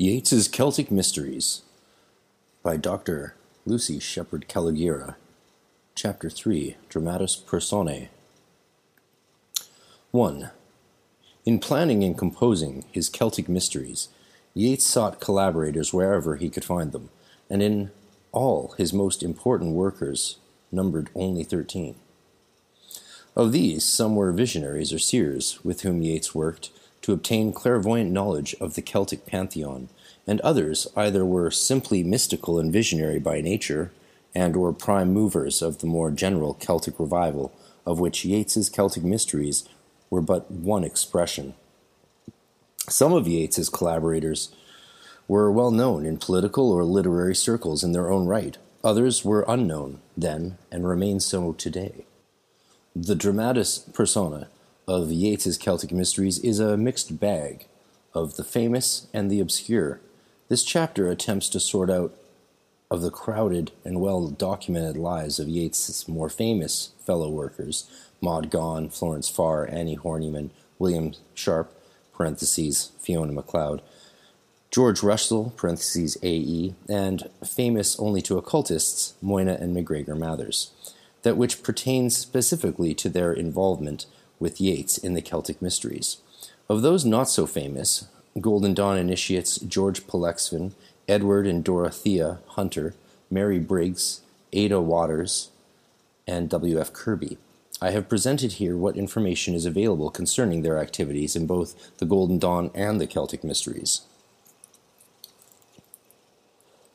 Yeats's Celtic Mysteries by Dr. Lucy Shepherd Kalogera. Chapter 3 Dramatis Personae 1. In planning and composing his Celtic Mysteries, Yeats sought collaborators wherever he could find them, and in all his most important workers numbered only thirteen. Of these, some were visionaries or seers with whom Yeats worked to obtain clairvoyant knowledge of the Celtic pantheon, and others either were simply mystical and visionary by nature, and or prime movers of the more general Celtic revival, of which Yeats's Celtic Mysteries were but one expression. Some of Yeats's collaborators were well known in political or literary circles in their own right. Others were unknown then and remain so today. The dramatis persona of Yeats's Celtic Mysteries is a mixed bag of the famous and the obscure. This chapter attempts to sort out of the crowded and well documented lives of Yeats's more famous fellow workers, Maud Gonne, Florence Farr, Annie Horniman, William Sharp, parentheses, Fiona Macleod, George Russell, parentheses, AE, and famous only to occultists, Moina and MacGregor Mathers, that which pertains specifically to their involvement with Yeats in the Celtic Mysteries. Of those not so famous, Golden Dawn initiates George Pollexfen, Edward and Dorothea Hunter, Mary Briggs, Ada Waters, and W.F. Kirby. I have presented here what information is available concerning their activities in both the Golden Dawn and the Celtic Mysteries.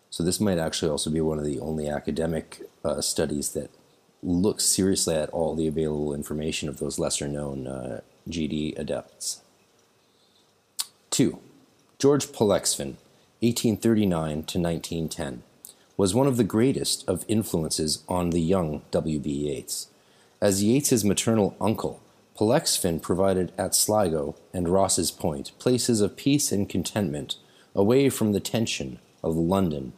So, this might actually also be one of the only academic uh, studies that look seriously at all the available information of those lesser known uh, GD adepts. 2. George Pollexfen, 1839 to 1910, was one of the greatest of influences on the young W.B. Yeats. As Yeats's maternal uncle, Pollexfen provided at Sligo and Rosses Point places of peace and contentment away from the tension of London,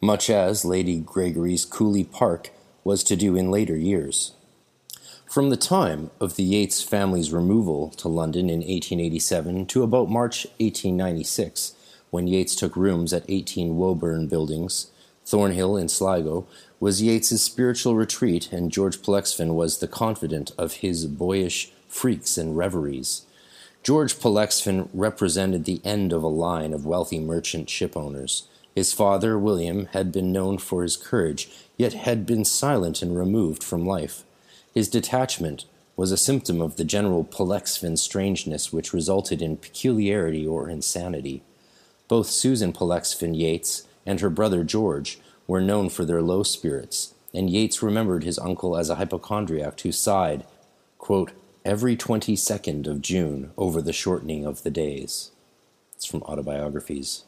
much as Lady Gregory's Coole Park was to do in later years. From the time of the Yeats family's removal to London in 1887 to about March 1896, when Yeats took rooms at 18 Woburn Buildings, Thornhill in Sligo, was Yeats's spiritual retreat, and George Pollexfen was the confidant of his boyish freaks and reveries. George Pollexfen represented the end of a line of wealthy merchant ship owners. His father, William, had been known for his courage yet had been silent and removed from life. His detachment was a symptom of the general Pollexfen strangeness which resulted in peculiarity or insanity. Both Susan Pollexfen Yeats and her brother George were known for their low spirits, and Yeats remembered his uncle as a hypochondriac who sighed, quote, every 22nd of June over the shortening of the days. It's from autobiographies.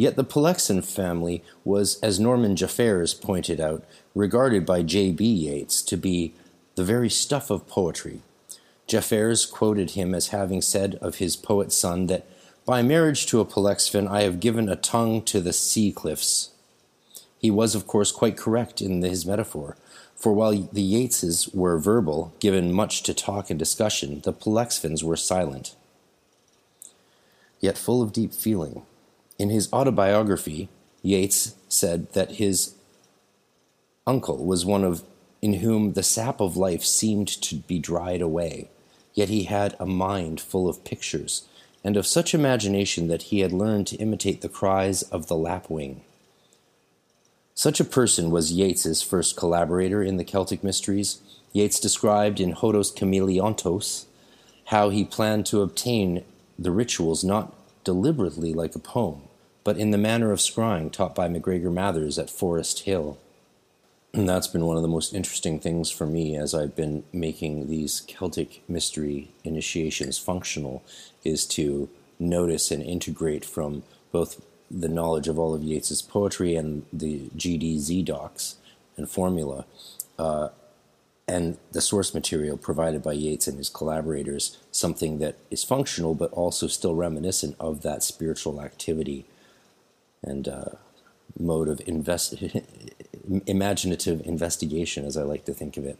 Yet the Pollexfen family was, as Norman Jeffares pointed out, regarded by J.B. Yeats to be the very stuff of poetry. Jeffares quoted him as having said of his poet son that, By marriage to a Pollexfen, I have given a tongue to the sea cliffs. He was, of course, quite correct in his metaphor, for while the Yeatses were verbal, given much to talk and discussion, the Pollexfens were silent, yet full of deep feeling. In his autobiography, Yeats said that his uncle was one of in whom the sap of life seemed to be dried away, yet he had a mind full of pictures, and of such imagination that he had learned to imitate the cries of the lapwing. Such a person was Yeats's first collaborator in the Celtic Mysteries. Yeats described in Hodos Chameleontos how he planned to obtain the rituals not deliberately like a poem, but in the manner of scrying taught by MacGregor Mathers at Forest Hill. And that's been one of the most interesting things for me as I've been making these Celtic mystery initiations functional is to notice and integrate from both the knowledge of all of Yeats's poetry and the GDZ docs and formula, uh, and the source material provided by Yeats and his collaborators, something that is functional but also still reminiscent of that spiritual activity and uh, mode of invest- imaginative investigation, as I like to think of it.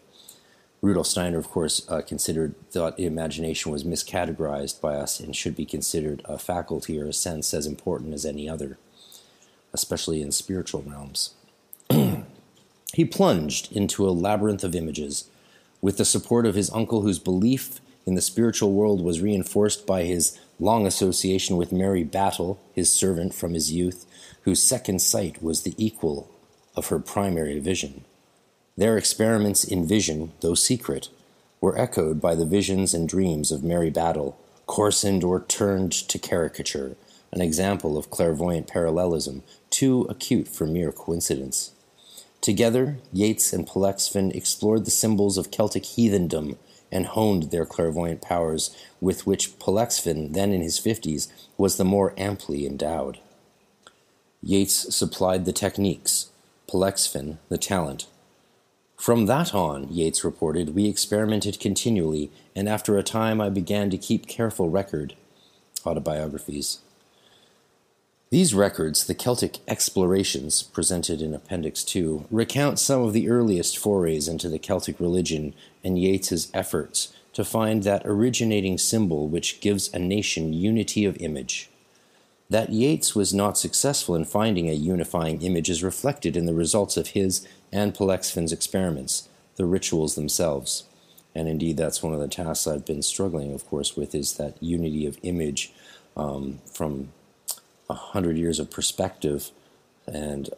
Rudolf Steiner, of course, uh, considered thought imagination was miscategorized by us and should be considered a faculty or a sense as important as any other, especially in spiritual realms. he plunged into a labyrinth of images with the support of his uncle, whose belief in the spiritual world was reinforced by his long association with Mary Battle, his servant from his youth, whose second sight was the equal of her primary vision. Their experiments in vision, though secret, were echoed by the visions and dreams of Mary Battle, coarsened or turned to caricature, an example of clairvoyant parallelism too acute for mere coincidence. Together, Yeats and Pollexfen explored the symbols of Celtic heathendom and honed their clairvoyant powers, with which Pollexfen, then in his fifties, was the more amply endowed. Yeats supplied the techniques, Pollexfen the talent. From that on, Yeats reported, we experimented continually, and after a time I began to keep careful record. Autobiographies. These records, the Celtic Explorations, presented in Appendix 2, recount some of the earliest forays into the Celtic religion and Yeats's efforts to find that originating symbol which gives a nation unity of image. That Yeats was not successful in finding a unifying image is reflected in the results of his and Pollexfen's experiments, the rituals themselves. And indeed, that's one of the tasks I've been struggling, of course, with is that unity of image um, from a hundred years of perspective and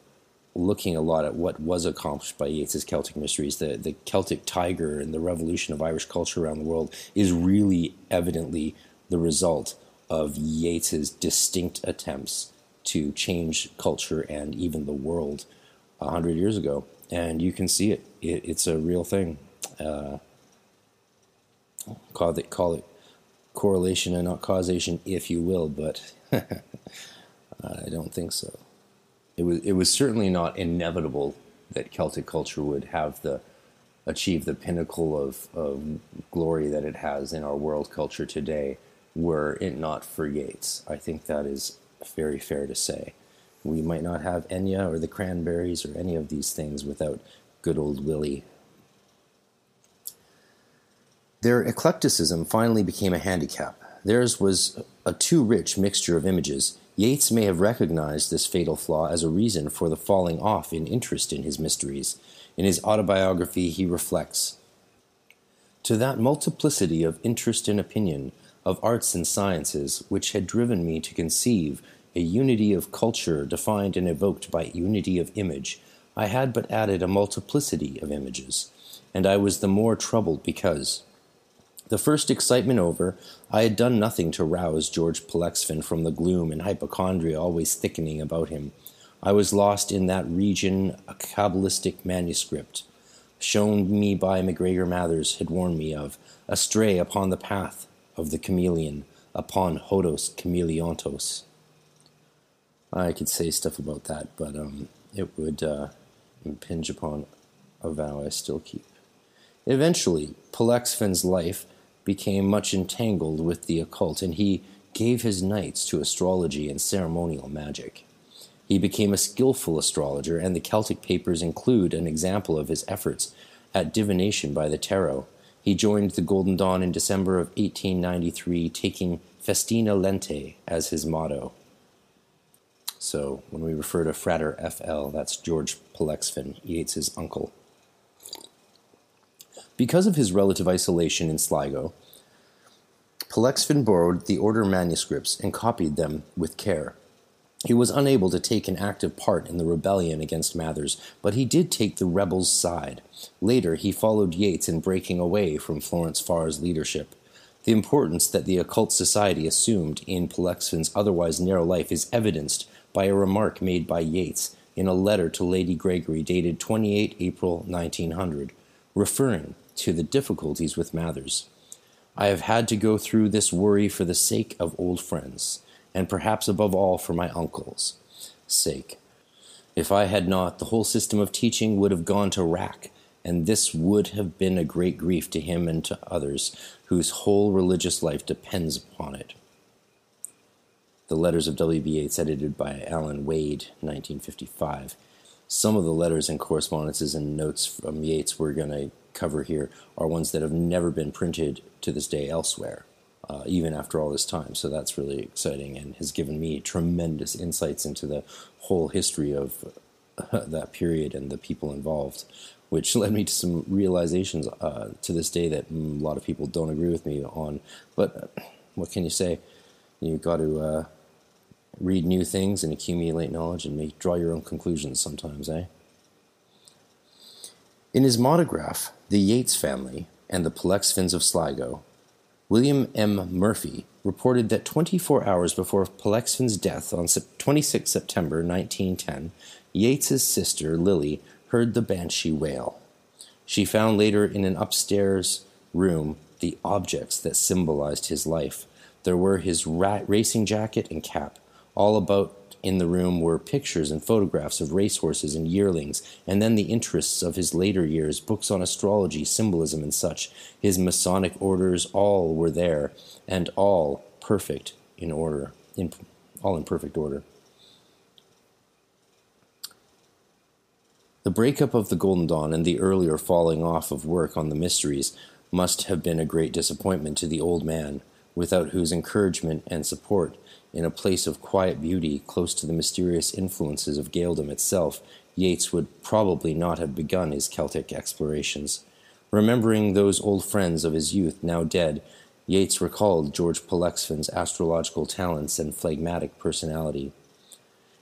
looking a lot at what was accomplished by Yeats's Celtic Mysteries, the, the Celtic tiger and the revolution of Irish culture around the world is really evidently the result of Yeats's distinct attempts to change culture and even the world a hundred years ago. And you can see it. it it's a real thing. Uh, call it call it correlation and not causation, if you will, but I don't think so. It was it was certainly not inevitable that Celtic culture would have the achieve the pinnacle of, of glory that it has in our world culture today were it not for Yeats. I think that is very fair to say. We might not have Enya or the Cranberries or any of these things without good old Willie. Their eclecticism finally became a handicap. Theirs was a too rich mixture of images, Yeats may have recognized this fatal flaw as a reason for the falling off in interest in his mysteries. In his autobiography, he reflects To that multiplicity of interest and opinion, of arts and sciences, which had driven me to conceive a unity of culture defined and evoked by unity of image, I had but added a multiplicity of images, and I was the more troubled because, the first excitement over, I had done nothing to rouse George Pollexfen from the gloom and hypochondria always thickening about him. I was lost in that region a cabalistic manuscript, shown me by MacGregor Mathers, had warned me of, astray upon the path of the chameleon, upon hodos chameleontos. I could say stuff about that, but um, it would uh, impinge upon a vow I still keep. Eventually, Pollexfen's life became much entangled with the occult, and he gave his nights to astrology and ceremonial magic. He became a skilful astrologer, and the Celtic papers include an example of his efforts at divination by the tarot. He joined the Golden Dawn in December of 1893, taking Festina Lente as his motto. So when we refer to Frater FL, that's George Pollexfen, Yeats's uncle. Because of his relative isolation in Sligo, Pollexfen borrowed the order manuscripts and copied them with care. He was unable to take an active part in the rebellion against Mathers, but he did take the rebels' side. Later, he followed Yeats in breaking away from Florence Farr's leadership. The importance that the occult society assumed in Pollexfen's otherwise narrow life is evidenced by a remark made by Yeats in a letter to Lady Gregory dated 28 April 1900, referring to the difficulties with Mathers. I have had to go through this worry for the sake of old friends, and perhaps above all for my uncle's sake. If I had not, the whole system of teaching would have gone to rack, and this would have been a great grief to him and to others whose whole religious life depends upon it. The Letters of W.B. Yeats, edited by Allan Wade, 1955. Some of the letters and correspondences and notes from Yeats we're going to cover here are ones that have never been printed to this day elsewhere, uh, even after all this time. So that's really exciting and has given me tremendous insights into the whole history of uh, that period and the people involved, which led me to some realizations uh, to this day that a lot of people don't agree with me on. But uh, what can you say? You've got to uh, read new things and accumulate knowledge and make, draw your own conclusions sometimes, eh? In his monograph, The Yeats Family and the Pollexfens of Sligo, William M. Murphy reported that 24 hours before Pollexfen's death on 26 September 1910, Yeats's sister, Lily, heard the banshee wail. She found later in an upstairs room the objects that symbolized his life. There were his racing jacket and cap. All about in the room were pictures and photographs of racehorses and yearlings, and then the interests of his later years, books on astrology, symbolism, and such. His Masonic orders, all were there, and all perfect in order, in, all in perfect order. The breakup of the Golden Dawn and the earlier falling off of work on the mysteries must have been a great disappointment to the old man, without whose encouragement and support in a place of quiet beauty close to the mysterious influences of Gaeldom itself, Yeats would probably not have begun his Celtic explorations. Remembering those old friends of his youth now dead, Yeats recalled George Pollexfen's astrological talents and phlegmatic personality.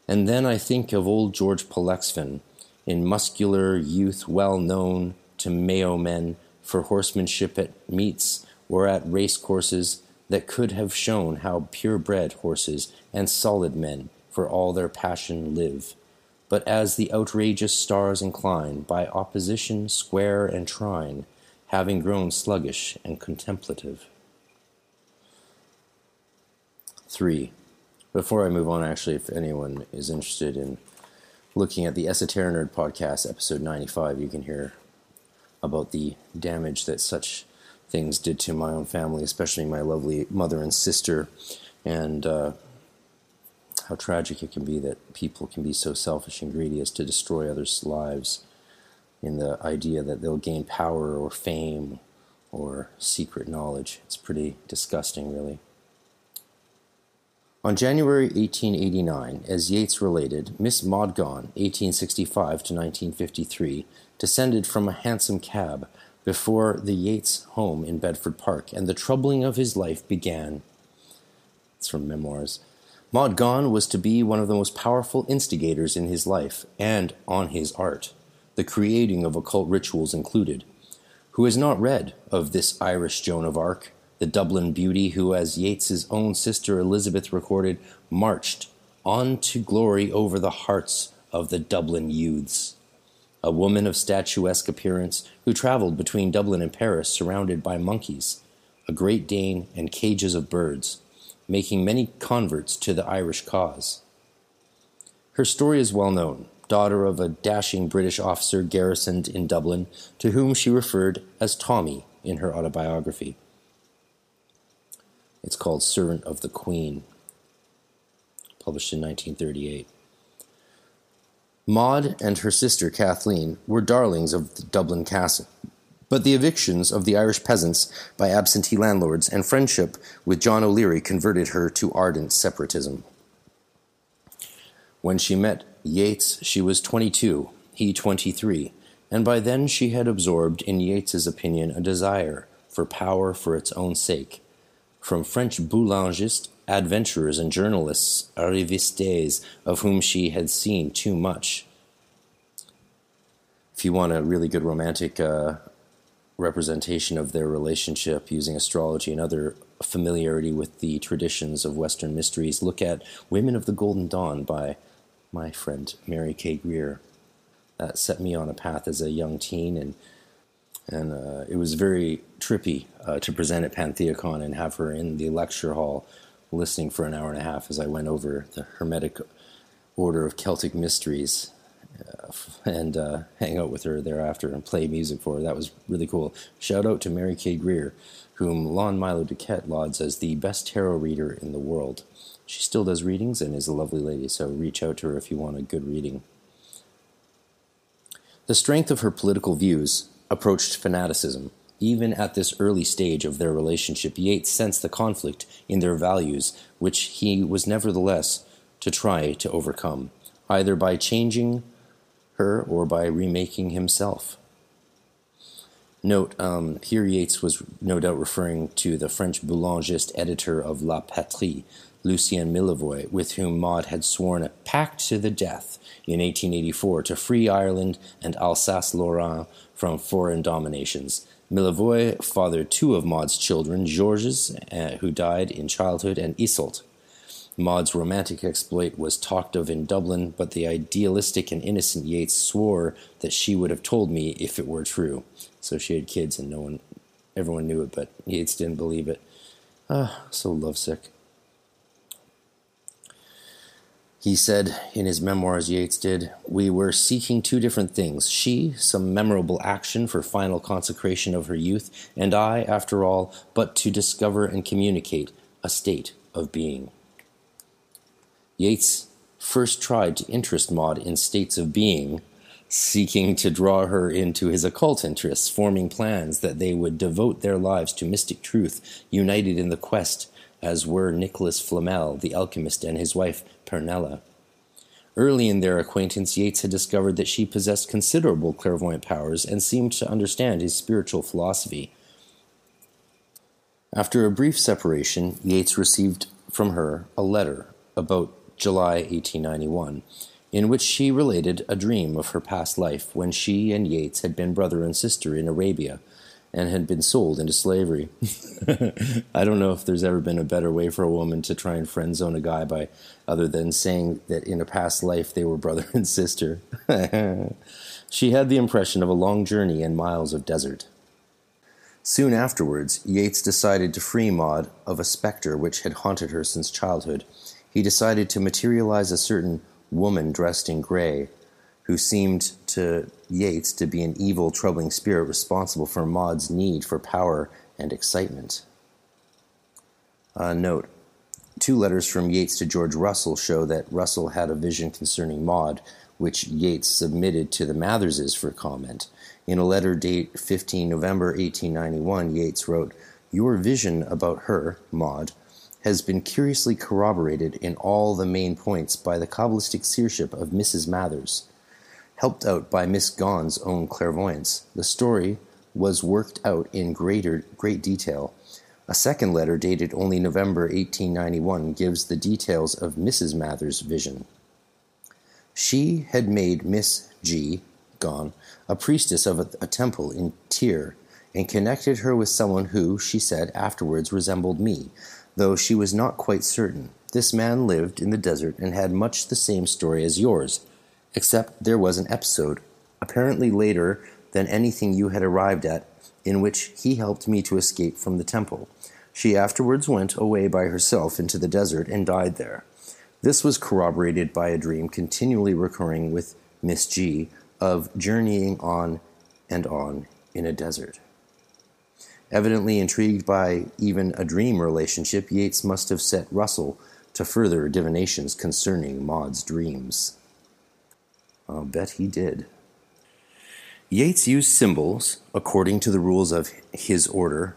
And then I think of old George Pollexfen, in muscular youth well known to Mayo men for horsemanship at meets or at race courses, that could have shown how purebred horses and solid men for all their passion live. But as the outrageous stars incline, by opposition square and trine, having grown sluggish and contemplative. 3. Before I move on, actually, if anyone is interested in looking at the Esoteric Nerd podcast, episode 95, you can hear about the damage that such things did to my own family, especially my lovely mother and sister, and uh, how tragic it can be that people can be so selfish and greedy as to destroy others' lives in the idea that they'll gain power or fame or secret knowledge. It's pretty disgusting, really. On January 1889, as Yeats related, Miss Maud 1865 to 1953, descended from a hansom cab before the Yeats home in Bedford Park, and the troubling of his life began. It's from Memoirs. Maud Gonne was to be one of the most powerful instigators in his life and on his art, the creating of occult rituals included. Who has not read of this Irish Joan of Arc, the Dublin beauty who, as Yeats's own sister Elizabeth recorded, marched on to glory over the hearts of the Dublin youths? A woman of statuesque appearance who traveled between Dublin and Paris surrounded by monkeys, a Great Dane, and cages of birds, making many converts to the Irish cause. Her story is well known, daughter of a dashing British officer garrisoned in Dublin, to whom she referred as Tommy in her autobiography. It's called Servant of the Queen, published in 1938. Maud and her sister Kathleen were darlings of the Dublin Castle. But the evictions of the Irish peasants by absentee landlords and friendship with John O'Leary converted her to ardent separatism. When she met Yeats, she was 22, he 23, and by then she had absorbed, in Yeats's opinion, a desire for power for its own sake. From French boulangistes adventurers and journalists, arrivistes, of whom she had seen too much. If you want a really good romantic uh, representation of their relationship using astrology and other familiarity with the traditions of Western mysteries, look at Women of the Golden Dawn by my friend Mary K. Greer. That set me on a path as a young teen, and and uh, it was very trippy uh, to present at Pantheacon and have her in the lecture hall listening for an hour and a half as I went over the Hermetic Order of Celtic Mysteries uh, and uh, hang out with her thereafter and play music for her. That was really cool. Shout out to Mary K. Greer, whom Lon Milo Duquette lauds as the best tarot reader in the world. She still does readings and is a lovely lady, so reach out to her if you want a good reading. The strength of her political views approached fanaticism. Even at this early stage of their relationship, Yeats sensed the conflict in their values, which he was nevertheless to try to overcome, either by changing her or by remaking himself. Note, um, here Yeats was no doubt referring to the French boulangist editor of La Patrie, Lucien Millevoye, with whom Maud had sworn a pact to the death in 1884 to free Ireland and Alsace-Lorraine from foreign dominations. Millevoye fathered two of Maud's children, Georges, uh, who died in childhood, and Iseult. Maud's romantic exploit was talked of in Dublin, but the idealistic and innocent Yeats swore that she would have told me if it were true. So she had kids and no one, everyone knew it, but Yeats didn't believe it. Ah, so lovesick. He said in his memoirs, Yeats did, We were seeking two different things. She, some memorable action for final consecration of her youth, and I, after all, but to discover and communicate a state of being. Yeats first tried to interest Maud in states of being, seeking to draw her into his occult interests, forming plans that they would devote their lives to mystic truth, united in the quest as were Nicholas Flamel, the alchemist, and his wife Pernella. Early in their acquaintance, Yeats had discovered that she possessed considerable clairvoyant powers and seemed to understand his spiritual philosophy. After a brief separation, Yeats received from her a letter about July 1891, in which she related a dream of her past life when she and Yeats had been brother and sister in Arabia and had been sold into slavery. I don't know if there's ever been a better way for a woman to try and friend zone a guy by other than saying that in a past life they were brother and sister. she had the impression of a long journey and miles of desert. Soon afterwards, Yeats decided to free Maud of a spectre which had haunted her since childhood. He decided to materialize a certain woman dressed in gray who seemed to Yeats to be an evil, troubling spirit responsible for Maud's need for power and excitement. Uh, note Two letters from Yeats to George Russell show that Russell had a vision concerning Maud, which Yeats submitted to the Matherses for comment. In a letter dated 15 November 1891, Yeats wrote, Your vision about her, Maud, has been curiously corroborated in all the main points by the Kabbalistic seership of Mrs. Mathers. Helped out by Miss Gonne's own clairvoyance, the story was worked out in greater, great detail. A second letter, dated only November 1891, gives the details of Mrs. Mather's vision. She had made Miss G. Gonne a priestess of a, a temple in Tyre, and connected her with someone who, she said, afterwards resembled me, though she was not quite certain. This man lived in the desert and had much the same story as yours, except there was an episode, apparently later than anything you had arrived at, in which he helped me to escape from the temple. She afterwards went away by herself into the desert and died there. This was corroborated by a dream continually recurring with Miss G of journeying on and on in a desert. Evidently intrigued by even a dream relationship, Yeats must have set Russell to further divinations concerning Maud's dreams. I'll bet he did. Yeats used symbols according to the rules of his order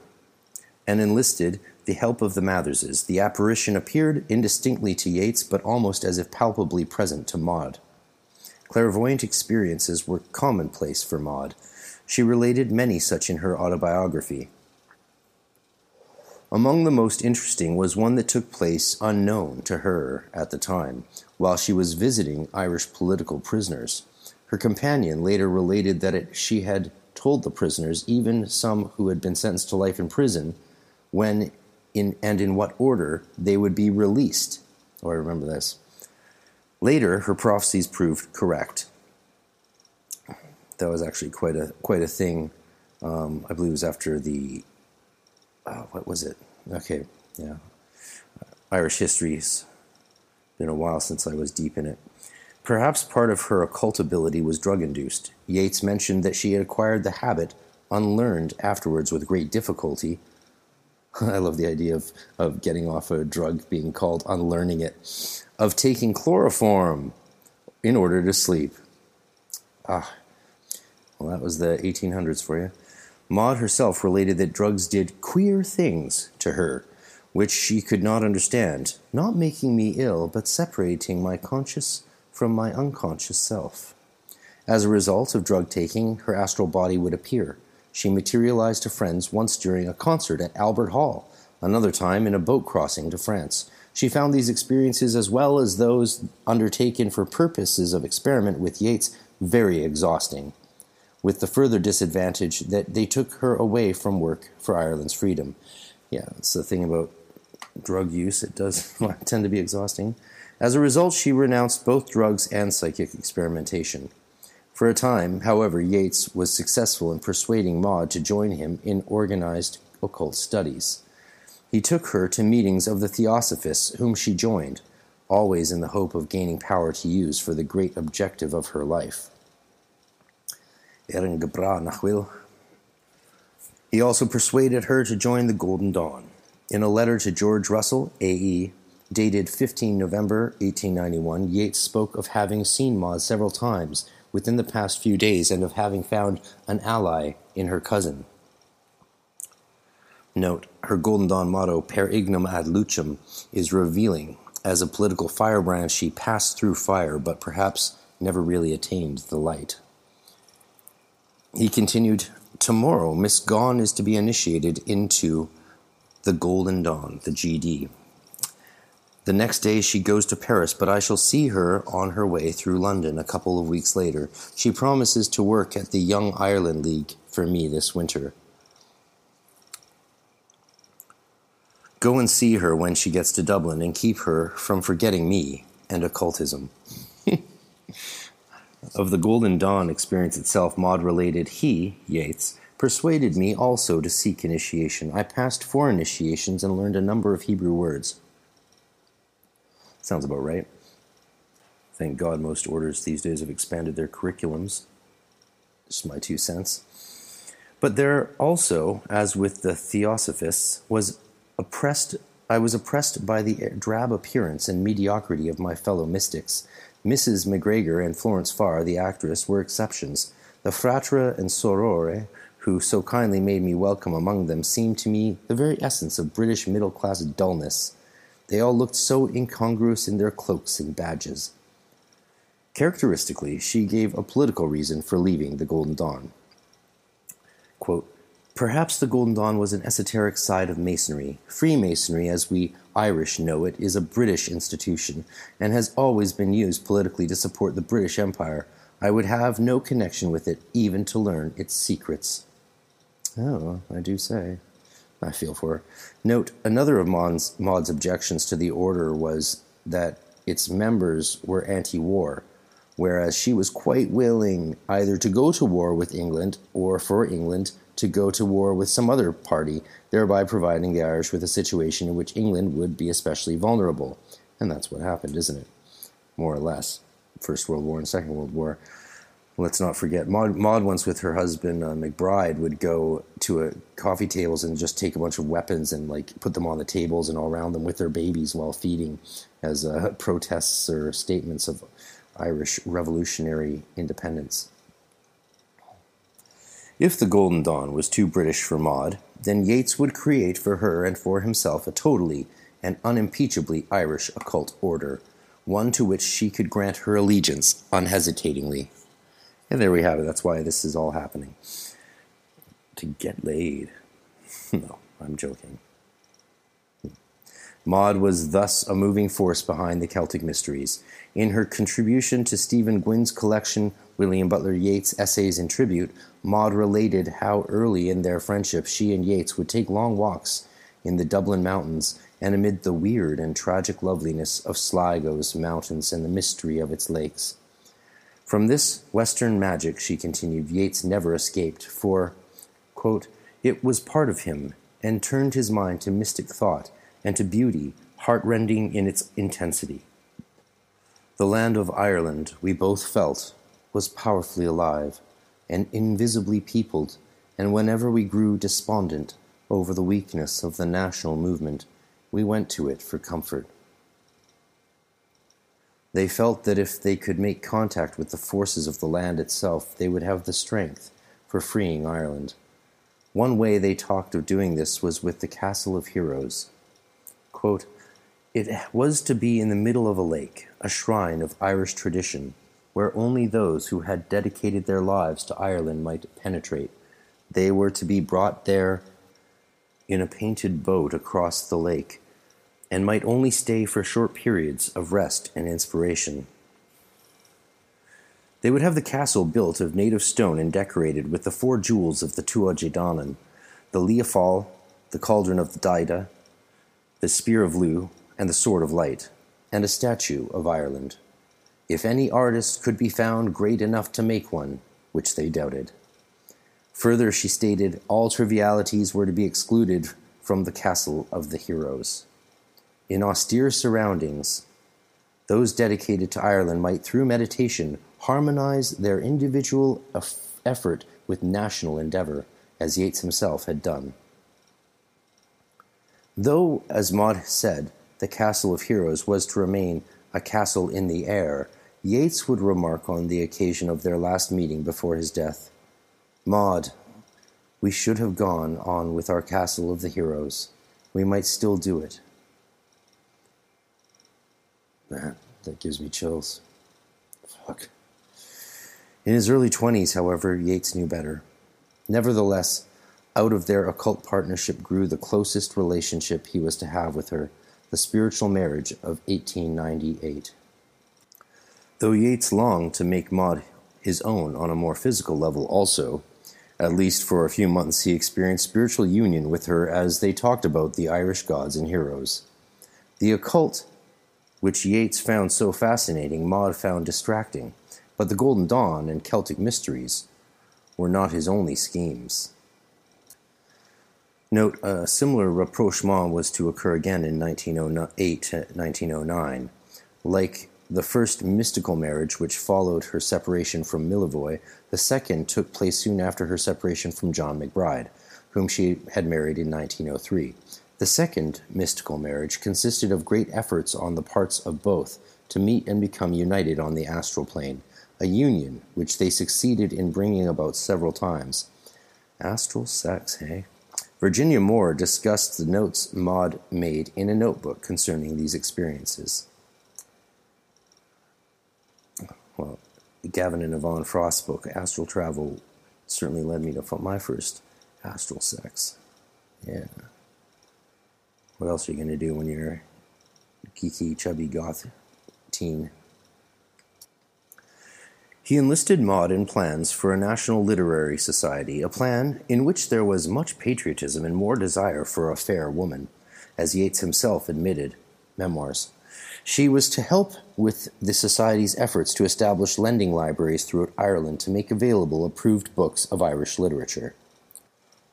and enlisted the help of the Matherses. The apparition appeared indistinctly to Yeats, but almost as if palpably present to Maud. Clairvoyant experiences were commonplace for Maud. She related many such in her autobiography. Among the most interesting was one that took place unknown to her at the time while she was visiting Irish political prisoners. Her companion later related that it, she had told the prisoners, even some who had been sentenced to life in prison, when in, and in what order they would be released. Oh, I remember this. Later, her prophecies proved correct. That was actually quite a quite a thing. Um, I believe it was after the uh, what was it? Okay, yeah, Irish histories been a while since I was deep in it. Perhaps part of her occult ability was drug induced. Yeats mentioned that she had acquired the habit, unlearned afterwards with great difficulty. I love the idea of, of getting off a drug being called unlearning it, of taking chloroform in order to sleep. Ah, Well, that was the 1800s for you. Maud herself related that drugs did queer things to her, which she could not understand, not making me ill, but separating my conscious from my unconscious self. As a result of drug taking, her astral body would appear. She materialized to friends once during a concert at Albert Hall, another time in a boat crossing to France. She found these experiences, as well as those undertaken for purposes of experiment with Yeats, very exhausting, with the further disadvantage that they took her away from work for Ireland's freedom. Yeah, it's the thing about drug use, it does tend to be exhausting. As a result, she renounced both drugs and psychic experimentation. For a time, however, Yeats was successful in persuading Maud to join him in organized occult studies. He took her to meetings of the Theosophists, whom she joined, always in the hope of gaining power to use for the great objective of her life. He also persuaded her to join the Golden Dawn. In a letter to George Russell, A.E., dated 15 November 1891, Yeats spoke of having seen Maud several times within the past few days and of having found an ally in her cousin. Note, her Golden Dawn motto, Per ignem ad lucem, is revealing. As a political firebrand, she passed through fire, but perhaps never really attained the light. He continued, Tomorrow, Miss Gonne is to be initiated into the Golden Dawn, the GD. The next day she goes to Paris, but I shall see her on her way through London a couple of weeks later. She promises to work at the Young Ireland League for me this winter. Go and see her when she gets to Dublin and keep her from forgetting me and occultism. Of the Golden Dawn experience itself, Maud related, he, Yeats, persuaded me also to seek initiation. I passed four initiations and learned a number of Hebrew words. Sounds about right. Thank God most orders these days have expanded their curriculums. Just my two cents. But there also, as with the Theosophists, was oppressed I was oppressed by the drab appearance and mediocrity of my fellow mystics. Mrs. McGregor and Florence Farr, the actress, were exceptions. The fratre and sorore, who so kindly made me welcome among them, seemed to me the very essence of British middle class dullness. They all looked so incongruous in their cloaks and badges. Characteristically, she gave a political reason for leaving the Golden Dawn. Quote, Perhaps the Golden Dawn was an esoteric side of Masonry. Freemasonry, as we Irish know it, is a British institution, and has always been used politically to support the British Empire. I would have no connection with it, even to learn its secrets. Oh, I do say. I feel for her. Note, another of Maud's, Maud's objections to the order was that its members were anti war, whereas she was quite willing either to go to war with England or for England to go to war with some other party, thereby providing the Irish with a situation in which England would be especially vulnerable. And that's what happened, isn't it? More or less. First World War and Second World War. Let's not forget, Maud, Maud once with her husband uh, MacBride would go to a coffee tables and just take a bunch of weapons and like put them on the tables and all around them with their babies while feeding as uh, protests or statements of Irish revolutionary independence. If the Golden Dawn was too British for Maud, then Yeats would create for her and for himself a totally and unimpeachably Irish occult order, one to which she could grant her allegiance unhesitatingly. And there we have it. That's why this is all happening. To get laid. no, I'm joking. Maud was thus a moving force behind the Celtic Mysteries. In her contribution to Stephen Gwynn's collection, William Butler Yeats' Essays in Tribute, Maud related how early in their friendship she and Yeats would take long walks in the Dublin mountains and amid the weird and tragic loveliness of Sligo's mountains and the mystery of its lakes. From this Western magic, she continued, Yeats never escaped, for, quote, it was part of him and turned his mind to mystic thought and to beauty, heartrending in its intensity. The land of Ireland, we both felt, was powerfully alive and invisibly peopled, and whenever we grew despondent over the weakness of the national movement, we went to it for comfort. They felt that if they could make contact with the forces of the land itself, they would have the strength for freeing Ireland. One way they talked of doing this was with the Castle of Heroes. Quote, it was to be in the middle of a lake, a shrine of Irish tradition, where only those who had dedicated their lives to Ireland might penetrate. They were to be brought there in a painted boat across the lake, and might only stay for short periods of rest and inspiration. They would have the castle built of native stone and decorated with the four jewels of the Tuatha Dé Danann, the Lia Fáil, the cauldron of the the spear of Lugh, and the sword of light, and a statue of Ireland. If any artist could be found great enough to make one, which they doubted. Further, she stated, all trivialities were to be excluded from the castle of the heroes. In austere surroundings, those dedicated to Ireland might, through meditation, harmonize their individual effort with national endeavor, as Yeats himself had done. Though, as Maud said, the Castle of Heroes was to remain a castle in the air, Yeats would remark on the occasion of their last meeting before his death Maud, we should have gone on with our Castle of the Heroes. We might still do it. Man, that gives me chills. Fuck. In his early 20s, however, Yeats knew better. Nevertheless, out of their occult partnership grew the closest relationship he was to have with her, the spiritual marriage of 1898. Though Yeats longed to make Maud his own on a more physical level also, at least for a few months he experienced spiritual union with her as they talked about the Irish gods and heroes. The occult which Yeats found so fascinating, Maud found distracting, but the Golden Dawn and Celtic mysteries were not his only schemes. Note, a similar rapprochement was to occur again in 1908 1909. Like the first mystical marriage, which followed her separation from Millevoye, the second took place soon after her separation from John MacBride, whom she had married in 1903. The second mystical marriage consisted of great efforts on the parts of both to meet and become united on the astral plane, a union which they succeeded in bringing about several times. Astral sex, hey? Virginia Moore discussed the notes Maud made in a notebook concerning these experiences. Well, Gavin and Yvonne Frost's book, Astral Travel, certainly led me to my first astral sex. Yeah. What else are you going to do when you're geeky, chubby goth teen? He enlisted Maud in plans for a national literary society, a plan in which there was much patriotism and more desire for a fair woman, as Yeats himself admitted, memoirs. She was to help with the Society's efforts to establish lending libraries throughout Ireland to make available approved books of Irish literature.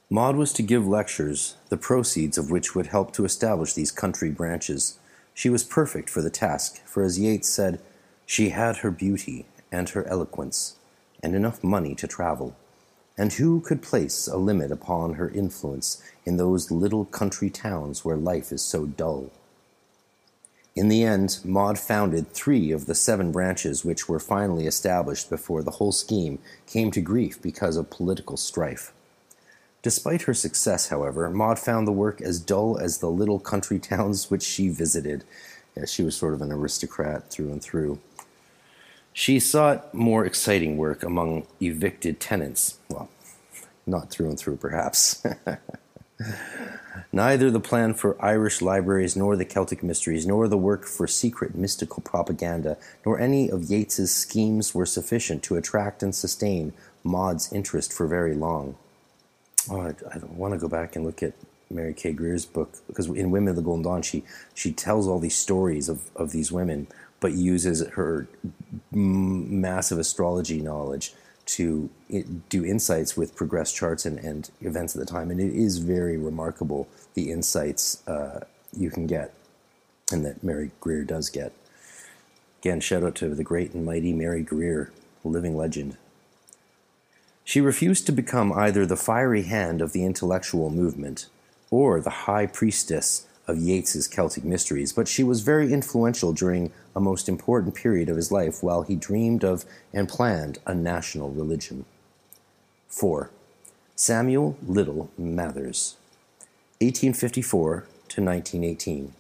Maud was to give lectures, the proceeds of which would help to establish these country branches. She was perfect for the task, for as Yeats said, she had her beauty and her eloquence, and enough money to travel. And who could place a limit upon her influence in those little country towns where life is so dull? In the end, Maud founded three of the seven branches which were finally established before the whole scheme came to grief because of political strife. Despite her success, however, Maud found the work as dull as the little country towns which she visited. Yeah, she was sort of an aristocrat through and through. She sought more exciting work among evicted tenants. Well, not through and through, perhaps. Neither the plan for Irish libraries, nor the Celtic mysteries, nor the work for secret mystical propaganda, nor any of Yeats's schemes were sufficient to attract and sustain Maud's interest for very long oh, I, I want to go back and look at Mary K. Greer's book because in Women of the Golden Dawn, she she tells all these stories of, of these women, but uses her massive astrology knowledge to do insights with progress charts and, and events at the time, and it is very remarkable the insights uh, you can get, and that Mary Greer does get. Again, shout out to the great and mighty Mary Greer, living legend. She refused to become either the fiery hand of the intellectual movement or the high priestess of Yeats's Celtic mysteries, but she was very influential during a most important period of his life while he dreamed of and planned a national religion. 4. Samuel Liddell Mathers, 1854 to 1918.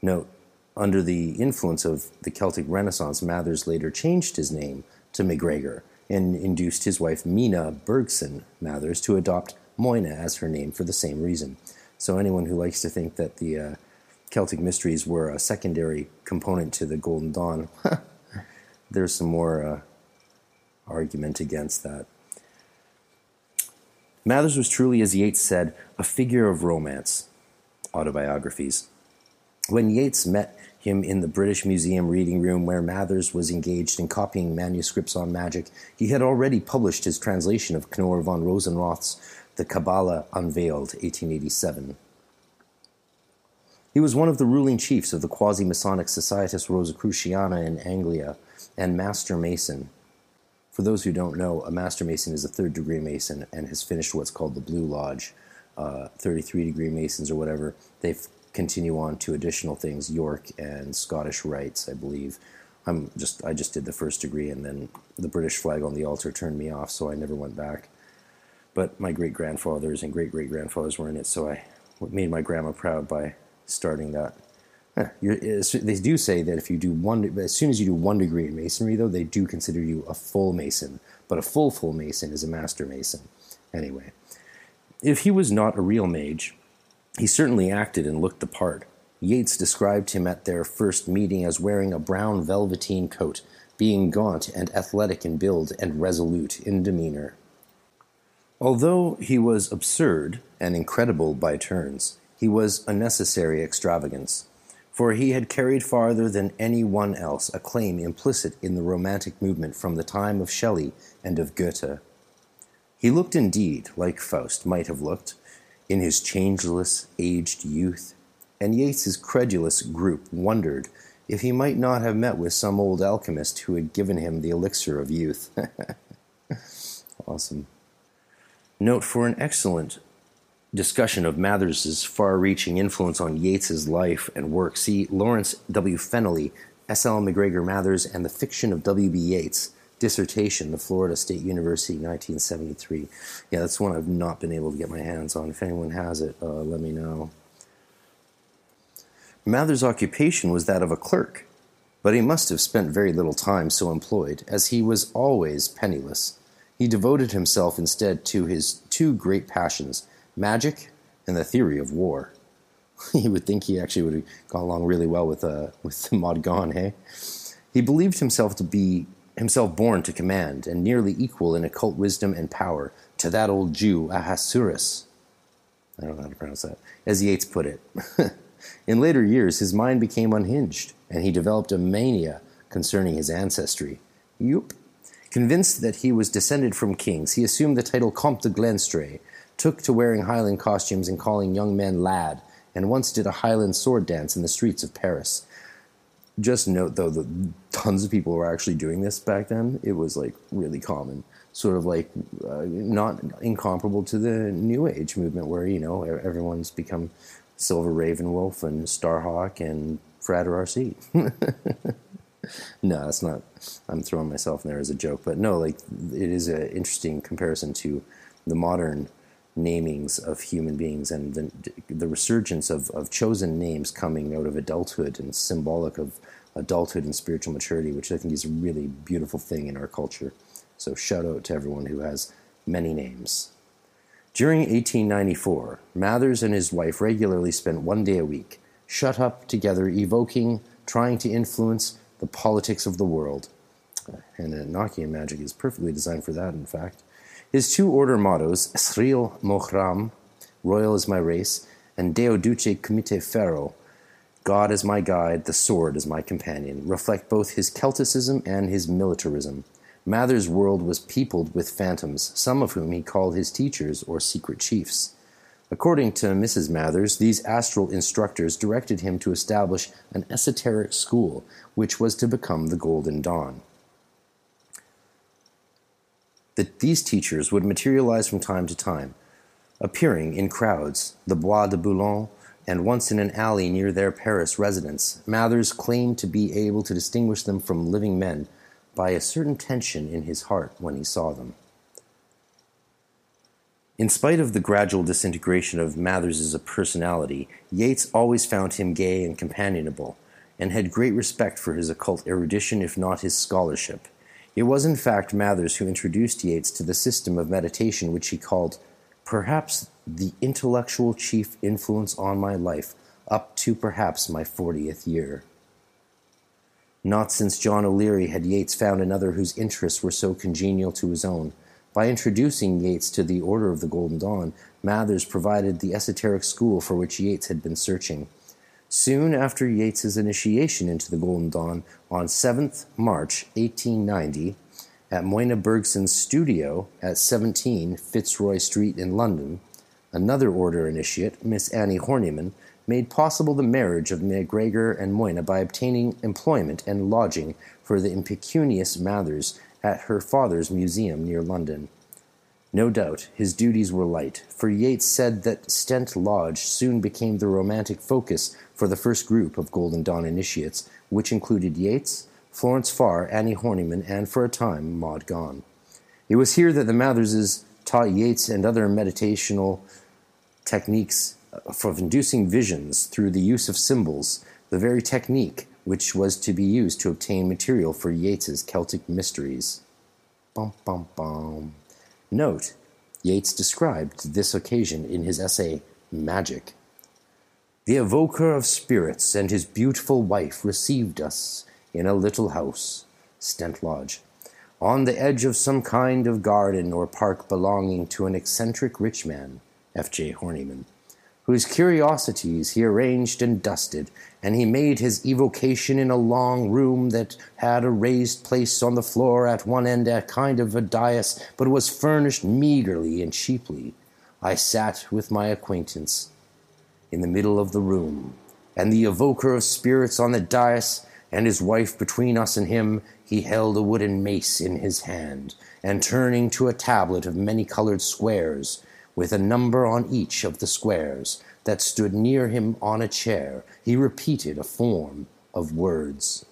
Note, under the influence of the Celtic Renaissance, Mathers later changed his name to MacGregor and induced his wife Mina Bergson Mathers to adopt Moina as her name for the same reason. So anyone who likes to think that the uh, Celtic mysteries were a secondary component to the Golden Dawn, there's some more uh, argument against that. Mathers was truly, as Yeats said, a figure of romance. Autobiographies. When Yeats met him in the British Museum reading room where Mathers was engaged in copying manuscripts on magic, he had already published his translation of Knorr von Rosenroth's The Kabbalah Unveiled, 1887. He was one of the ruling chiefs of the quasi Masonic Societas Rosicruciana in Anglia and Master Mason for those who don't know, a Master Mason is a third degree Mason and has finished what's called the Blue Lodge. Uh, 33 degree Masons or whatever, they continue on to additional things, York and Scottish Rites, I believe. I'm just I just did the first degree and then the British flag on the altar turned me off, so I never went back. But my great grandfathers and great great grandfathers were in it, so I made my grandma proud by starting that they do say that if you do one, as soon as you do one degree in masonry, though, they do consider you a full mason. But a full full mason is a master mason. Anyway, if he was not a real mage, he certainly acted and looked the part. Yeats described him at their first meeting as wearing a brown velveteen coat, being gaunt and athletic in build and resolute in demeanor. Although he was absurd and incredible by turns, he was a necessary extravagance for he had carried farther than any one else a claim implicit in the Romantic movement from the time of Shelley and of Goethe. He looked indeed like Faust might have looked in his changeless, aged youth, and Yeats's credulous group wondered if he might not have met with some old alchemist who had given him the elixir of youth. awesome. Note for an excellent discussion of Mathers's far-reaching influence on Yeats's life and work, see Lawrence W. Fennelly, S.L. MacGregor Mathers, and the Fiction of W.B. Yeats, dissertation, the Florida State University, 1973. Yeah, that's one I've not been able to get my hands on. If anyone has it, uh, let me know. Mather's occupation was that of a clerk, but he must have spent very little time so employed, as he was always penniless. He devoted himself instead to his two great passions magic and the theory of war. you would think he actually would have gone along really well with uh, with Maud Gonne, hey? He believed himself to be himself born to command and nearly equal in occult wisdom and power to that old Jew Ahasuerus. I don't know how to pronounce that. As Yeats put it. in later years, his mind became unhinged, and he developed a mania concerning his ancestry. Yup. Convinced that he was descended from kings, he assumed the title Comte de Glenstrae took to wearing Highland costumes and calling young men lad, and once did a Highland sword dance in the streets of Paris. Just note, though, that tons of people were actually doing this back then. It was like really common, sort of like uh, not incomparable to the New Age movement, where you know everyone's become Silver Raven Wolf and Starhawk and Frater RC. no, that's not. I'm throwing myself in there as a joke, but no, like it is an interesting comparison to the modern namings of human beings and the, the resurgence of, of chosen names coming out of adulthood and symbolic of adulthood and spiritual maturity, which I think is a really beautiful thing in our culture. So, shout out to everyone who has many names. During 1894, Mathers and his wife regularly spent one day a week, shut up together, evoking, trying to influence the politics of the world. And Enochian magic is perfectly designed for that, in fact. His two order mottos, Sril Mohram, Royal is my race, and Deo Duce Comite Ferro, God is my guide, the sword is my companion, reflect both his Celticism and his militarism. Mather's world was peopled with phantoms, some of whom he called his teachers or secret chiefs. According to Mrs. Mathers, these astral instructors directed him to establish an esoteric school, which was to become the Golden Dawn that these teachers would materialize from time to time, appearing in crowds, the Bois de Boulogne, and once in an alley near their Paris residence, Mathers claimed to be able to distinguish them from living men by a certain tension in his heart when he saw them. In spite of the gradual disintegration of Mathers's personality, Yeats always found him gay and companionable, and had great respect for his occult erudition, if not his scholarship. It was, in fact, Mathers who introduced Yeats to the system of meditation which he called, perhaps, the intellectual chief influence on my life up to perhaps my fortieth year. Not since John O'Leary had Yeats found another whose interests were so congenial to his own. By introducing Yeats to the Order of the Golden Dawn, Mathers provided the esoteric school for which Yeats had been searching. Soon after Yeats's initiation into the Golden Dawn, on 7th March 1890, at Moina Bergson's studio at 17 Fitzroy Street in London, another order initiate, Miss Annie Horniman, made possible the marriage of MacGregor and Moina by obtaining employment and lodging for the impecunious Mathers at her father's museum near London. No doubt his duties were light, for Yeats said that Stent Lodge soon became the romantic focus for the first group of Golden Dawn initiates, which included Yeats, Florence Farr, Annie Horniman, and for a time Maud Gonne. It was here that the Matherses taught Yeats and other meditational techniques of inducing visions through the use of symbols, the very technique which was to be used to obtain material for Yeats's Celtic Mysteries. Bum, bum, bum. Note, Yeats described this occasion in his essay Magic. The evoker of spirits and his beautiful wife received us in a little house, Stent Lodge, on the edge of some kind of garden or park belonging to an eccentric rich man, F. J. Horniman, whose curiosities he arranged and dusted, and he made his evocation in a long room that had a raised place on the floor at one end, a kind of a dais, but was furnished meagerly and cheaply. I sat with my acquaintance in the middle of the room, and the evoker of spirits on the dais, and his wife between us and him, he held a wooden mace in his hand, and turning to a tablet of many colored squares, with a number on each of the squares, that stood near him on a chair, he repeated a form of words.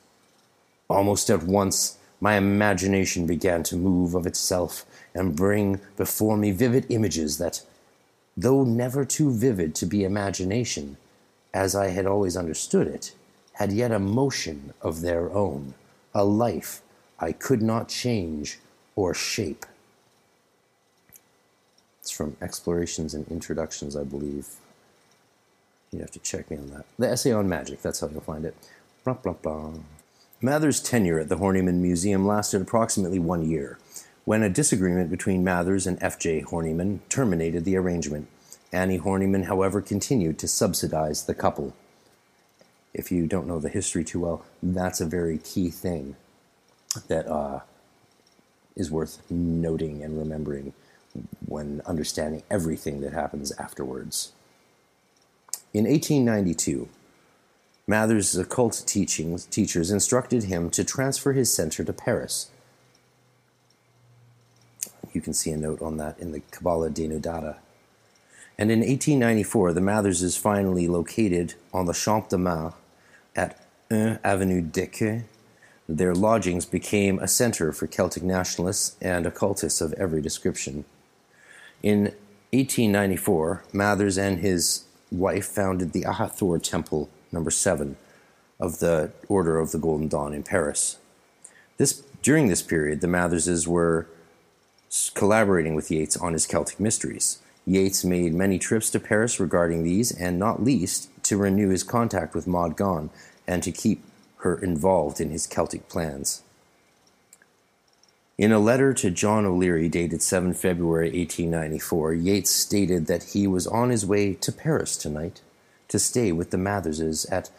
Almost at once my imagination began to move of itself and bring before me vivid images that, though never too vivid to be imagination, as I had always understood it, had yet a motion of their own, a life I could not change or shape. It's from Explorations and Introductions, I believe. You have to check me on that. The essay on magic, that's how you'll find it. Blah, blah, blah. Mather's tenure at the Horniman Museum lasted approximately one year, when a disagreement between Mathers and F.J. Horniman terminated the arrangement. Annie Horniman, however, continued to subsidize the couple if you don't know the history too well, that's a very key thing that uh, is worth noting and remembering when understanding everything that happens afterwards. In 1892, Mather's occult teachings, teachers instructed him to transfer his center to Paris. You can see a note on that in the Kabbalah Denudata. And in 1894, the Matherses finally located on the Champ de Mars at 1 Avenue d'Écu, their lodgings became a center for Celtic nationalists and occultists of every description. In 1894, Mathers and his wife founded the Ahathoor Temple, number 7, of the Order of the Golden Dawn in Paris. This, during this period, the Matherses were collaborating with Yeats on his Celtic mysteries. Yeats made many trips to Paris regarding these, and not least to renew his contact with Maud Gonne and to keep her involved in his Celtic plans. In a letter to John O'Leary dated 7 February 1894, Yeats stated that he was on his way to Paris tonight to stay with the Matherses at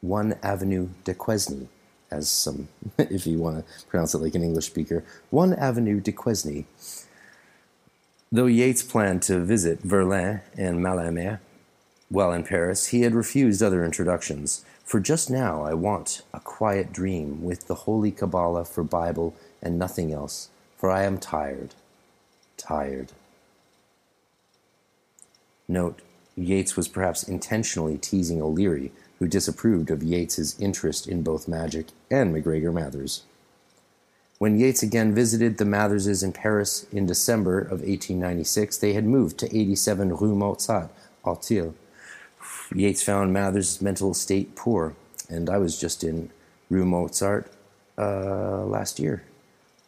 1 Avenue de Quesnay, as some, if you want to pronounce it like an English speaker, 1 Avenue de Quesnay. Though Yeats planned to visit Verlaine and Mallarmé while in Paris, he had refused other introductions. For just now I want a quiet dream with the Holy Kabbalah for Bible and nothing else, for I am tired, tired. Note, Yeats was perhaps intentionally teasing O'Leary, who disapproved of Yeats's interest in both magic and MacGregor Mathers. When Yeats again visited the Matherses in Paris in December of 1896, they had moved to 87 Rue Mozart, Auteuil. Yeats found Mathers' mental state poor, and I was just in Rue Mozart uh, last year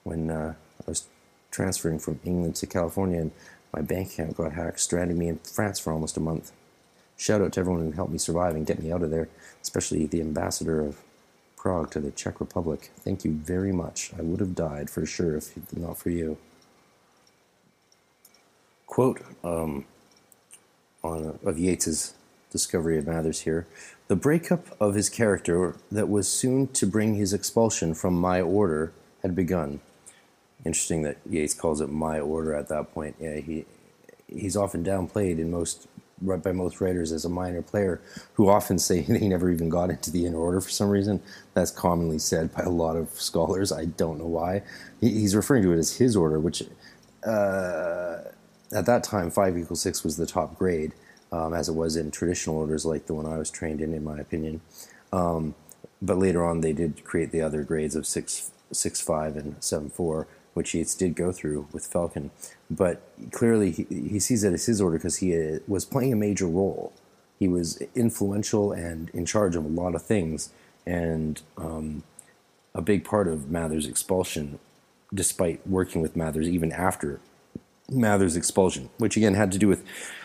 when uh, I was transferring from England to California, and my bank account got hacked, stranding me in France for almost a month. Shout out to everyone who helped me survive and get me out of there, especially the ambassador of Prague to the Czech Republic. Thank you very much. I would have died for sure if not for you. Quote um, on, of Yeats's discovery of Mathers here the breakup of his character that was soon to bring his expulsion from my order had begun. Interesting that Yeats calls it my order at that point. Yeah, he he's often downplayed in most by most writers as a minor player, who often say he never even got into the inner order for some reason. That's commonly said by a lot of scholars. I don't know why. He's referring to it as his order, which uh, at that time five equals six was the top grade, um, as it was in traditional orders like the one I was trained in, in my opinion. Um, but later on, they did create the other grades of six, six five, and seven four which Yeats did go through with Falcon. But clearly, he, he sees it as his order because he uh, was playing a major role. He was influential and in charge of a lot of things, and um, a big part of Mather's expulsion, despite working with Mathers even after Mather's expulsion, which again had to do with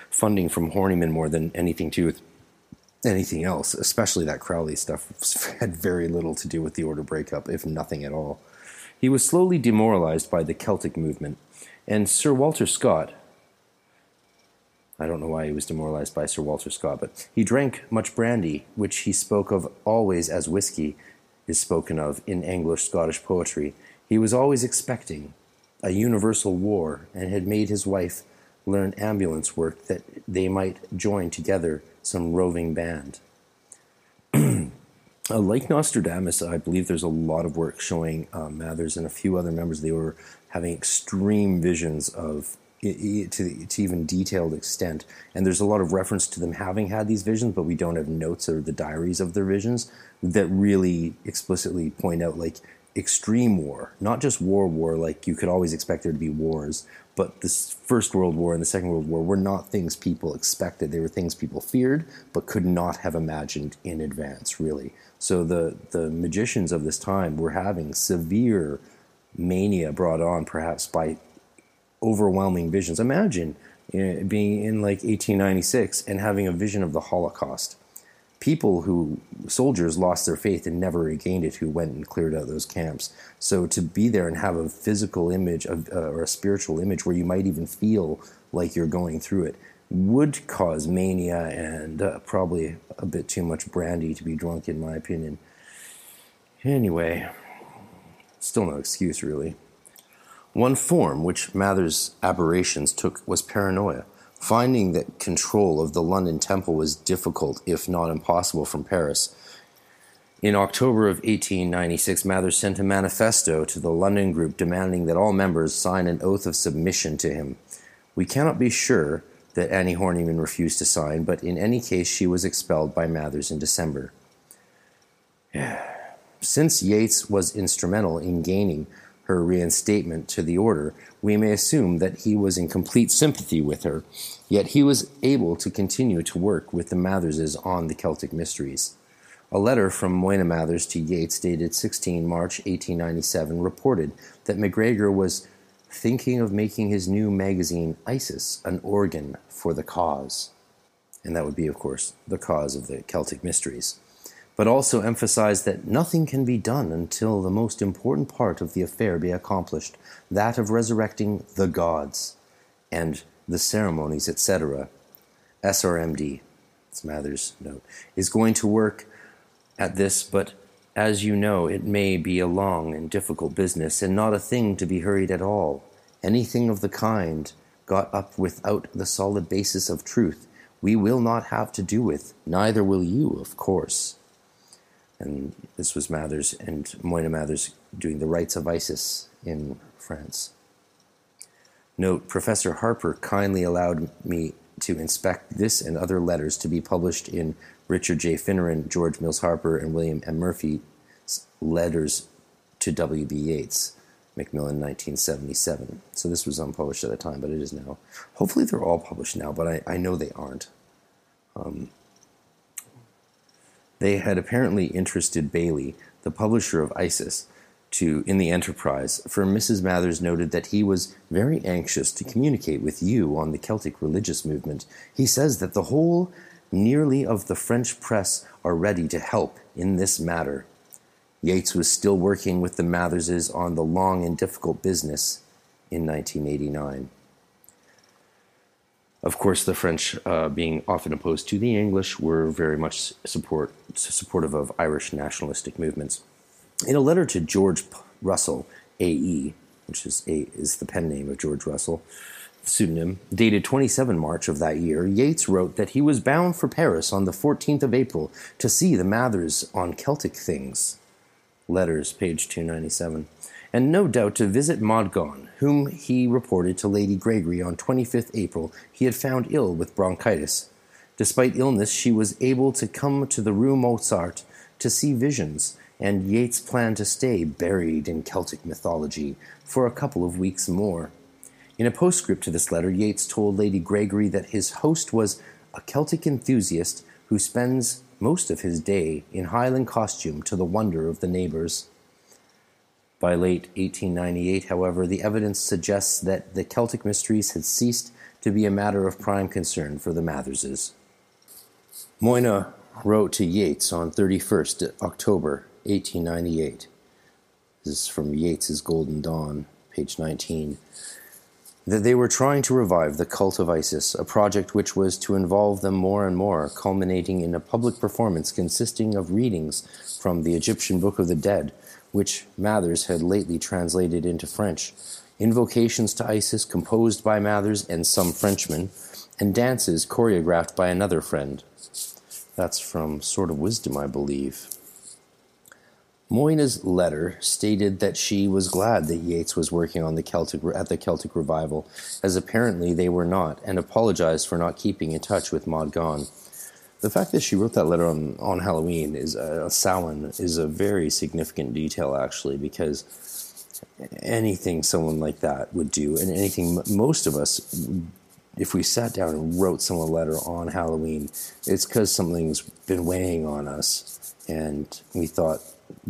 funding from Horniman more than anything to do with anything else, especially that Crowley stuff had very little to do with the order breakup, if nothing at all. He was slowly demoralized by the Celtic movement, and Sir Walter Scott I don't know why he was demoralized by Sir Walter Scott, but he drank much brandy, which he spoke of always as whiskey is spoken of in English Scottish poetry. He was always expecting a universal war and had made his wife learn ambulance work that they might join together some roving band. Uh, like Nostradamus, I believe there's a lot of work showing uh, Mathers and a few other members they were having extreme visions of to, to even detailed extent. And there's a lot of reference to them having had these visions, but we don't have notes or the diaries of their visions that really explicitly point out like extreme war, not just war war, like you could always expect there to be wars, but this First World War and the Second World War were not things people expected. They were things people feared, but could not have imagined in advance, really. So the, the magicians of this time were having severe mania brought on perhaps by overwhelming visions. Imagine you know, being in like 1896 and having a vision of the Holocaust people who soldiers lost their faith and never regained it who went and cleared out those camps. So to be there and have a physical image of, uh, or a spiritual image where you might even feel like you're going through it would cause mania and uh, probably a bit too much brandy to be drunk in my opinion. Anyway still no excuse really. One form which mather's aberrations took was paranoia Finding that control of the London Temple was difficult, if not impossible, from Paris, in October of 1896, Mather sent a manifesto to the London group demanding that all members sign an oath of submission to him. We cannot be sure that Annie Horniman refused to sign, but in any case, she was expelled by Mathers in December. Since Yeats was instrumental in gaining her reinstatement to the order, we may assume that he was in complete sympathy with her, yet he was able to continue to work with the Matherses on the Celtic mysteries. A letter from Moina Mathers to Yeats dated 16 March 1897 reported that MacGregor was thinking of making his new magazine Isis an organ for the cause. And that would be, of course, the cause of the Celtic mysteries but also emphasized that nothing can be done until the most important part of the affair be accomplished, that of resurrecting the gods and the ceremonies, etc. SRMD, it's Mather's note, is going to work at this, but as you know, it may be a long and difficult business, and not a thing to be hurried at all. Anything of the kind got up without the solid basis of truth, we will not have to do with, neither will you, of course and this was Mathers and Moina Mathers doing the rites of Isis in France. Note, Professor Harper kindly allowed me to inspect this and other letters to be published in Richard J. Finneran, George Mills Harper, and William M. Murphy's Letters to W.B. Yeats, Macmillan, 1977. So this was unpublished at the time, but it is now. Hopefully they're all published now, but I, I know they aren't. Um, they had apparently interested Bailey, the publisher of Isis, to in the enterprise, for Mrs. Mathers noted that he was very anxious to communicate with you on the Celtic religious movement. He says that the whole nearly of the French press are ready to help in this matter. Yeats was still working with the Matherses on the long and difficult business in 1989. Of course, the French, uh, being often opposed to the English, were very much support, supportive of Irish nationalistic movements. In a letter to George Russell, A.E., which is, a, is the pen name of George Russell, pseudonym, dated 27 March of that year, Yeats wrote that he was bound for Paris on the 14th of April to see the Mathers on Celtic things. Letters, page 297. And no doubt to visit Maud whom he reported to Lady Gregory on 25th April he had found ill with bronchitis. Despite illness, she was able to come to the Rue Mozart to see visions and Yeats planned to stay buried in Celtic mythology for a couple of weeks more. In a postscript to this letter, Yeats told Lady Gregory that his host was a Celtic enthusiast who spends most of his day in Highland costume to the wonder of the neighbors. By late 1898, however, the evidence suggests that the Celtic mysteries had ceased to be a matter of prime concern for the Matherses. Moina wrote to Yeats on 31st October 1898. This is from Yeats's Golden Dawn, page 19. That they were trying to revive the cult of Isis, a project which was to involve them more and more, culminating in a public performance consisting of readings from the Egyptian Book of the Dead, which Mathers had lately translated into French, invocations to Isis composed by Mathers and some Frenchmen, and dances choreographed by another friend. That's from Sword of Wisdom, I believe. Moina's letter stated that she was glad that Yeats was working on the Celtic at the Celtic revival, as apparently they were not, and apologized for not keeping in touch with Maud Gonne. The fact that she wrote that letter on, on Halloween is uh, Samhain is a very significant detail actually because anything someone like that would do and anything most of us if we sat down and wrote someone a letter on Halloween it's because something's been weighing on us and we thought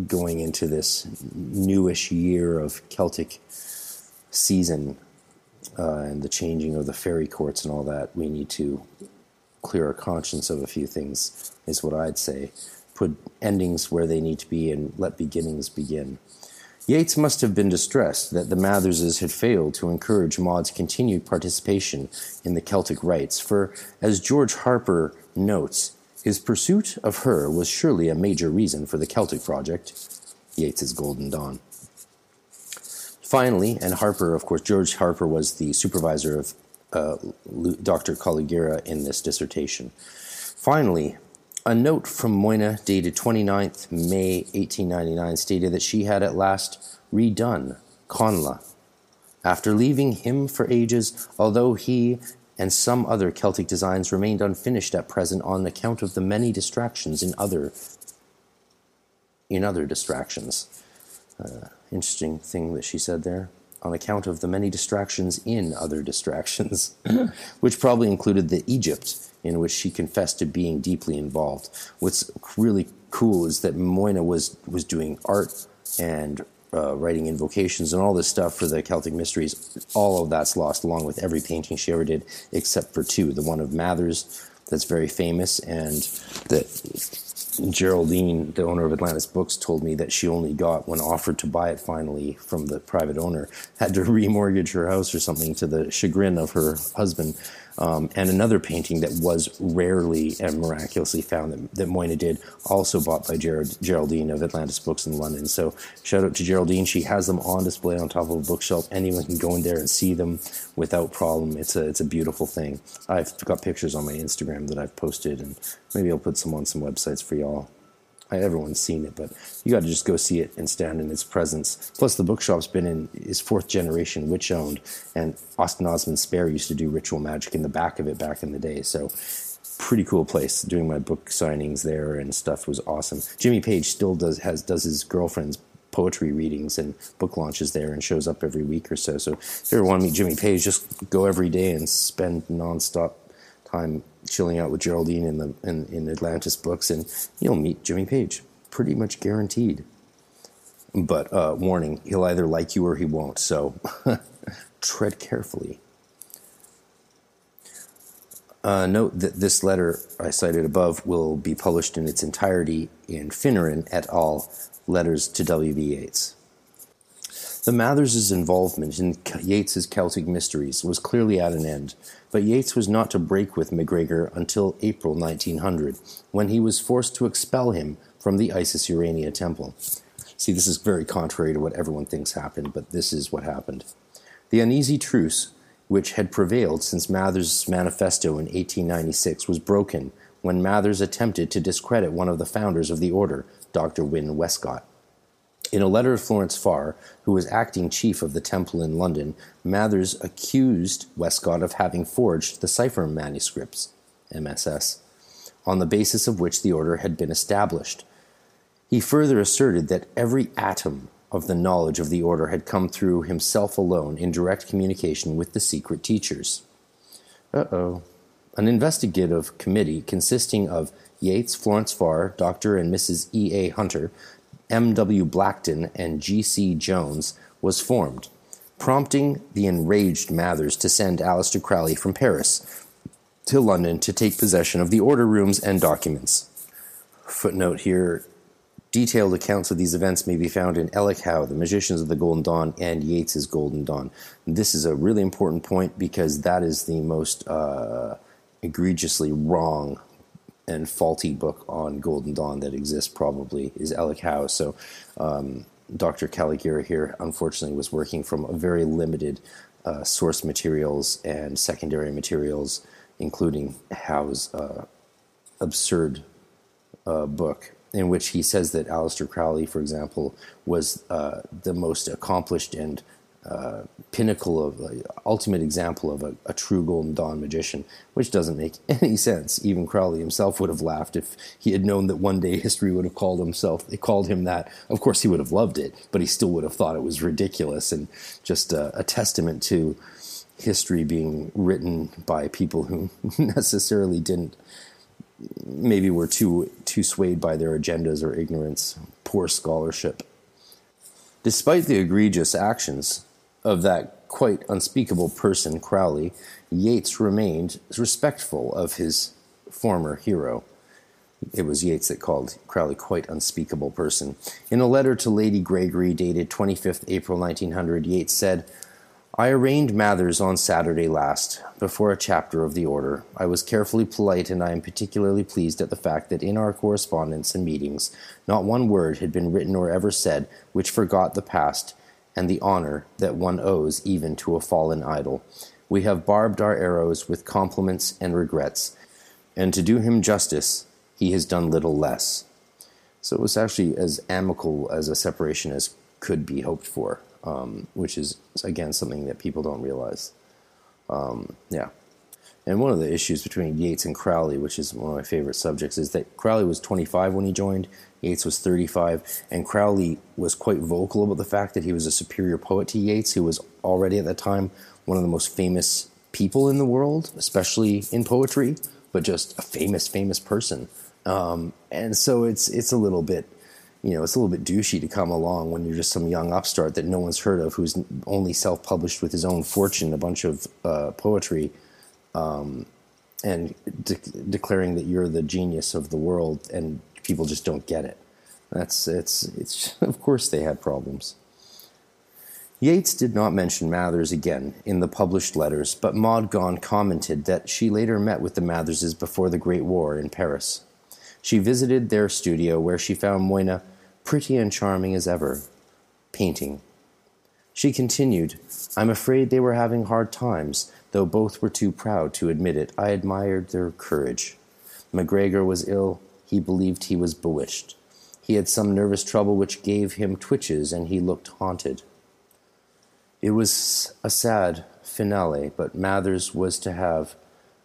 going into this newish year of Celtic season uh, and the changing of the fairy courts and all that, we need to clear our conscience of a few things, is what I'd say. Put endings where they need to be and let beginnings begin. Yeats must have been distressed that the Matherses had failed to encourage Maud's continued participation in the Celtic rites, for, as George Harper notes, his pursuit of her was surely a major reason for the Celtic project, Yeats's Golden Dawn. Finally, and Harper, of course, George Harper was the supervisor of uh, Dr. Kalogera in this dissertation. Finally, a note from Moina dated 29th May 1899 stated that she had at last redone Connla. After leaving him for ages, although he and some other Celtic designs remained unfinished at present on account of the many distractions in other in other distractions. Uh, interesting thing that she said there. On account of the many distractions in other distractions, which probably included the Egypt in which she confessed to being deeply involved. What's really cool is that Moina was was doing art and uh, writing invocations and all this stuff for the Celtic mysteries, all of that's lost along with every painting she ever did, except for two. The one of Mathers, that's very famous, and that Geraldine, the owner of Atlantis Books, told me that she only got when offered to buy it finally from the private owner, had to remortgage her house or something to the chagrin of her husband um, and another painting that was rarely and miraculously found that, that Moina did, also bought by Geraldine of Atlantis Books in London. So shout out to Geraldine. She has them on display on top of a bookshelf. Anyone can go in there and see them without problem. It's a it's a beautiful thing. I've got pictures on my Instagram that I've posted, and maybe I'll put some on some websites for y'all. Everyone's seen it, but you got to just go see it and stand in its presence. Plus, the bookshop's been in is fourth generation witch owned, and Austin Osman Spare used to do ritual magic in the back of it back in the day. So, pretty cool place. Doing my book signings there and stuff was awesome. Jimmy Page still does has does his girlfriend's poetry readings and book launches there and shows up every week or so. So, if you ever want to meet Jimmy Page, just go every day and spend nonstop time chilling out with Geraldine in the in, in Atlantis books, and you'll meet Jimmy Page, pretty much guaranteed. But uh, warning, he'll either like you or he won't. So tread carefully. Uh, note that this letter I cited above will be published in its entirety in Finneran et al. Letters to W.B. Yeats. The Mathers' involvement in Yeats's Celtic Mysteries was clearly at an end, but Yeats was not to break with MacGregor until April 1900, when he was forced to expel him from the Isis Urania temple. See, this is very contrary to what everyone thinks happened, but this is what happened. The uneasy truce, which had prevailed since Mathers' manifesto in 1896, was broken when Mathers attempted to discredit one of the founders of the order, Dr. Wynn Westcott. In a letter to Florence Farr, who was acting chief of the temple in London, Mathers accused Westcott of having forged the cipher manuscripts, MSS, on the basis of which the order had been established. He further asserted that every atom of the knowledge of the order had come through himself alone in direct communication with the secret teachers. Uh oh. An investigative committee consisting of Yeats, Florence Farr, Dr. and Mrs. E. A. Hunter, M. W. Blackden, and G. C. Jones was formed, prompting the enraged Mathers to send Aleister Crowley from Paris to London to take possession of the order rooms and documents. Footnote here Detailed accounts of these events may be found in Ellic Howe, The Magicians of the Golden Dawn, and Yeats's Golden Dawn. This is a really important point because that is the most uh, egregiously wrong and faulty book on Golden Dawn that exists probably is Ellic Howe. So um, Dr. Kalogera here, unfortunately, was working from a very limited uh, source materials and secondary materials, including Howe's uh, absurd uh, book in which he says that Aleister Crowley, for example, was uh, the most accomplished and uh, pinnacle of uh, ultimate example of a, a, true Golden Dawn magician, which doesn't make any sense. Even Crowley himself would have laughed if he had known that one day history would have called himself. They called him that. Of course, he would have loved it, but he still would have thought it was ridiculous and just a testament to history being written by people who necessarily didn't maybe were too too swayed by their agendas or ignorance, poor scholarship. Despite the egregious actions of that quite unspeakable person, Crowley, Yeats remained respectful of his former hero. It was Yeats that called Crowley quite unspeakable person. In a letter to Lady Gregory dated 25th April 1900, Yeats said, I arraigned Mathers on Saturday last, before a chapter of the order. I was carefully polite, and I am particularly pleased at the fact that in our correspondence and meetings, not one word had been written or ever said which forgot the past and the honor that one owes even to a fallen idol. We have barbed our arrows with compliments and regrets, and to do him justice, he has done little less. So it was actually as amicable as a separation as could be hoped for um, which is again something that people don't realize. Um, yeah. And one of the issues between Yeats and Crowley, which is one of my favorite subjects, is that Crowley was 25 when he joined, Yeats was 35, and Crowley was quite vocal about the fact that he was a superior poet to Yeats, who was already at that time one of the most famous people in the world, especially in poetry, but just a famous, famous person. Um, and so it's it's a little bit you know, it's a little bit douchey to come along when you're just some young upstart that no one's heard of, who's only self-published with his own fortune, a bunch of uh, poetry, um, and de- declaring that you're the genius of the world, and people just don't get it. That's it's it's. Of course, they had problems. Yeats did not mention Mathers again in the published letters, but Maud Gonne commented that she later met with the Matherses before the Great War in Paris. She visited their studio where she found Moina pretty and charming as ever, painting. She continued, I'm afraid they were having hard times, though both were too proud to admit it. I admired their courage. MacGregor was ill. He believed he was bewitched. He had some nervous trouble which gave him twitches, and he looked haunted. It was a sad finale, but Mathers was to have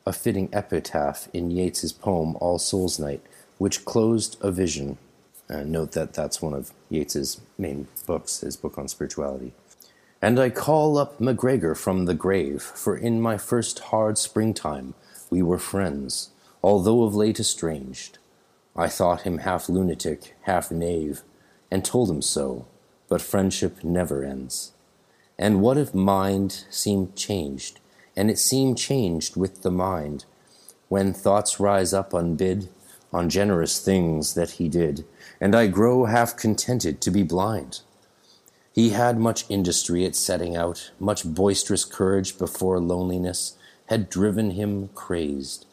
a fitting epitaph in Yeats's poem All Souls' Night, which closed a vision. Uh, note that that's one of Yeats's main books, his book on spirituality. And I call up MacGregor from the grave, for in my first hard springtime we were friends, although of late estranged. I thought him half lunatic, half knave, and told him so, but friendship never ends. And what if mind seemed changed, and it seemed changed with the mind, when thoughts rise up unbid on generous things that he did, and I grow half contented to be blind? He had much industry at setting out, much boisterous courage before loneliness had driven him crazed.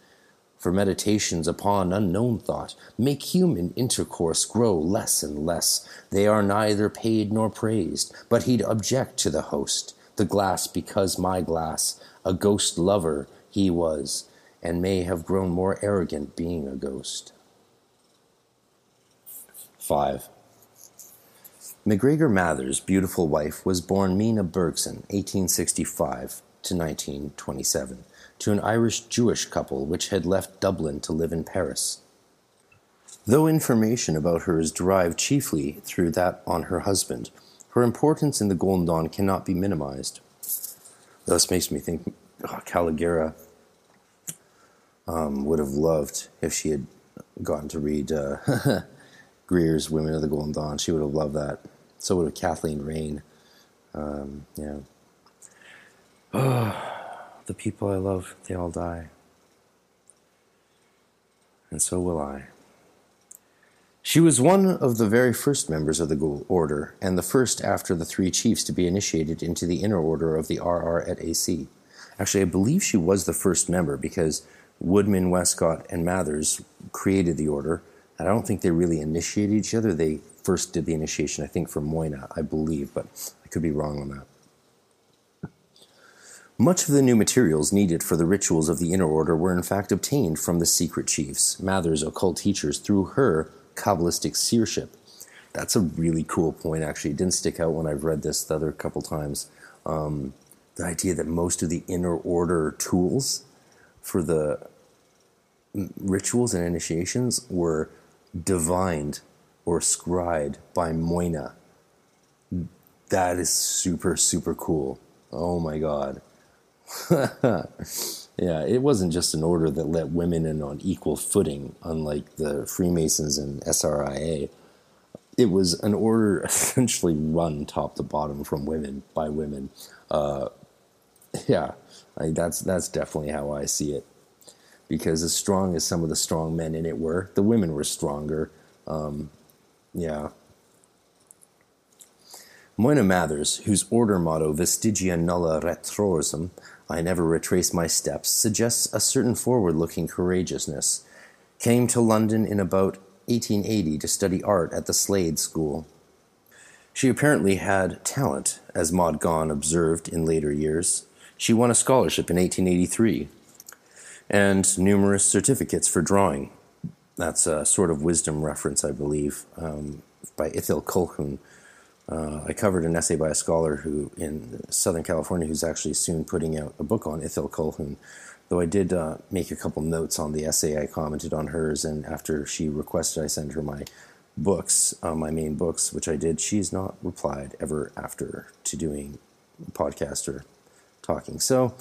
For meditations upon unknown thought make human intercourse grow less and less. They are neither paid nor praised, but he'd object to the host, the glass because my glass, a ghost lover he was, and may have grown more arrogant being a ghost. 5. MacGregor Mathers' beautiful wife was born Mina Bergson, 1865 to 1927, to an Irish Jewish couple which had left Dublin to live in Paris. Though information about her is derived chiefly through that on her husband, her importance in the Golden Dawn cannot be minimized. Thus makes me think oh, um, would have loved if she had gotten to read uh, Greer's Women of the Golden Dawn. She would have loved that. So would have Kathleen Raine. Um, yeah. The people I love, they all die. And so will I. She was one of the very first members of the Order, and the first after the three chiefs to be initiated into the inner order of the RR at AC. Actually, I believe she was the first member because Woodman, Westcott, and Mathers created the order. And I don't think they really initiated each other. They first did the initiation, I think, for Moina, I believe, but I could be wrong on that. Much of the new materials needed for the rituals of the inner order were in fact obtained from the secret chiefs, Mather's occult teachers, through her Kabbalistic seership. That's a really cool point, actually. It didn't stick out when I've read this the other couple times. Um, the idea that most of the inner order tools for the rituals and initiations were divined or scried by Moina. That is super, super cool. Oh my God. yeah, it wasn't just an order that let women in on equal footing, unlike the Freemasons and SRIA. It was an order essentially run top to bottom from women by women. Uh, yeah, I, that's that's definitely how I see it. Because as strong as some of the strong men in it were, the women were stronger. Um, yeah. Moina Mathers, whose order motto, Vestigia nulla retrorsum, I never retrace my steps, suggests a certain forward looking courageousness, came to London in about 1880 to study art at the Slade School. She apparently had talent, as Maud Gonne observed in later years. She won a scholarship in 1883 and numerous certificates for drawing. That's a Sword of Wisdom reference, I believe, um, by Ithell Colquhoun. Uh, I covered an essay by a scholar who in Southern California who's actually soon putting out a book on Ithell Colquhoun. Though I did uh, make a couple notes on the essay, I commented on hers, and after she requested I send her my books, uh, my main books, which I did, she's not replied ever after to doing podcast or talking. So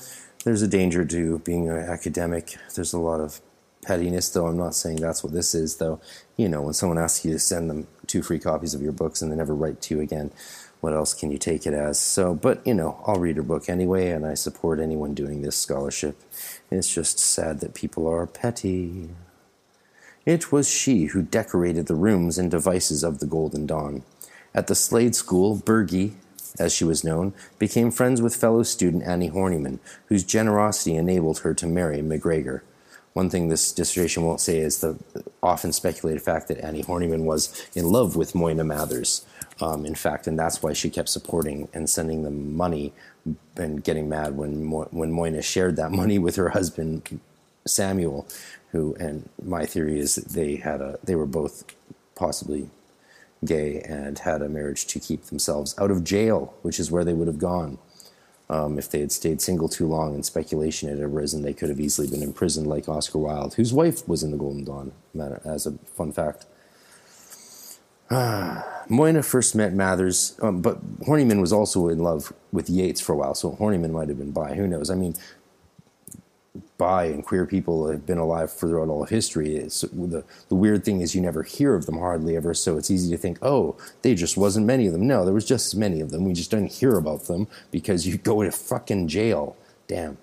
there's a danger to being an academic. There's a lot of pettiness, though I'm not saying that's what this is, though. You know, when someone asks you to send them two free copies of your books and they never write to you again, what else can you take it as? So, but you know, I'll read her book anyway, and I support anyone doing this scholarship. It's just sad that people are petty. It was she who decorated the rooms and devices of the Golden Dawn. At the Slade School, Bergie, as she was known, became friends with fellow student Annie Horniman, whose generosity enabled her to marry MacGregor. One thing this dissertation won't say is the often speculated fact that Annie Horniman was in love with Moina Mathers, um, in fact, and that's why she kept supporting and sending them money and getting mad when Mo- when Moina shared that money with her husband Samuel, who and my theory is that they had a they were both possibly gay and had a marriage to keep themselves out of jail, which is where they would have gone. Um, if they had stayed single too long and speculation had arisen, they could have easily been imprisoned like Oscar Wilde, whose wife was in the Golden Dawn, as a fun fact. Moina first met Mathers, um, but Horniman was also in love with Yeats for a while, so Horniman might have been bi. Who knows? I mean, bi and queer people have been alive throughout all of history. It's, the, the weird thing is you never hear of them hardly ever, so it's easy to think, oh, they just wasn't many of them. No, there was just as many of them. We just didn't hear about them because you go to fucking jail. Damn.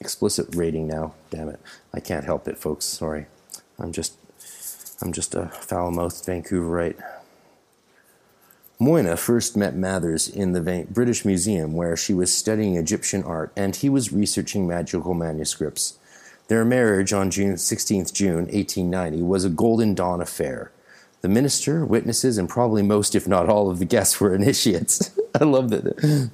Explicit rating now. Damn it. I can't help it, folks. Sorry. I'm just I'm just a foul mouthed Vancouverite. Moina first met Mathers in the British Museum, where she was studying Egyptian art and he was researching magical manuscripts. Their marriage on June 16th June 1890 was a Golden Dawn affair. The minister, witnesses, and probably most, if not all, of the guests were initiates. I love that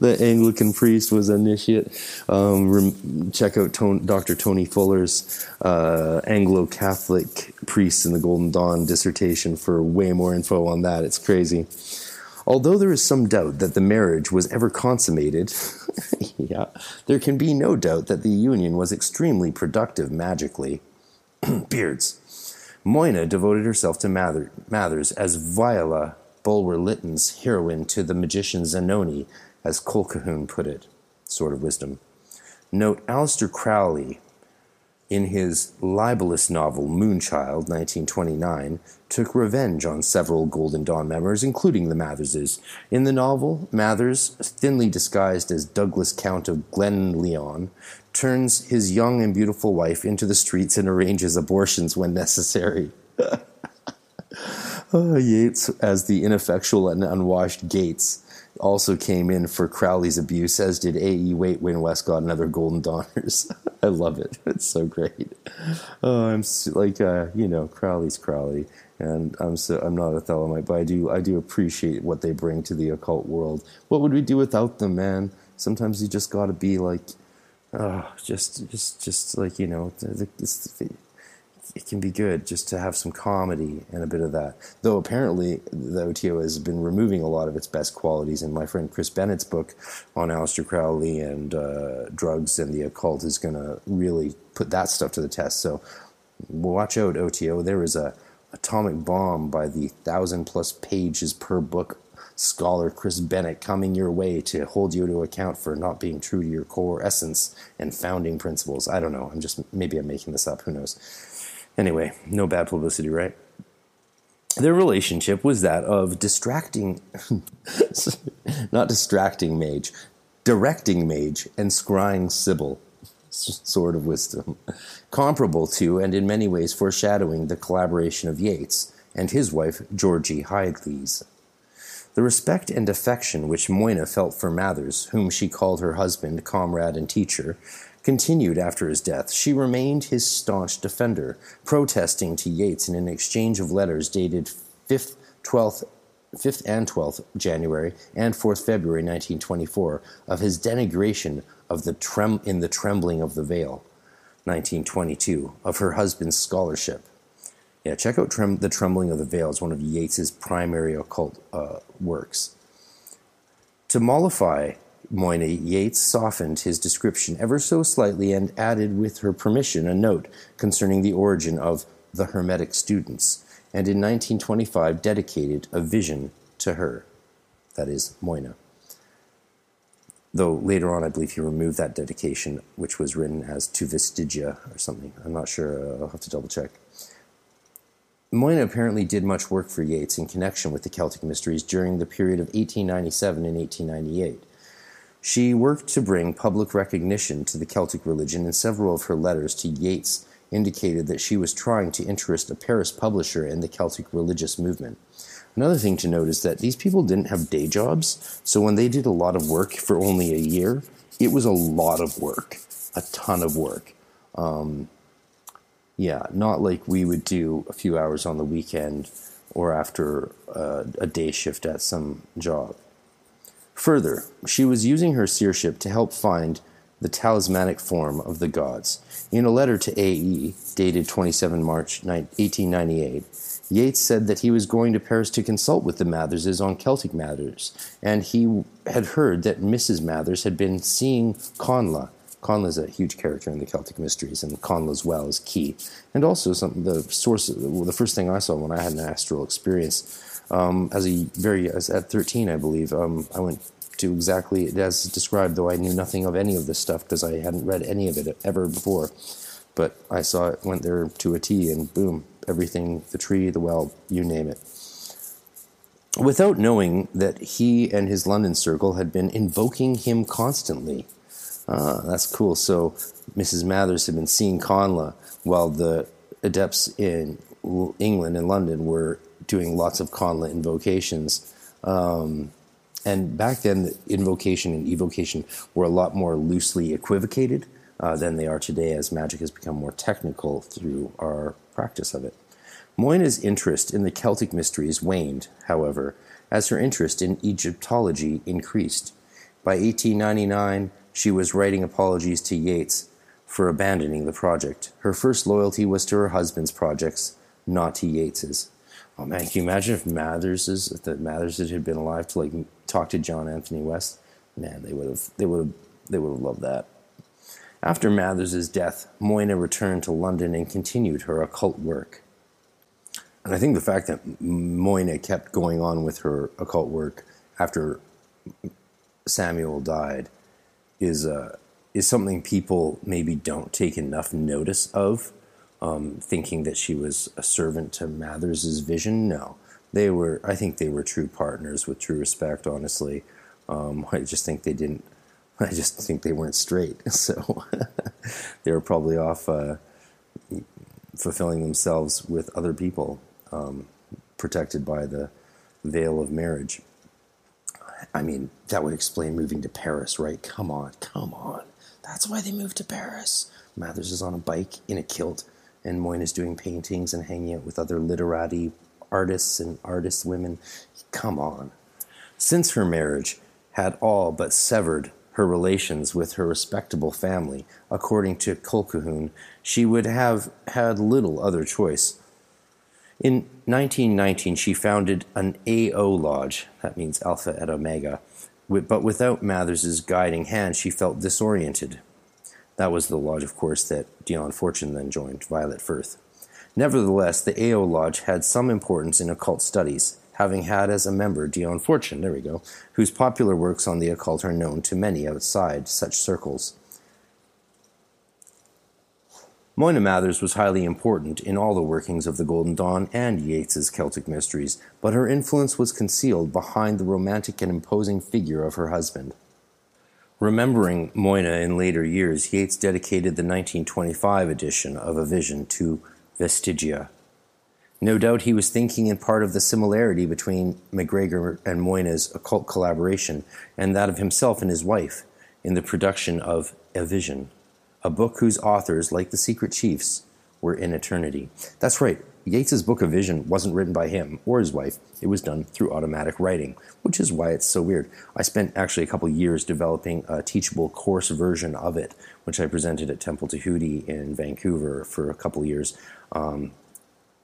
the Anglican priest was initiate. Um, check out Dr. Tony Fuller's uh, Anglo Catholic priest in the Golden Dawn dissertation for way more info on that. It's crazy. Although there is some doubt that the marriage was ever consummated, yeah, there can be no doubt that the union was extremely productive magically. Beards. Moina devoted herself to Mather, Mathers as Viola Bulwer Lytton's heroine to the magician Zanoni, as Colquhoun put it. Sword of Wisdom. Note Aleister Crowley, in his libelous novel Moonchild, 1929, took revenge on several Golden Dawn members, including the Matherses. In the novel, Mathers, thinly disguised as Douglas Count of Glenlyon, turns his young and beautiful wife into the streets and arranges abortions when necessary. oh, as the ineffectual and unwashed Gates also came in for Crowley's abuse, as did A.E. Waite, Westcott, and other Golden Dawners. I love it. It's so great. Oh, I'm so, like, uh, you know, Crowley's Crowley, and I'm so I'm not a Thelemite, but I do I do appreciate what they bring to the occult world. What would we do without them, man? Sometimes you just got to be like oh, just just just like you know, it can be good just to have some comedy and a bit of that. Though apparently the OTO has been removing a lot of its best qualities, and my friend Chris Bennett's book on Aleister Crowley and uh, drugs and the occult is going to really put that stuff to the test. So watch out, OTO. There is a atomic bomb by the thousand plus pages per book scholar Chris Bennett coming your way to hold you to account for not being true to your core essence and founding principles. I don't know. I'm just maybe I'm making this up. Who knows? Anyway, no bad publicity, right? Their relationship was that of distracting, not distracting mage, directing mage, and scrying sibyl, sword of wisdom, comparable to and in many ways foreshadowing the collaboration of Yeats and his wife Georgie Hyde-Lees. The respect and affection which Moina felt for Mathers, whom she called her husband, comrade, and teacher, continued after his death. She remained his staunch defender, protesting to Yeats in an exchange of letters dated 5th, 12th, 5th and 12th January and 4th February 1924 of his denigration of the trem- in the trembling of the veil 1922 of her husband's scholarship yeah, check out Trem- The Trembling of the Veil. It's one of Yeats's primary occult uh, works. To mollify Moina, Yeats softened his description ever so slightly and added, with her permission, a note concerning the origin of the Hermetic students, and in 1925 dedicated a vision to her, that is, Moina. Though later on, I believe he removed that dedication, which was written as to Vestigia or something. I'm not sure. I'll have to double check. Moina apparently did much work for Yeats in connection with the Celtic Mysteries during the period of 1897 and 1898. She worked to bring public recognition to the Celtic religion, and several of her letters to Yeats indicated that she was trying to interest a Paris publisher in the Celtic religious movement. Another thing to note is that these people didn't have day jobs, so when they did a lot of work for only a year, it was a lot of work, a ton of work. Um, yeah, not like we would do a few hours on the weekend or after uh, a day shift at some job. Further, she was using her seership to help find the talismanic form of the gods. In a letter to A.E., dated 27 March 1898, Yeats said that he was going to Paris to consult with the Matherses on Celtic matters, and he had heard that Mrs. Mathers had been seeing. Connla is a huge character in the Celtic mysteries, and Connla's well is key. And also, some the source, the first thing I saw when I had an astral experience, um, as a very as at 13, I believe, um, I went to exactly as described, though I knew nothing of any of this stuff because I hadn't read any of it ever before. But I saw it, went there to a T, and boom, everything the tree, the well, you name it. Without knowing that he and his London circle had been invoking him constantly. Ah, that's cool. So Mrs. Mathers had been seeing Connla while the adepts in England and London were doing lots of Connla invocations. Um, and back then, the invocation and evocation were a lot more loosely equivocated uh, than they are today, as magic has become more technical through our practice of it. Moina's interest in the Celtic mysteries waned, however, as her interest in Egyptology increased. By 1899, she was writing apologies to Yeats for abandoning the project. Her first loyalty was to her husband's projects, not to Yeats's. Oh man, can you imagine if Matherses, if the Matherses had been alive to like talk to John Anthony West? Man, they would have, they would have, they would have loved that. After Mathers's death, Moina returned to London and continued her occult work. And I think the fact that Moina kept going on with her occult work after Samuel died is uh, is something people maybe don't take enough notice of um, thinking that she was a servant to Mathers's vision. No, they were. I think they were true partners with true respect. Honestly, um, I just think they didn't. I just think they weren't straight. So they were probably off uh, fulfilling themselves with other people, um, protected by the veil of marriage. I mean, that would explain moving to Paris, right? Come on, come on. That's why they moved to Paris. Mathers is on a bike in a kilt and Moina is doing paintings and hanging out with other literati artists and artist women. Come on. Since her marriage had all but severed her relations with her respectable family, according to Colquhoun, she would have had little other choice. In 1919, she founded an AO Lodge, that means Alpha et Omega, but without Mathers's guiding hand, she felt disoriented. That was the lodge, of course, that Dion Fortune then joined, Violet Firth. Nevertheless, the AO Lodge had some importance in occult studies, having had as a member Dion Fortune, there we go, whose popular works on the occult are known to many outside such circles. Moina Mathers was highly important in all the workings of the Golden Dawn and Yeats's Celtic mysteries, but her influence was concealed behind the romantic and imposing figure of her husband. Remembering Moina in later years, Yeats dedicated the 1925 edition of A Vision to Vestigia. No doubt he was thinking in part of the similarity between MacGregor and Moina's occult collaboration and that of himself and his wife in the production of A Vision, a book whose authors, like the Secret Chiefs, were in eternity. That's right, Yeats's Book of Vision wasn't written by him or his wife. It was done through automatic writing, which is why it's so weird. I spent actually a couple years developing a teachable course version of it, which I presented at Temple Tahuti in Vancouver for a couple years. Um,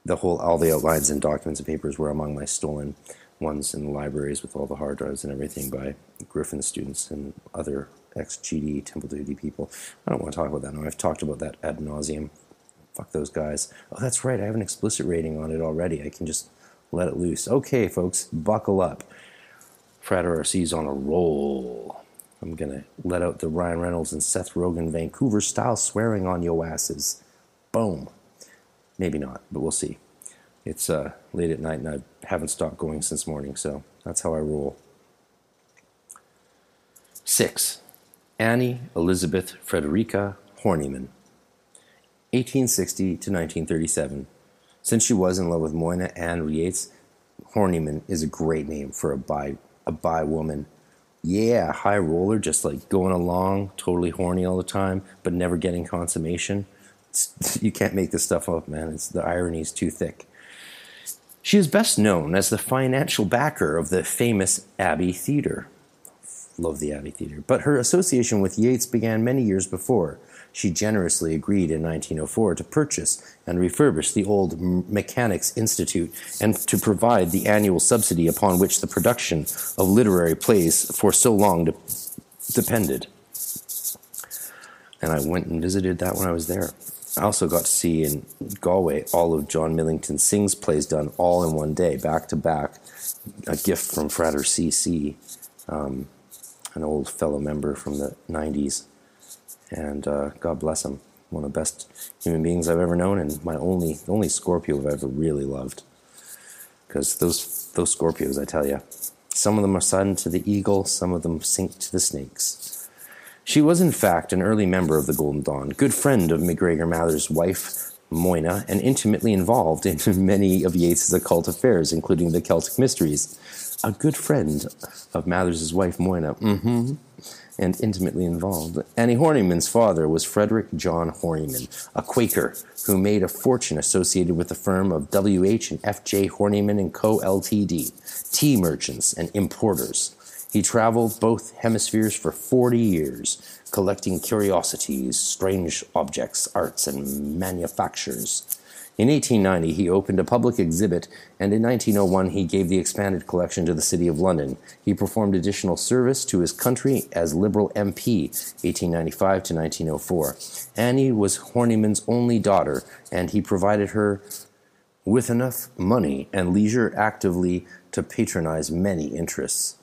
the whole, all the outlines and documents and papers were among my stolen ones in the libraries with all the hard drives and everything by Griffin students and other ex-GD Temple Tahuti people. I don't want to talk about that now. I've talked about that ad nauseum fuck those guys. Oh, that's right, I have an explicit rating on it already. I can just let it loose. Okay, folks, buckle up. Frat RC's on a roll. I'm gonna let out the Ryan Reynolds and Seth Rogen Vancouver style swearing on yo asses. Boom. Maybe not, but we'll see. It's uh, late at night and I haven't stopped going since morning, so that's how I roll. Six. Annie Elizabeth Frederica Horniman. 1860 to 1937. Since she was in love with Moina Ann Yeats, Horniman is a great name for a bi a bi woman. Yeah, high roller, just like going along, totally horny all the time, but never getting consummation. It's, you can't make this stuff up, man. It's, the irony is too thick. She is best known as the financial backer of the famous Abbey Theatre. love the Abbey Theatre. But her association with Yeats began many years before. She generously agreed in 1904 to purchase and refurbish the old Mechanics' Institute and to provide the annual subsidy upon which the production of literary plays for so long de- depended. And I went and visited that when I was there. I also got to see in Galway all of John Millington Synge's plays done all in one day, back to back. A gift from Frater CC, um, an old fellow member from the 90s. And uh, God bless him. One of the best human beings I've ever known, and my only only Scorpio I've ever really loved. Because those those Scorpios, I tell you, some of them are silent to the eagle, some of them sink to the snakes. She was, in fact, an early member of the Golden Dawn, good friend of MacGregor Mather's wife, Moina, and intimately involved in many of Yeats's occult affairs, including the Celtic Mysteries. A good friend of Mathers's wife, Moina, mm-hmm, and intimately involved. Annie Horniman's father was Frederick John Horniman, a Quaker who made a fortune associated with the firm of W.H. and F.J. Horniman and Co. Ltd., tea merchants and importers. He traveled both hemispheres for 40 years, collecting curiosities, strange objects, arts, and manufactures. In 1890, he opened a public exhibit, and in 1901, he gave the expanded collection to the City of London. He performed additional service to his country as Liberal MP, 1895 to 1904. Annie was Horniman's only daughter, and he provided her with enough money and leisure actively to patronize many interests.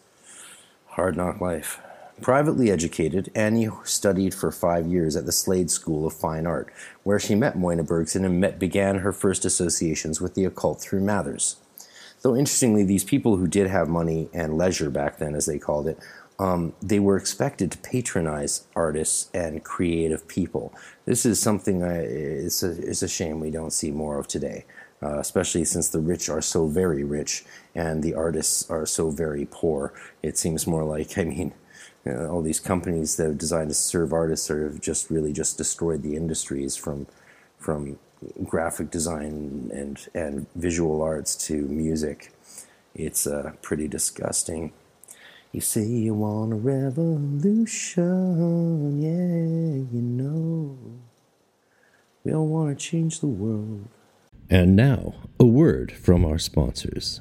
Hard knock life. Privately educated, Annie studied for five years at the Slade School of Fine Art, where she met Moina Bergson and met, began her first associations with the occult through Mathers. Though interestingly, these people who did have money and leisure back then, as they called it, um, they were expected to patronize artists and creative people. This is something I, it's, a, it's a shame we don't see more of today uh, especially since the rich are so very rich and the artists are so very poor. It seems more like, I mean, you know, all these companies that are designed to serve artists are just really just destroyed the industries from from graphic design and and visual arts to music. It's uh, pretty disgusting. You say you want a revolution, yeah, you know. We all want to change the world. And now, a word from our sponsors.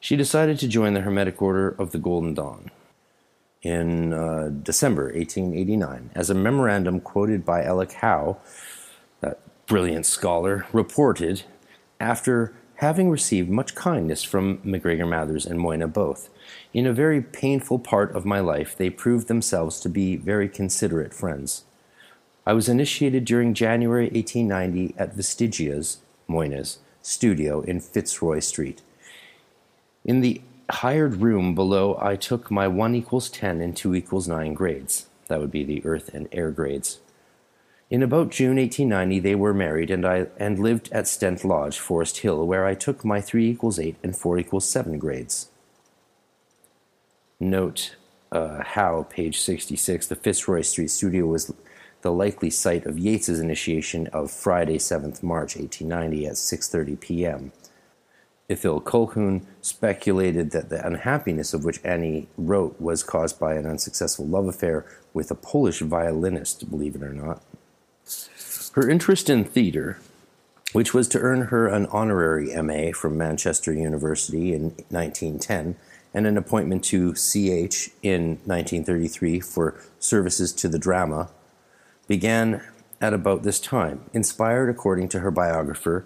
she decided to join the Hermetic Order of the Golden Dawn in uh, December 1889. As a memorandum quoted by Ellic Howe, that brilliant scholar, reported, after having received much kindness from MacGregor Mathers and Moina both. In a very painful part of my life, they proved themselves to be very considerate friends. I was initiated during January 1890 at Vestigia's, Moina's, studio in Fitzroy Street. In the hired room below, I took my 1 equals 10 and 2 equals 9 grades. That would be the earth and air grades. In about June 1890, they were married, and I and lived at Stent Lodge, Forest Hill, where I took my 3 equals 8 and 4 equals 7 grades. Note uh, Howe, page 66, the Fitzroy Street studio was the likely site of Yeats's initiation of Friday, 7th March, 1890, at 6:30 p.m. Ithell Colquhoun speculated that the unhappiness of which Annie wrote was caused by an unsuccessful love affair with a Polish violinist, believe it or not. Her interest in theater, which was to earn her an honorary MA from Manchester University in 1910 and an appointment to CH in 1933 for services to the drama, began at about this time, inspired, according to her biographer,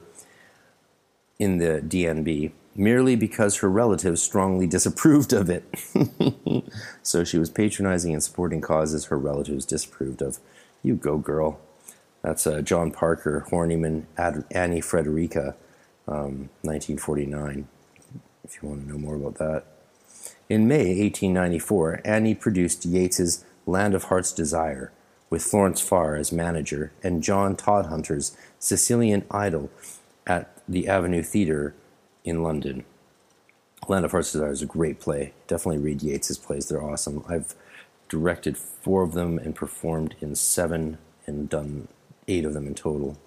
in the DNB merely because her relatives strongly disapproved of it. so she was patronizing and supporting causes her relatives disapproved of. You go, girl. That's uh, John Parker, Horniman, Ad- Annie Frederica, um, 1949, if you want to know more about that. In May 1894, Annie produced Yeats's Land of Heart's Desire, with Florence Farr as manager, and John Todhunter's Sicilian Idyll at the Avenue Theatre in London. Land of Heart's Desire is a great play. Definitely read Yeats's plays, they're awesome. I've directed four of them and performed in seven and done eight of them in total,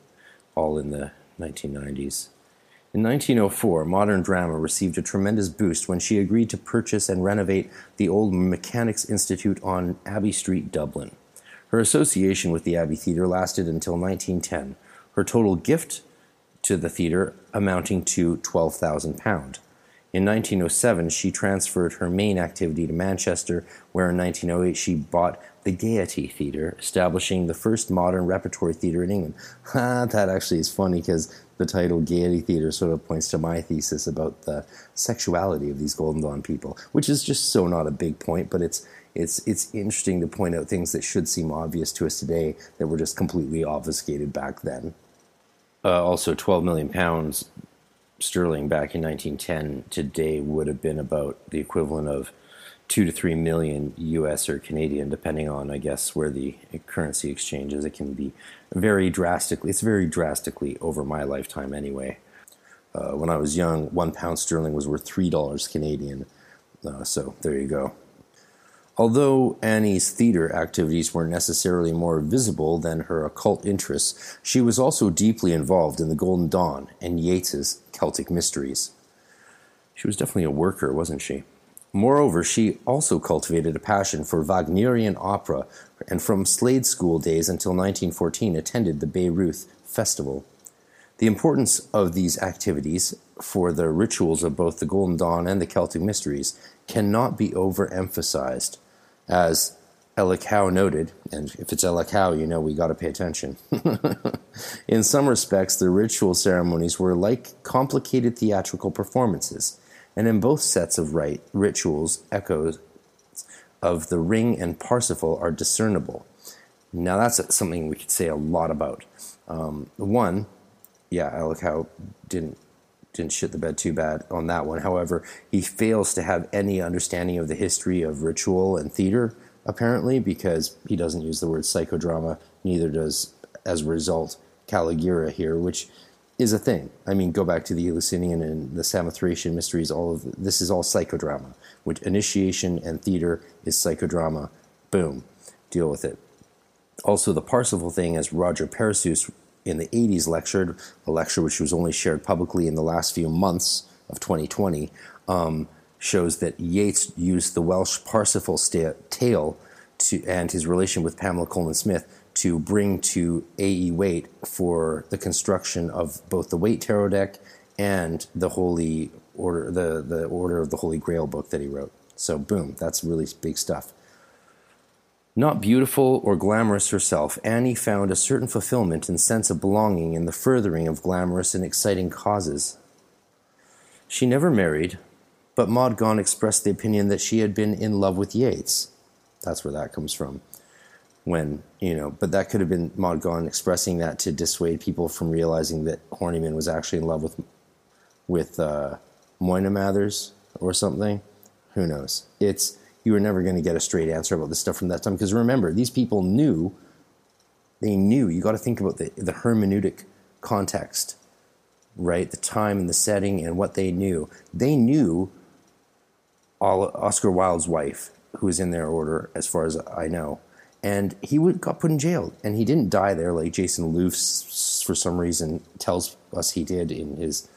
all in the 1990s. In 1904, modern drama received a tremendous boost when she agreed to purchase and renovate the old Mechanics Institute on Abbey Street, Dublin. Her association with the Abbey Theatre lasted until 1910, her total gift to the theatre amounting to £12,000. In 1907, she transferred her main activity to Manchester, where in 1908 she bought the Gaiety Theatre, establishing the first modern repertory theatre in England. that actually is funny because the title Gaiety Theatre sort of points to my thesis about the sexuality of these Golden Dawn people, which is just so not a big point, but it's it's it's interesting to point out things that should seem obvious to us today that were just completely obfuscated back then. Uh, also, 12 million pounds sterling back in 1910 today would have been about the equivalent of two to three million US or Canadian, depending on, I guess, where the currency exchange is. It can be very drastically, it's very drastically over my lifetime anyway. Uh, when I was young, one pound sterling was worth $3 Canadian. Uh, so there you go. Although Annie's theater activities were necessarily more visible than her occult interests, she was also deeply involved in the Golden Dawn and Yeats's Celtic Mysteries. She was definitely a worker, wasn't she? Moreover, she also cultivated a passion for Wagnerian opera and from Slade School days until 1914 attended the Bayreuth Festival. The importance of these activities for the rituals of both the Golden Dawn and the Celtic Mysteries cannot be overemphasized. As Ellic Howe noted, and if it's Ellic Howe, you know we got to pay attention. In some respects, the ritual ceremonies were like complicated theatrical performances, and in both sets of rite rituals, echoes of the ring and Parsifal are discernible. Now, that's something we could say a lot about. Um, one, yeah, Ellic Howe didn't didn't shit the bed too bad on that one. However, he fails to have any understanding of the history of ritual and theater, apparently, because he doesn't use the word psychodrama, neither does, as a result, Kalogera here, which is a thing. I mean, go back to the Eleusinian and the Samothracian mysteries. All of this is all psychodrama. Which initiation and theater is psychodrama. Boom, deal with it. Also, the Parsifal thing, as Roger Persus in the 80s lectured, a lecture which was only shared publicly in the last few months of 2020, um, shows that Yeats used the Welsh Parsifal tale to, and his relation with Pamela Colman Smith to bring to A.E. Waite for the construction of both the Waite Tarot deck and the Holy Order, the, the Order of the Holy Grail book that he wrote. So, boom, that's really big stuff. Not beautiful or glamorous herself, Annie found a certain fulfillment and sense of belonging in the furthering of glamorous and exciting causes. She never married, but Maud Gonne expressed the opinion that she had been in love with Yeats. That's where that comes from. When, you know, but that could have been Maud Gonne expressing that to dissuade people from realizing that Horniman was actually in love with with uh, Moyna Mathers or something. Who knows? It's you were never going to get a straight answer about this stuff from that time. Because remember, these people knew, they knew. You got to think about the, the hermeneutic context, right? The time and the setting and what they knew. They knew all, Oscar Wilde's wife, who was in their order, as far as I know. And he would, got put in jail. And he didn't die there like Jason Louv, for some reason, tells us he did in his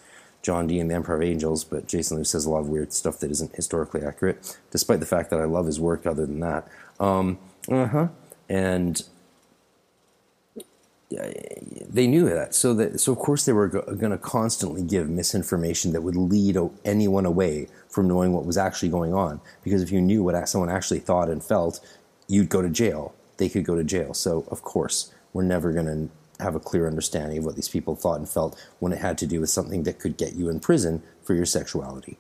John Dee and the Emperor of Angels, but Jason Lee says a lot of weird stuff that isn't historically accurate, despite the fact that I love his work other than that. Um, uh huh. And they knew that. So, that, so of course, they were going to constantly give misinformation that would lead anyone away from knowing what was actually going on. Because if you knew what someone actually thought and felt, you'd go to jail. They could go to jail. So, of course, we're never going to have a clear understanding of what these people thought and felt when it had to do with something that could get you in prison for your sexuality.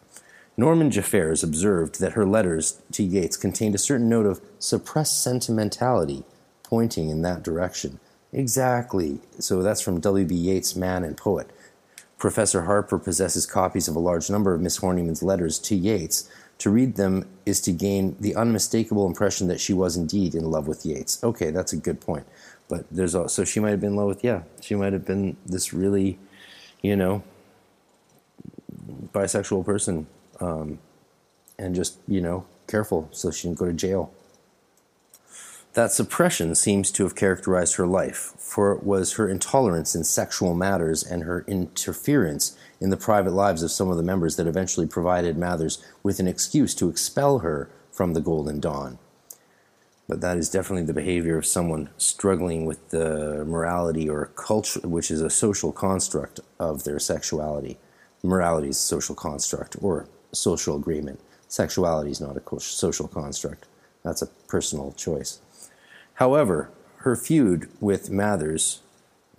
Norman Jeffares observed that her letters to Yeats contained a certain note of suppressed sentimentality pointing in that direction. Exactly. So that's from W.B. Yeats, Man and Poet. Professor Harper possesses copies of a large number of Miss Horniman's letters to Yeats, To read them is to gain the unmistakable impression that she was indeed in love with Yeats. Okay, that's a good point. But there's also, she might have been love with, yeah, she might have been this really, you know, bisexual person. Um, and just, you know, careful so she didn't go to jail. That suppression seems to have characterized her life, for it was her intolerance in sexual matters and her interference in the private lives of some of the members that eventually provided Mathers with an excuse to expel her from the Golden Dawn. But that is definitely the behavior of someone struggling with the morality or culture, which is a social construct of their sexuality. Morality is a social construct or social agreement. Sexuality is not a social construct. That's a personal choice. However, her feud with Mathers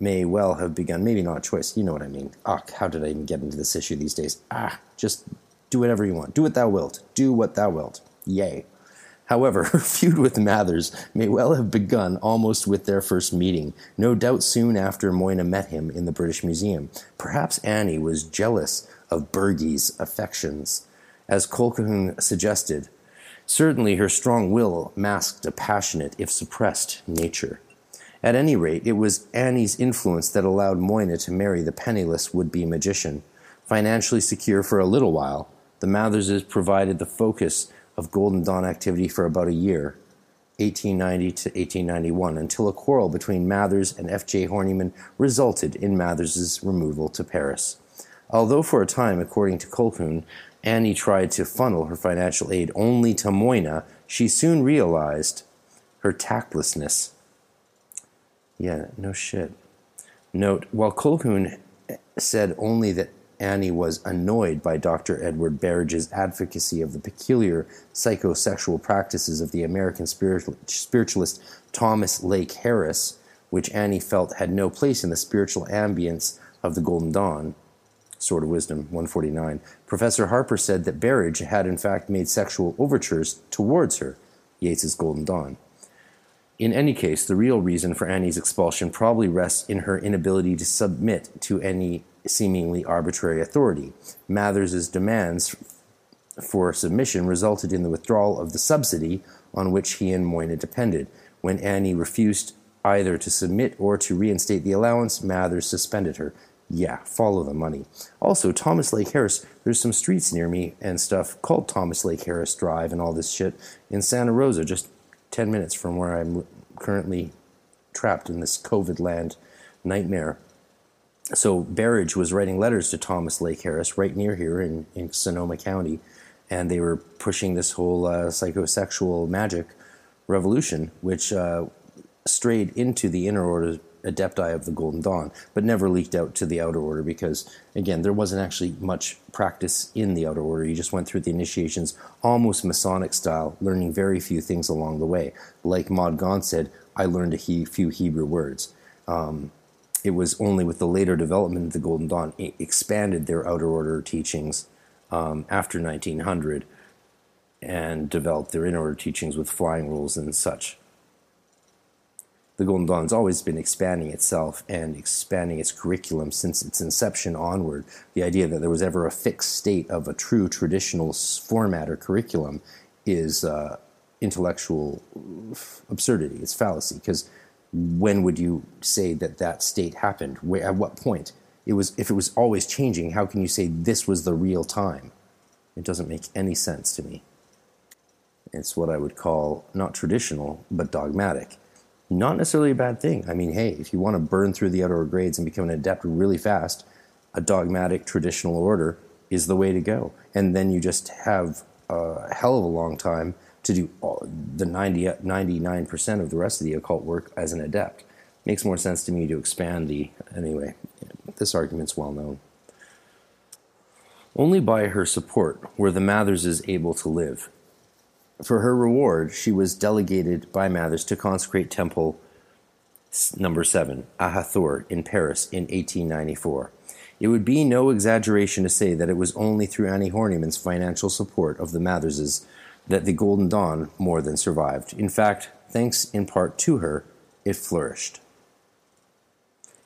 may well have begun, maybe not choice, you know what I mean. Ah, how did I even get into this issue these days? Ah, just do whatever you want. Do what thou wilt. Do what thou wilt. Yay. However, her feud with Mathers may well have begun almost with their first meeting, no doubt soon after Moina met him in the British Museum. Perhaps Annie was jealous of Bergie's affections. As Colquhoun suggested, Certainly, her strong will masked a passionate, if suppressed, nature. At any rate, it was Annie's influence that allowed Moina to marry the penniless would be magician. Financially secure for a little while, the Matherses provided the focus of Golden Dawn activity for about a year, 1890 to 1891, until a quarrel between Mathers and F.J. Horniman resulted in Mathers's removal to Paris. Although for a time, according to Colquhoun, Annie tried to funnel her financial aid only to Moina, she soon realized her tactlessness. Yeah, no shit. Note, while Colquhoun said only that Annie was annoyed by Dr. Edward Berridge's advocacy of the peculiar psychosexual practices of the American spiritualist Thomas Lake Harris, which Annie felt had no place in the spiritual ambience of the Golden Dawn. Sword of Wisdom 149, Professor Harper said that Berridge had in fact made sexual overtures towards her, Yeats's Golden Dawn. In any case, the real reason for Annie's expulsion probably rests in her inability to submit to any seemingly arbitrary authority. Mathers's demands for submission resulted in the withdrawal of the subsidy on which he and Moina depended. When Annie refused either to submit or to reinstate the allowance, Mathers suspended her yeah, follow the money. Also, Thomas Lake Harris, there's some streets near me and stuff called Thomas Lake Harris Drive and all this shit in Santa Rosa, just 10 minutes from where I'm currently trapped in this COVID land nightmare. So, Berridge was writing letters to Thomas Lake Harris right near here in, in Sonoma County, and they were pushing this whole uh, psychosexual magic revolution, which uh, strayed into the inner order adepti of the Golden Dawn, but never leaked out to the Outer Order because, again, there wasn't actually much practice in the Outer Order. You just went through the initiations almost Masonic style, learning very few things along the way. Like Maud Gonne said, I learned a he- few Hebrew words. Um, it was only with the later development of the Golden Dawn, it expanded their Outer Order teachings um, after 1900 and developed their inner order teachings with flying rules and such the Golden Dawn's always been expanding itself and expanding its curriculum since its inception onward. The idea that there was ever a fixed state of a true traditional format or curriculum is uh, intellectual absurdity. It's fallacy because when would you say that that state happened? Where, at what point? It was if it was always changing. How can you say this was the real time? It doesn't make any sense to me. It's what I would call not traditional but dogmatic not necessarily a bad thing. I mean, hey, if you want to burn through the outer grades and become an adept really fast, a dogmatic traditional order is the way to go. And then you just have a hell of a long time to do all, the 90, 99% of the rest of the occult work as an adept. Makes more sense to me to expand the. Anyway, this argument's well known. Only by her support were the Matherses able to live. For her reward, she was delegated by Mathers to consecrate Temple number 7, Ahathoor, in Paris in 1894. It would be no exaggeration to say that it was only through Annie Horniman's financial support of the Matherses that the Golden Dawn more than survived. In fact, thanks in part to her, it flourished.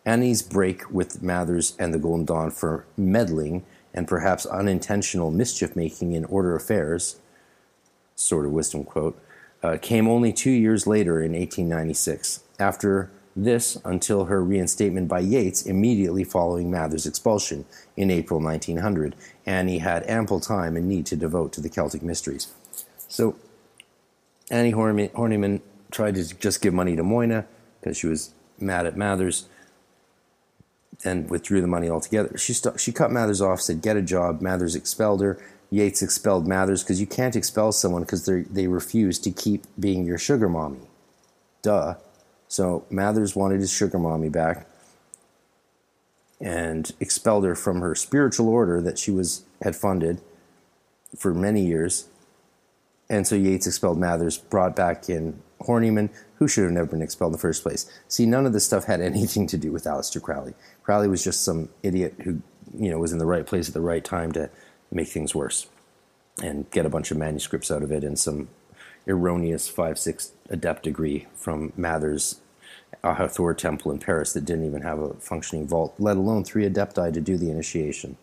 Annie's break with Mathers and the Golden Dawn for meddling and perhaps unintentional mischief making in order affairs Sword of Wisdom quote, uh, came only two years later in 1896. After this, until her reinstatement by Yeats immediately following Mather's expulsion in April 1900, Annie had ample time and need to devote to the Celtic mysteries. So, Annie Horniman tried to just give money to Moina because she was mad at Mathers and withdrew the money altogether. She, st- she cut Mathers off, said, Get a job. Mathers expelled her. Yeats expelled Mathers because you can't expel someone because they refuse to keep being your sugar mommy. Duh. So Mathers wanted his sugar mommy back and expelled her from her spiritual order that she was had funded for many years. And so Yeats expelled Mathers, brought back in Horniman, who should have never been expelled in the first place. See, none of this stuff had anything to do with Aleister Crowley. Crowley was just some idiot who, you know, was in the right place at the right time to make things worse and get a bunch of manuscripts out of it and some erroneous 5 6 adept degree from Mather's Hathor temple in Paris that didn't even have a functioning vault, let alone three adepti to do the initiation.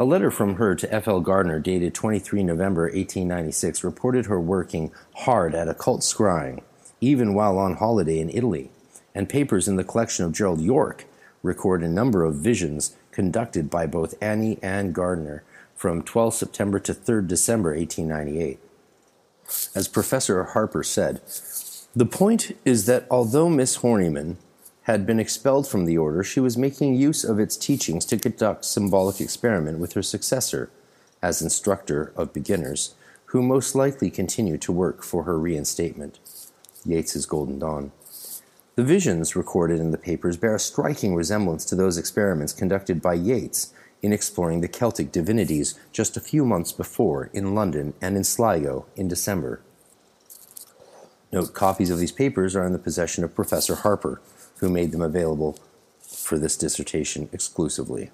A letter from her to F.L. Gardner, dated 23 November 1896, reported her working hard at occult scrying, even while on holiday in Italy, and papers in the collection of Gerald Yorke record a number of visions conducted by both Annie and Gardner from 12 September to 3 December 1898. As Professor Harper said, the point is that although Miss Horniman had been expelled from the order, she was making use of its teachings to conduct symbolic experiment with her successor as instructor of beginners, who most likely continued to work for her reinstatement. Yeats's Golden Dawn. The visions recorded in the papers bear a striking resemblance to those experiments conducted by Yeats in exploring the Celtic divinities just a few months before in London and in Sligo in December. Note copies of these papers are in the possession of Professor Harper, who made them available for this dissertation exclusively.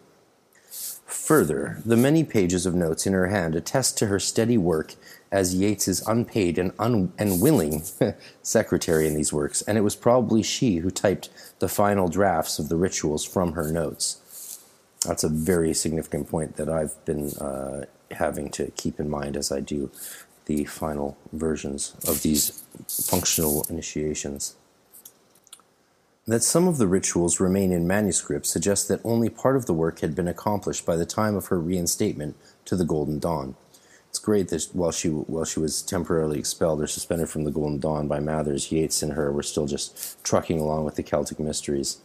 Further, the many pages of notes in her hand attest to her steady work as Yeats's unpaid and, un- and willing secretary in these works, and it was probably she who typed the final drafts of the rituals from her notes. That's a very significant point that I've been uh, having to keep in mind as I do the final versions of these functional initiations. That some of the rituals remain in manuscript suggests that only part of the work had been accomplished by the time of her reinstatement to the Golden Dawn. It's great that while she while she was temporarily expelled or suspended from the Golden Dawn by Mathers, Yeats and her were still just trucking along with the Celtic mysteries.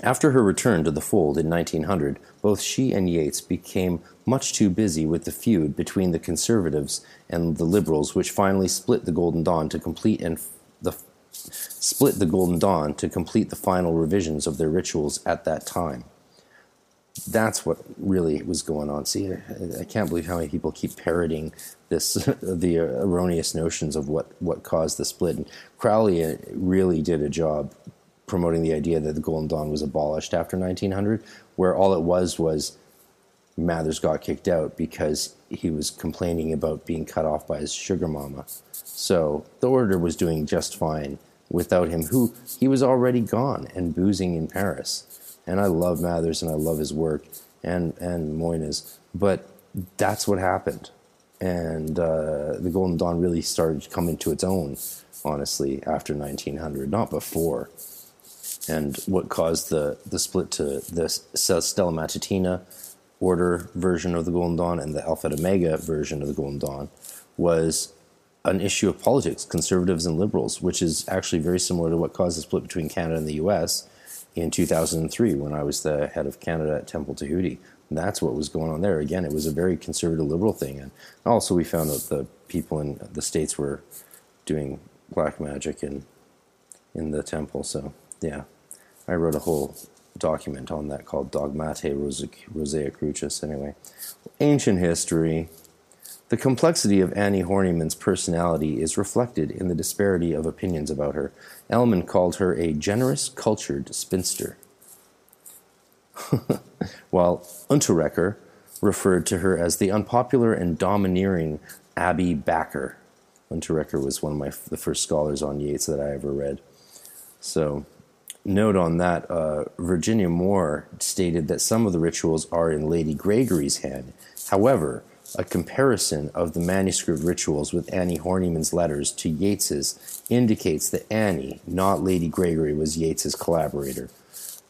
After her return to the fold in 1900, both she and Yeats became much too busy with the feud between the conservatives and the liberals, which finally split the Golden Dawn to complete and the split the Golden Dawn to complete the final revisions of their rituals at that time. That's what really was going on. See, I, I can't believe how many people keep parroting this the erroneous notions of what what caused the split. And Crowley uh, really did a job promoting the idea that the Golden Dawn was abolished after 1900, where all it was was Mathers got kicked out because he was complaining about being cut off by his sugar mama. So the order was doing just fine without him, who he was already gone and boozing in Paris. And I love Mathers and I love his work and and Moina's, but that's what happened. And uh, the Golden Dawn really started coming to its own, honestly, after 1900, not before and what caused the, the split to the Stella Matutina order version of the Golden Dawn and the Alpha Omega version of the Golden Dawn was an issue of politics, conservatives and liberals, which is actually very similar to what caused the split between Canada and the US in 2003 when I was the head of Canada at Temple Tahuti. That's what was going on there. Again, it was a very conservative liberal thing. And also, we found that the people in the States were doing black magic in, in the temple. So yeah, I wrote a whole document on that called Dogmatae Rosea Crucis. Anyway, ancient history. The complexity of Annie Horniman's personality is reflected in the disparity of opinions about her. Ellmann called her a generous, cultured spinster, while Unterecker referred to her as the unpopular and domineering Abbey Backer. Unterecker was one of my the first scholars on Yeats that I ever read. So note on that, uh, Virginia Moore stated that some of the rituals are in Lady Gregory's hand. However, a comparison of the manuscript rituals with Annie Horniman's letters to Yeats's indicates that Annie, not Lady Gregory, was Yeats's collaborator.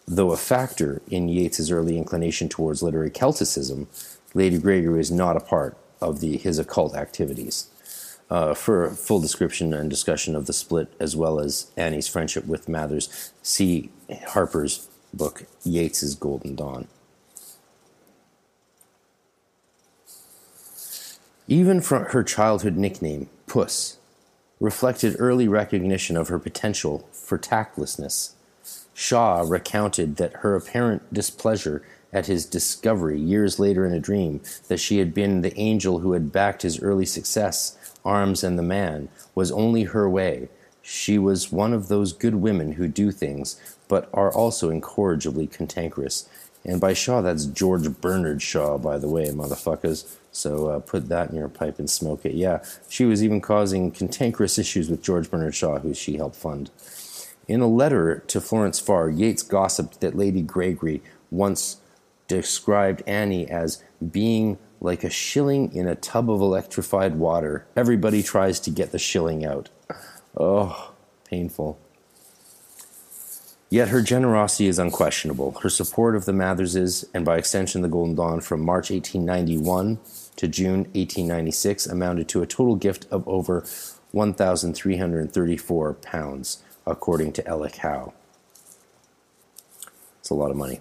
Though a factor in Yeats's early inclination towards literary Celticism, Lady Gregory is not a part of the, his occult activities. Uh, for a full description and discussion of the split, as well as Annie's friendship with Mathers, see Harper's book, Yeats's Golden Dawn. Even her childhood nickname, Puss, reflected early recognition of her potential for tactlessness. Shaw recounted that her apparent displeasure at his discovery years later in a dream that she had been the angel who had backed his early success, Arms and the Man, was only her way. She was one of those good women who do things, but are also incorrigibly cantankerous. And by Shaw, that's George Bernard Shaw, by the way, motherfuckers. So uh, put that in your pipe and smoke it. Yeah, she was even causing cantankerous issues with George Bernard Shaw, who she helped fund. In a letter to Florence Farr, Yeats gossiped that Lady Gregory once described Annie as being like a shilling in a tub of electrified water. Everybody tries to get the shilling out. Oh, painful. Yet her generosity is unquestionable. Her support of the Matherses, and by extension the Golden Dawn, from March 1891 to June 1896 amounted to a total gift of over 1,334 pounds, according to Ellic Howe. It's a lot of money.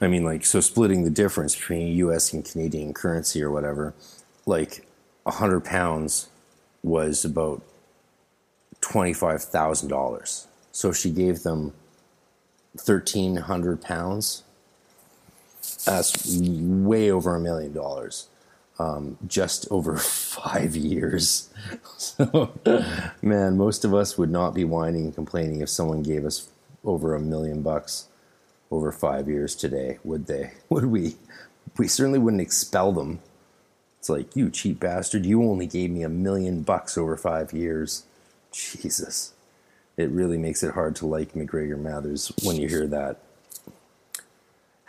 I mean, like, so splitting the difference between US and Canadian currency or whatever, like, 100 pounds was about $25,000. So she gave them 1,300 pounds. That's way over a million dollars um, just over five years. So, man, most of us would not be whining and complaining if someone gave us over a million bucks over five years today, would they? Would we? We certainly wouldn't expel them. It's like, you cheap bastard, you only gave me a million bucks over five years. Jesus. It really makes it hard to like MacGregor Mathers when you hear that.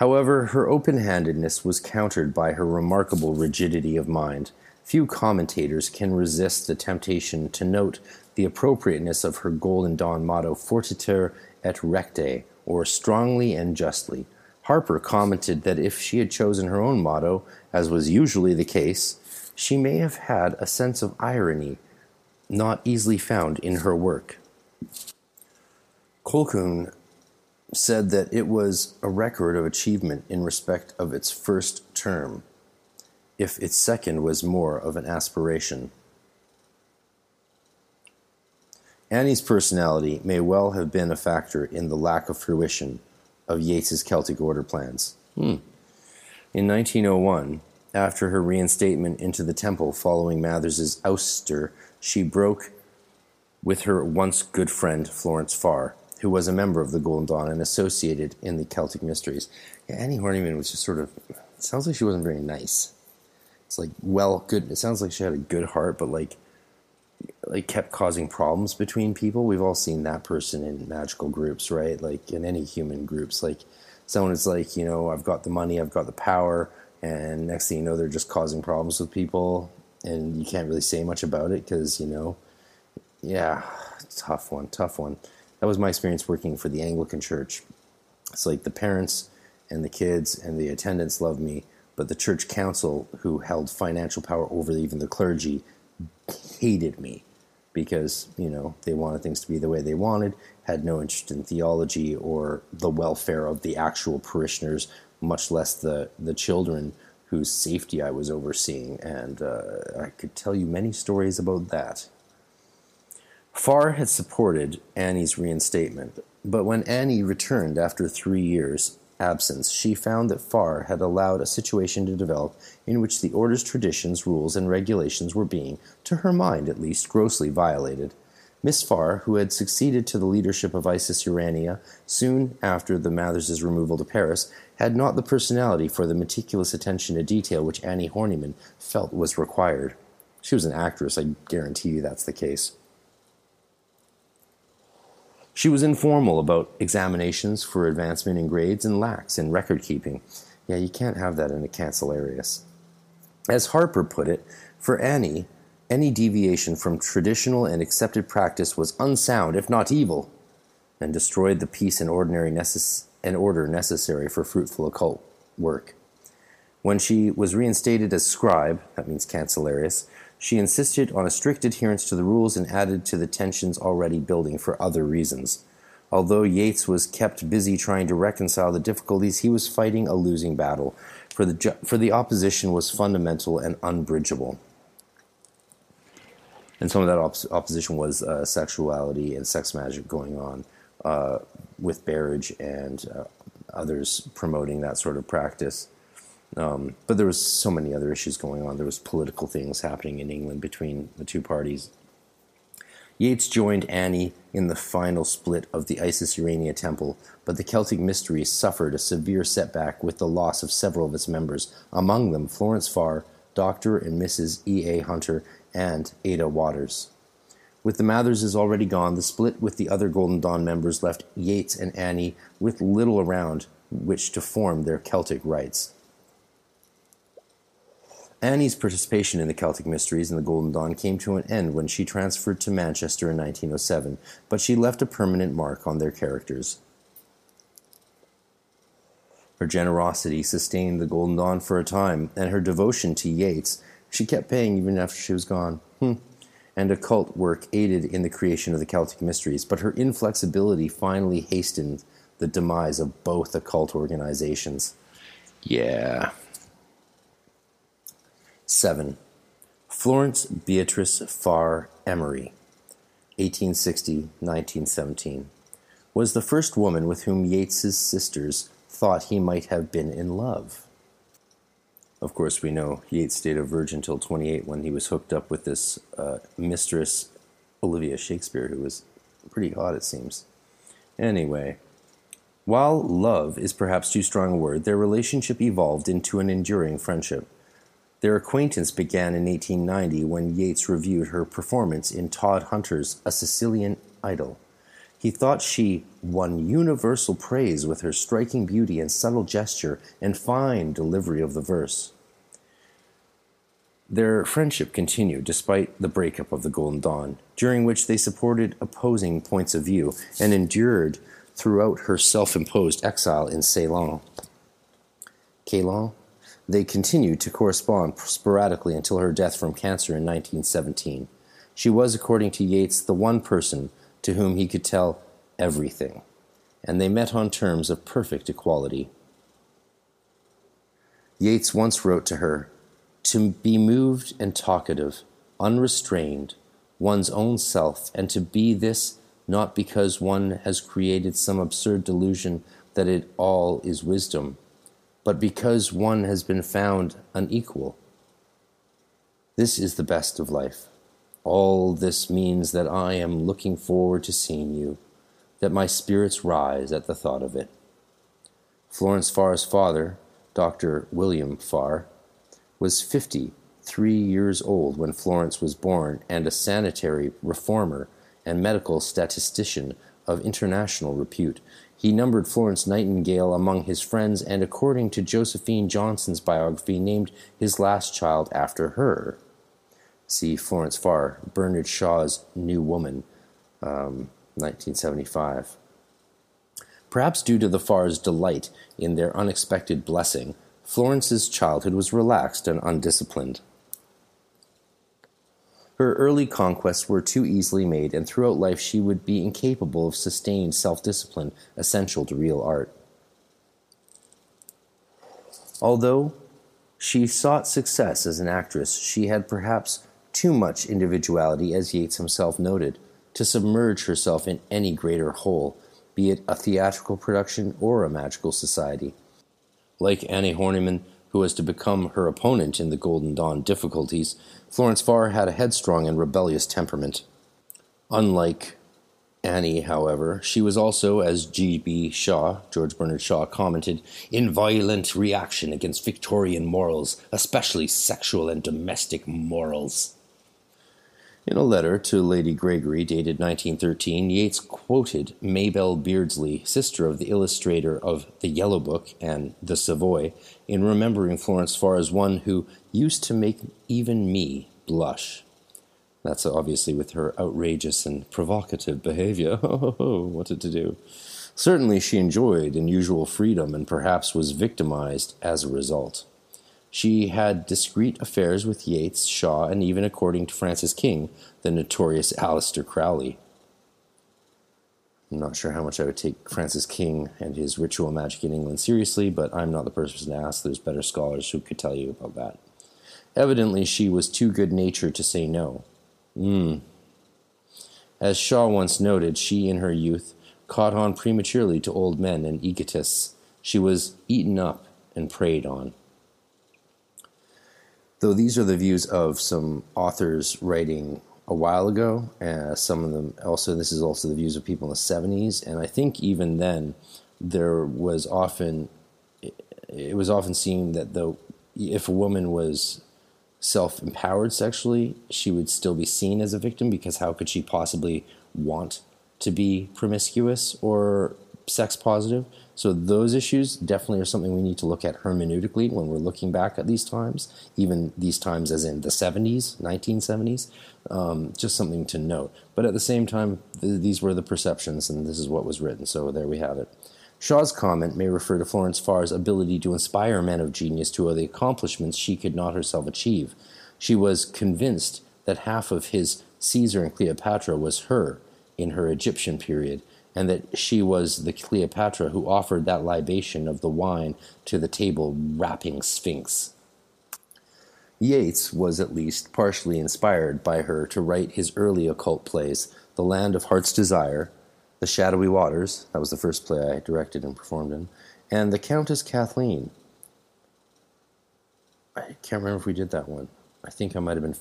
However, her open handedness was countered by her remarkable rigidity of mind. Few commentators can resist the temptation to note the appropriateness of her Golden Dawn motto, Fortiter et Recte, or strongly and justly. Harper commented that if she had chosen her own motto, as was usually the case, she may have had a sense of irony not easily found in her work. Colquhoun said that it was a record of achievement in respect of its first term, if its second was more of an aspiration. Annie's personality may well have been a factor in the lack of fruition of Yeats's Celtic Order plans. Hmm. In 1901, after her reinstatement into the temple following Mathers's ouster, she broke with her once good friend Florence Farr who was a member of the Golden Dawn and associated in the Celtic Mysteries. Yeah, Annie Horniman was just sort of sounds like she wasn't very nice. It's like well, good. It sounds like she had a good heart, but like like kept causing problems between people. We've all seen that person in magical groups, right? Like in any human groups, like someone is like, you know, I've got the money, I've got the power, and next thing you know, they're just causing problems with people, and you can't really say much about it because you know, yeah, tough one, tough one that was my experience working for the Anglican Church. It's like the parents and the kids and the attendants loved me, but the church council, who held financial power over even the clergy, hated me because you know they wanted things to be the way they wanted, had no interest in theology or the welfare of the actual parishioners, much less the the children whose safety I was overseeing. And uh, I could tell you many stories about that. Farr had supported Annie's reinstatement, but when Annie returned after three years' absence, she found that Farr had allowed a situation to develop in which the order's traditions, rules, and regulations were being, to her mind at least, grossly violated. Miss Farr, who had succeeded to the leadership of Isis Urania soon after the Mathers' removal to Paris, had not the personality for the meticulous attention to detail which Annie Horniman felt was required. She was an actress, I guarantee you that's the case. She was informal about examinations for advancement in grades and lax in record keeping. Yeah, you can't have that in a cancellarius. As Harper put it, for Annie, any deviation from traditional and accepted practice was unsound, if not evil, and destroyed the peace and ordinary necess- and order necessary for fruitful occult work. When she was reinstated as scribe, that means cancellarius, she insisted on a strict adherence to the rules and added to the tensions already building for other reasons. Although Yeats was kept busy trying to reconcile the difficulties, he was fighting a losing battle, for the, ju- for the opposition was fundamental and unbridgeable. And some of that op- opposition was uh, sexuality and sex magic going on uh, with Berridge and uh, others promoting that sort of practice. Um, but there was so many other issues going on. There was political things happening in England between the two parties. Yeats joined Annie in the final split of the Isis Urania temple, but the Celtic mystery suffered a severe setback with the loss of several of its members, among them Florence Farr, Dr. and Mrs. E. A. Hunter, and Ada Waters. With the Matherses already gone, the split with the other Golden Dawn members left Yeats and Annie with little around which to form their Celtic rites. Annie's participation in the Celtic Mysteries and the Golden Dawn came to an end when she transferred to Manchester in 1907, but she left a permanent mark on their characters. Her generosity sustained the Golden Dawn for a time, and her devotion to Yeats she kept paying even after she was gone. Hmm. And occult work aided in the creation of the Celtic Mysteries, but her inflexibility finally hastened the demise of both occult organizations. Yeah. 7. Florence Beatrice Farr Emery, 1860 1917, was the first woman with whom Yeats's sisters thought he might have been in love. Of course, we know Yeats stayed a virgin till 28 when he was hooked up with this uh, mistress, Olivia Shakespeare, who was pretty hot, it seems. Anyway, while love is perhaps too strong a word, their relationship evolved into an enduring friendship. Their acquaintance began in 1890 when Yeats reviewed her performance in Todhunter's A Sicilian Idyll. He thought she won universal praise with her striking beauty and subtle gesture and fine delivery of the verse. Their friendship continued despite the breakup of the Golden Dawn, during which they supported opposing points of view and endured throughout her self imposed exile in Ceylon. Ceylon? They continued to correspond sporadically until her death from cancer in 1917. She was, according to Yeats, the one person to whom he could tell everything, and they met on terms of perfect equality. Yeats once wrote to her To be moved and talkative, unrestrained, one's own self, and to be this not because one has created some absurd delusion that it all is wisdom but because one has been found unequal. This is the best of life. All this means that I am looking forward to seeing you, that my spirits rise at the thought of it. Florence Farr's father, Dr. William Farr, was fifty three years old when Florence was born and a sanitary reformer and medical statistician of international repute. He numbered Florence Nightingale among his friends and, according to Josephine Johnson's biography, named his last child after her. See Florence Farr, Bernard Shaw's New Woman, um, 1975. Perhaps due to the Farrs' delight in their unexpected blessing, Florence's childhood was relaxed and undisciplined. Her early conquests were too easily made, and throughout life she would be incapable of sustained self discipline essential to real art. Although she sought success as an actress, she had perhaps too much individuality, as Yeats himself noted, to submerge herself in any greater whole, be it a theatrical production or a magical society. Like Annie Horniman, who was to become her opponent in the Golden Dawn difficulties, Florence Farr had a headstrong and rebellious temperament. Unlike Annie, however, she was also, as G.B. Shaw, George Bernard Shaw, commented, in violent reaction against Victorian morals, especially sexual and domestic morals. In a letter to Lady Gregory dated 1913, Yeats quoted Mabel Beardsley, sister of the illustrator of The Yellow Book and The Savoy, in remembering Florence Farr as one who used to make even me blush. That's obviously with her outrageous and provocative behavior. what did to do? Certainly she enjoyed unusual freedom and perhaps was victimized as a result. She had discreet affairs with Yeats, Shaw, and even, according to Francis King, the notorious Aleister Crowley. I'm not sure how much I would take Francis King and his ritual magic in England seriously, but I'm not the person to ask. There's better scholars who could tell you about that. Evidently, she was too good natured to say no. Hmm. As Shaw once noted, she in her youth caught on prematurely to old men and egotists. She was eaten up and preyed on though these are the views of some authors writing a while ago. Uh, some of them also, this is also the views of people in the 70s. And I think even then, there was often, it was often seen that though if a woman was self empowered sexually, she would still be seen as a victim because how could she possibly want to be promiscuous or sex positive? So those issues definitely are something we need to look at hermeneutically when we're looking back at these times, even these times as in the 70s, 1970s. Um, just something to note. But at the same time, th- these were the perceptions, and this is what was written. So there we have it. Shaw's comment may refer to Florence Farr's ability to inspire men of genius to the accomplishments she could not herself achieve. She was convinced that half of his Caesar and Cleopatra was her in her Egyptian period, and that she was the Cleopatra who offered that libation of the wine to the table rapping Sphinx. Yeats was at least partially inspired by her to write his early occult plays, The Land of Heart's Desire, The Shadowy Waters, that was the first play I directed and performed in, and The Countess Kathleen. I can't remember if we did that one. I think I might have been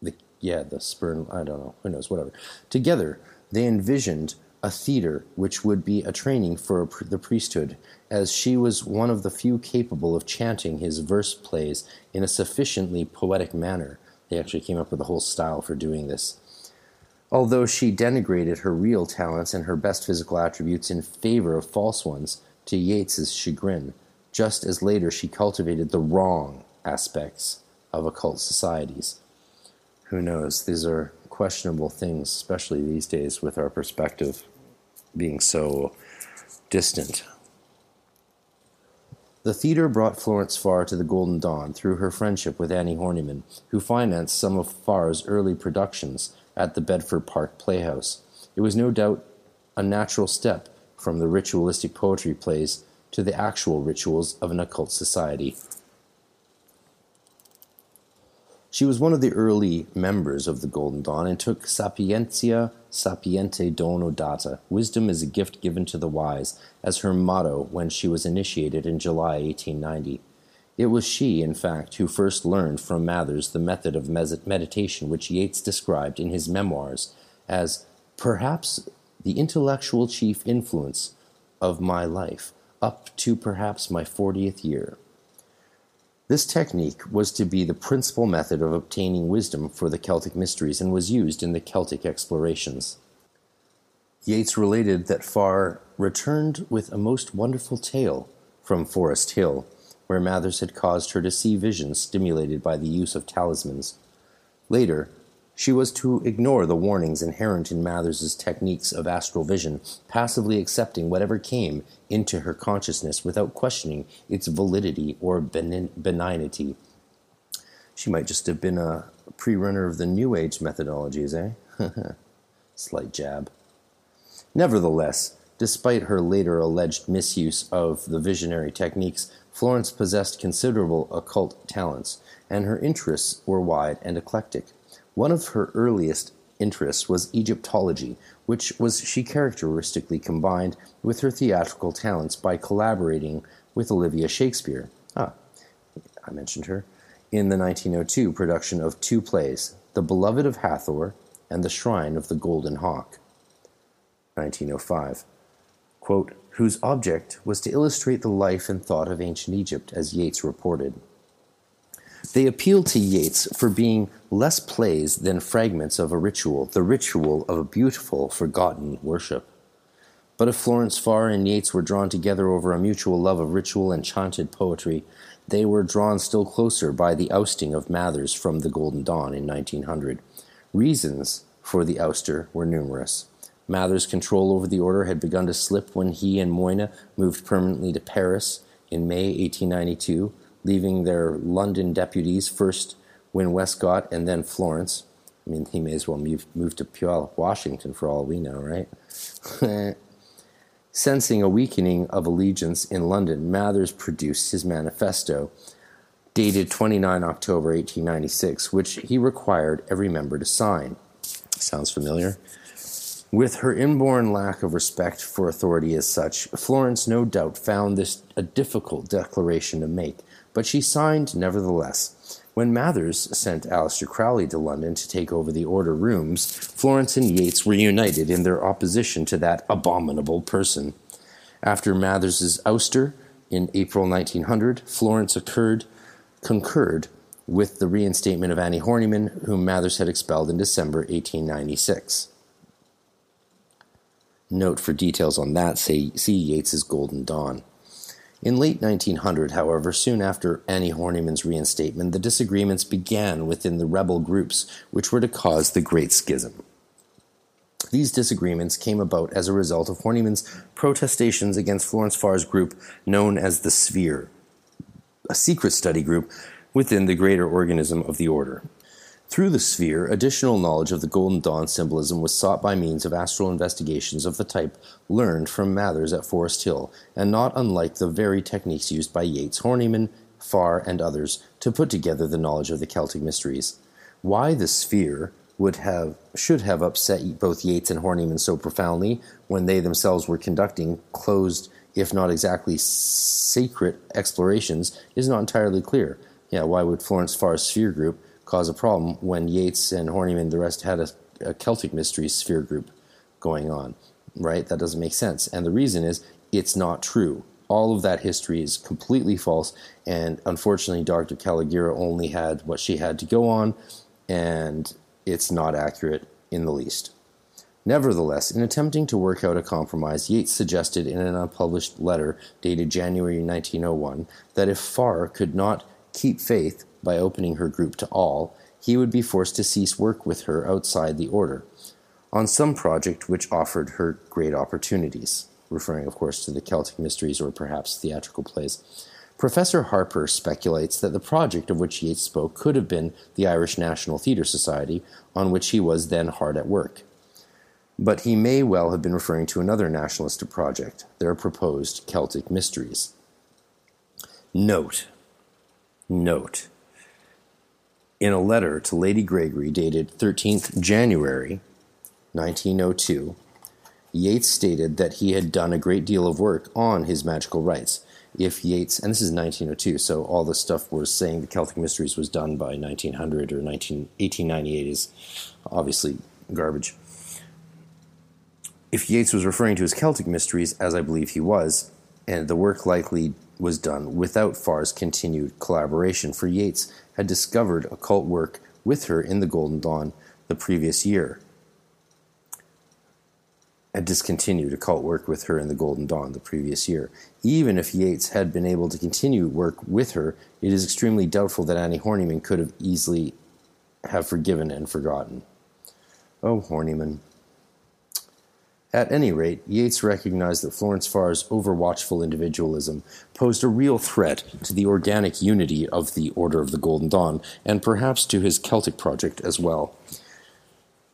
the yeah, the Spurn, I don't know, who knows, whatever. Together, they envisioned a theater which would be a training for the priesthood, as she was one of the few capable of chanting his verse plays in a sufficiently poetic manner. They actually came up with a whole style for doing this. Although she denigrated her real talents and her best physical attributes in favor of false ones, to Yeats's chagrin, just as later she cultivated the wrong aspects of occult societies. Who knows? These are questionable things, especially these days with our perspective being so distant. The theater brought Florence Farr to the Golden Dawn through her friendship with Annie Horniman, who financed some of Farr's early productions at the Bedford Park Playhouse. It was no doubt a natural step from the ritualistic poetry plays to the actual rituals of an occult society. She was one of the early members of the Golden Dawn and took Sapientia sapiente dono data, wisdom is a gift given to the wise, as her motto when she was initiated in July 1890. It was she, in fact, who first learned from Mathers the method of meditation which Yeats described in his memoirs as perhaps the intellectual chief influence of my life, up to perhaps my fortieth year. This technique was to be the principal method of obtaining wisdom for the Celtic mysteries and was used in the Celtic explorations. Yeats related that Farr returned with a most wonderful tale from Forest Hill, where Mathers had caused her to see visions stimulated by the use of talismans. Later, she was to ignore the warnings inherent in Mathers's techniques of astral vision, passively accepting whatever came into her consciousness without questioning its validity or benignity. She might just have been a pre-runner of the New Age methodologies, eh? Slight jab. Nevertheless, despite her later alleged misuse of the visionary techniques, Florence possessed considerable occult talents, and her interests were wide and eclectic. One of her earliest interests was Egyptology, which was she characteristically combined with her theatrical talents by collaborating with Olivia Shakespeare. Ah, I mentioned her. In the 1902 production of two plays, The Beloved of Hathor and The Shrine of the Golden Hawk. 1905. Quote, whose object was to illustrate the life and thought of ancient Egypt, as Yeats reported. They appealed to Yeats for being less plays than fragments of a ritual, the ritual of a beautiful, forgotten worship. But if Florence Farr and Yeats were drawn together over a mutual love of ritual and chanted poetry, they were drawn still closer by the ousting of Mathers from the Golden Dawn in 1900. Reasons for the ouster were numerous. Mathers' control over the order had begun to slip when he and Moina moved permanently to Paris in May 1892, leaving their London deputies first Wynn Westcott and then Florence. I mean, he may as well move, move to Puyallup, Washington, for all we know, right? Sensing a weakening of allegiance in London, Mathers produced his manifesto, dated 29 October 1896, which he required every member to sign. Sounds familiar? With her inborn lack of respect for authority as such, Florence no doubt found this a difficult declaration to make, but she signed nevertheless. When Mathers sent Aleister Crowley to London to take over the Order rooms, Florence and Yeats were united in their opposition to that abominable person. After Mathers's ouster in April 1900, Florence occurred, concurred with the reinstatement of Annie Horniman, whom Mathers had expelled in December 1896. Note for details on that, say, see Yeats's Golden Dawn. In late 1900, however, soon after Annie Horniman's reinstatement, the disagreements began within the rebel groups which were to cause the Great Schism. These disagreements came about as a result of Horniman's protestations against Florence Farr's group known as the Sphere, a secret study group within the greater organism of the order. Through the sphere, additional knowledge of the Golden Dawn symbolism was sought by means of astral investigations of the type learned from Mathers at Forest Hill, and not unlike the very techniques used by Yeats, Horniman, Farr, and others to put together the knowledge of the Celtic mysteries. Why the sphere would have should have upset both Yeats and Horniman so profoundly when they themselves were conducting closed, if not exactly sacred, explorations, is not entirely clear. Yeah, why would Florence Farr's sphere group cause a problem when Yeats and Horniman and the rest had a, a Celtic mystery sphere group going on, right? That doesn't make sense. And the reason is it's not true. All of that history is completely false, and unfortunately, Dr. Kalogera only had what she had to go on, and it's not accurate in the least. Nevertheless, in attempting to work out a compromise, Yeats suggested in an unpublished letter dated January 1901 that if Farr could not keep faith by opening her group to all, he would be forced to cease work with her outside the order, on some project which offered her great opportunities, referring, of course, to the Celtic mysteries or perhaps theatrical plays. Professor Harper speculates that the project of which Yeats spoke could have been the Irish National Theatre Society, on which he was then hard at work. But he may well have been referring to another nationalist project, their proposed Celtic Mysteries. Note, note, in a letter to Lady Gregory dated 13th January 1902, Yeats stated that he had done a great deal of work on his magical rites. If Yeats, and this is 1902, so all the stuff we're saying the Celtic Mysteries was done by 1900 or 19, 1898 is obviously garbage. If Yeats was referring to his Celtic Mysteries, as I believe he was, and the work likely was done without Farr's continued collaboration, for Yeats had discovered occult work with her in the Golden Dawn the previous year. Had discontinued occult work with her in the Golden Dawn the previous year. Even if Yeats had been able to continue work with her, it is extremely doubtful that Annie Horniman could have easily have forgiven and forgotten. Oh, Horniman. At any rate, Yeats recognized that Florence Farr's overwatchful individualism posed a real threat to the organic unity of the Order of the Golden Dawn, and perhaps to his Celtic project as well.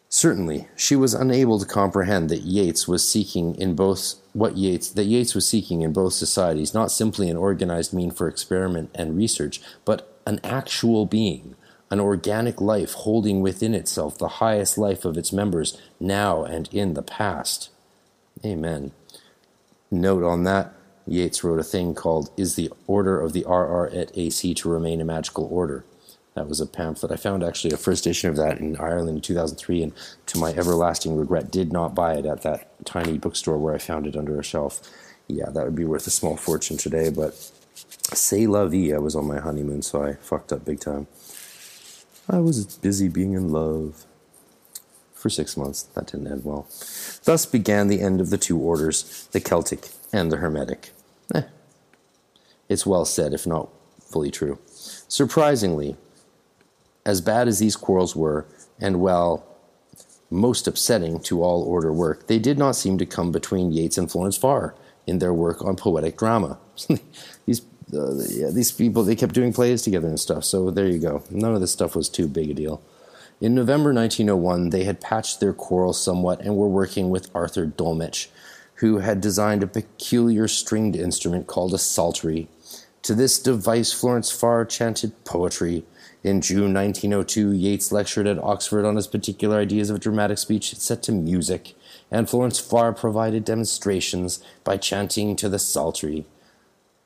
Certainly, she was unable to comprehend that Yeats was seeking in both what Yeats that Yeats was seeking in both societies not simply an organized mean for experiment and research, but an actual being, an organic life holding within itself the highest life of its members now and in the past. Amen. Note on that, Yeats wrote a thing called Is the Order of the RR AC to Remain a Magical Order? That was a pamphlet. I found actually a first edition of that in Ireland in 2003, and to my everlasting regret, did not buy it at that tiny bookstore where I found it under a shelf. Yeah, that would be worth a small fortune today, but c'est la vie. I was on my honeymoon, so I fucked up big time. I was busy being in love. For six months, that didn't end well. Thus began the end of the two orders, the Celtic and the Hermetic. Eh. It's well said, if not fully true. Surprisingly, as bad as these quarrels were, and well, most upsetting to all order work, they did not seem to come between Yeats and Florence Farr in their work on poetic drama. these uh, yeah, these people they kept doing plays together and stuff. So there you go. None of this stuff was too big a deal. In November 1901, they had patched their quarrel somewhat and were working with Arthur Dolmetsch, who had designed a peculiar stringed instrument called a psaltery. To this device, Florence Farr chanted poetry. In June 1902, Yeats lectured at Oxford on his particular ideas of dramatic speech set to music, and Florence Farr provided demonstrations by chanting to the psaltery.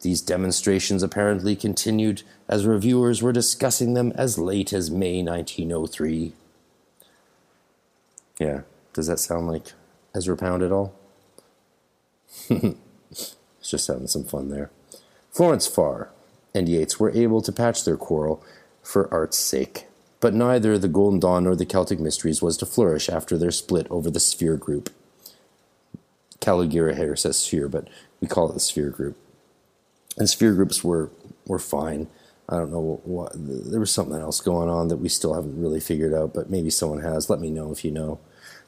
These demonstrations apparently continued as reviewers were discussing them as late as May 1903. Yeah, does that sound like Ezra Pound at all? just having some fun there. Florence Farr and Yeats were able to patch their quarrel for art's sake, but neither the Golden Dawn nor the Celtic Mysteries was to flourish after their split over the Sphere Group. Kalogera here says Sphere, but we call it the Sphere Group and sphere groups were were fine. I don't know what, there was something else going on that we still haven't really figured out, but maybe someone has. Let me know if you know.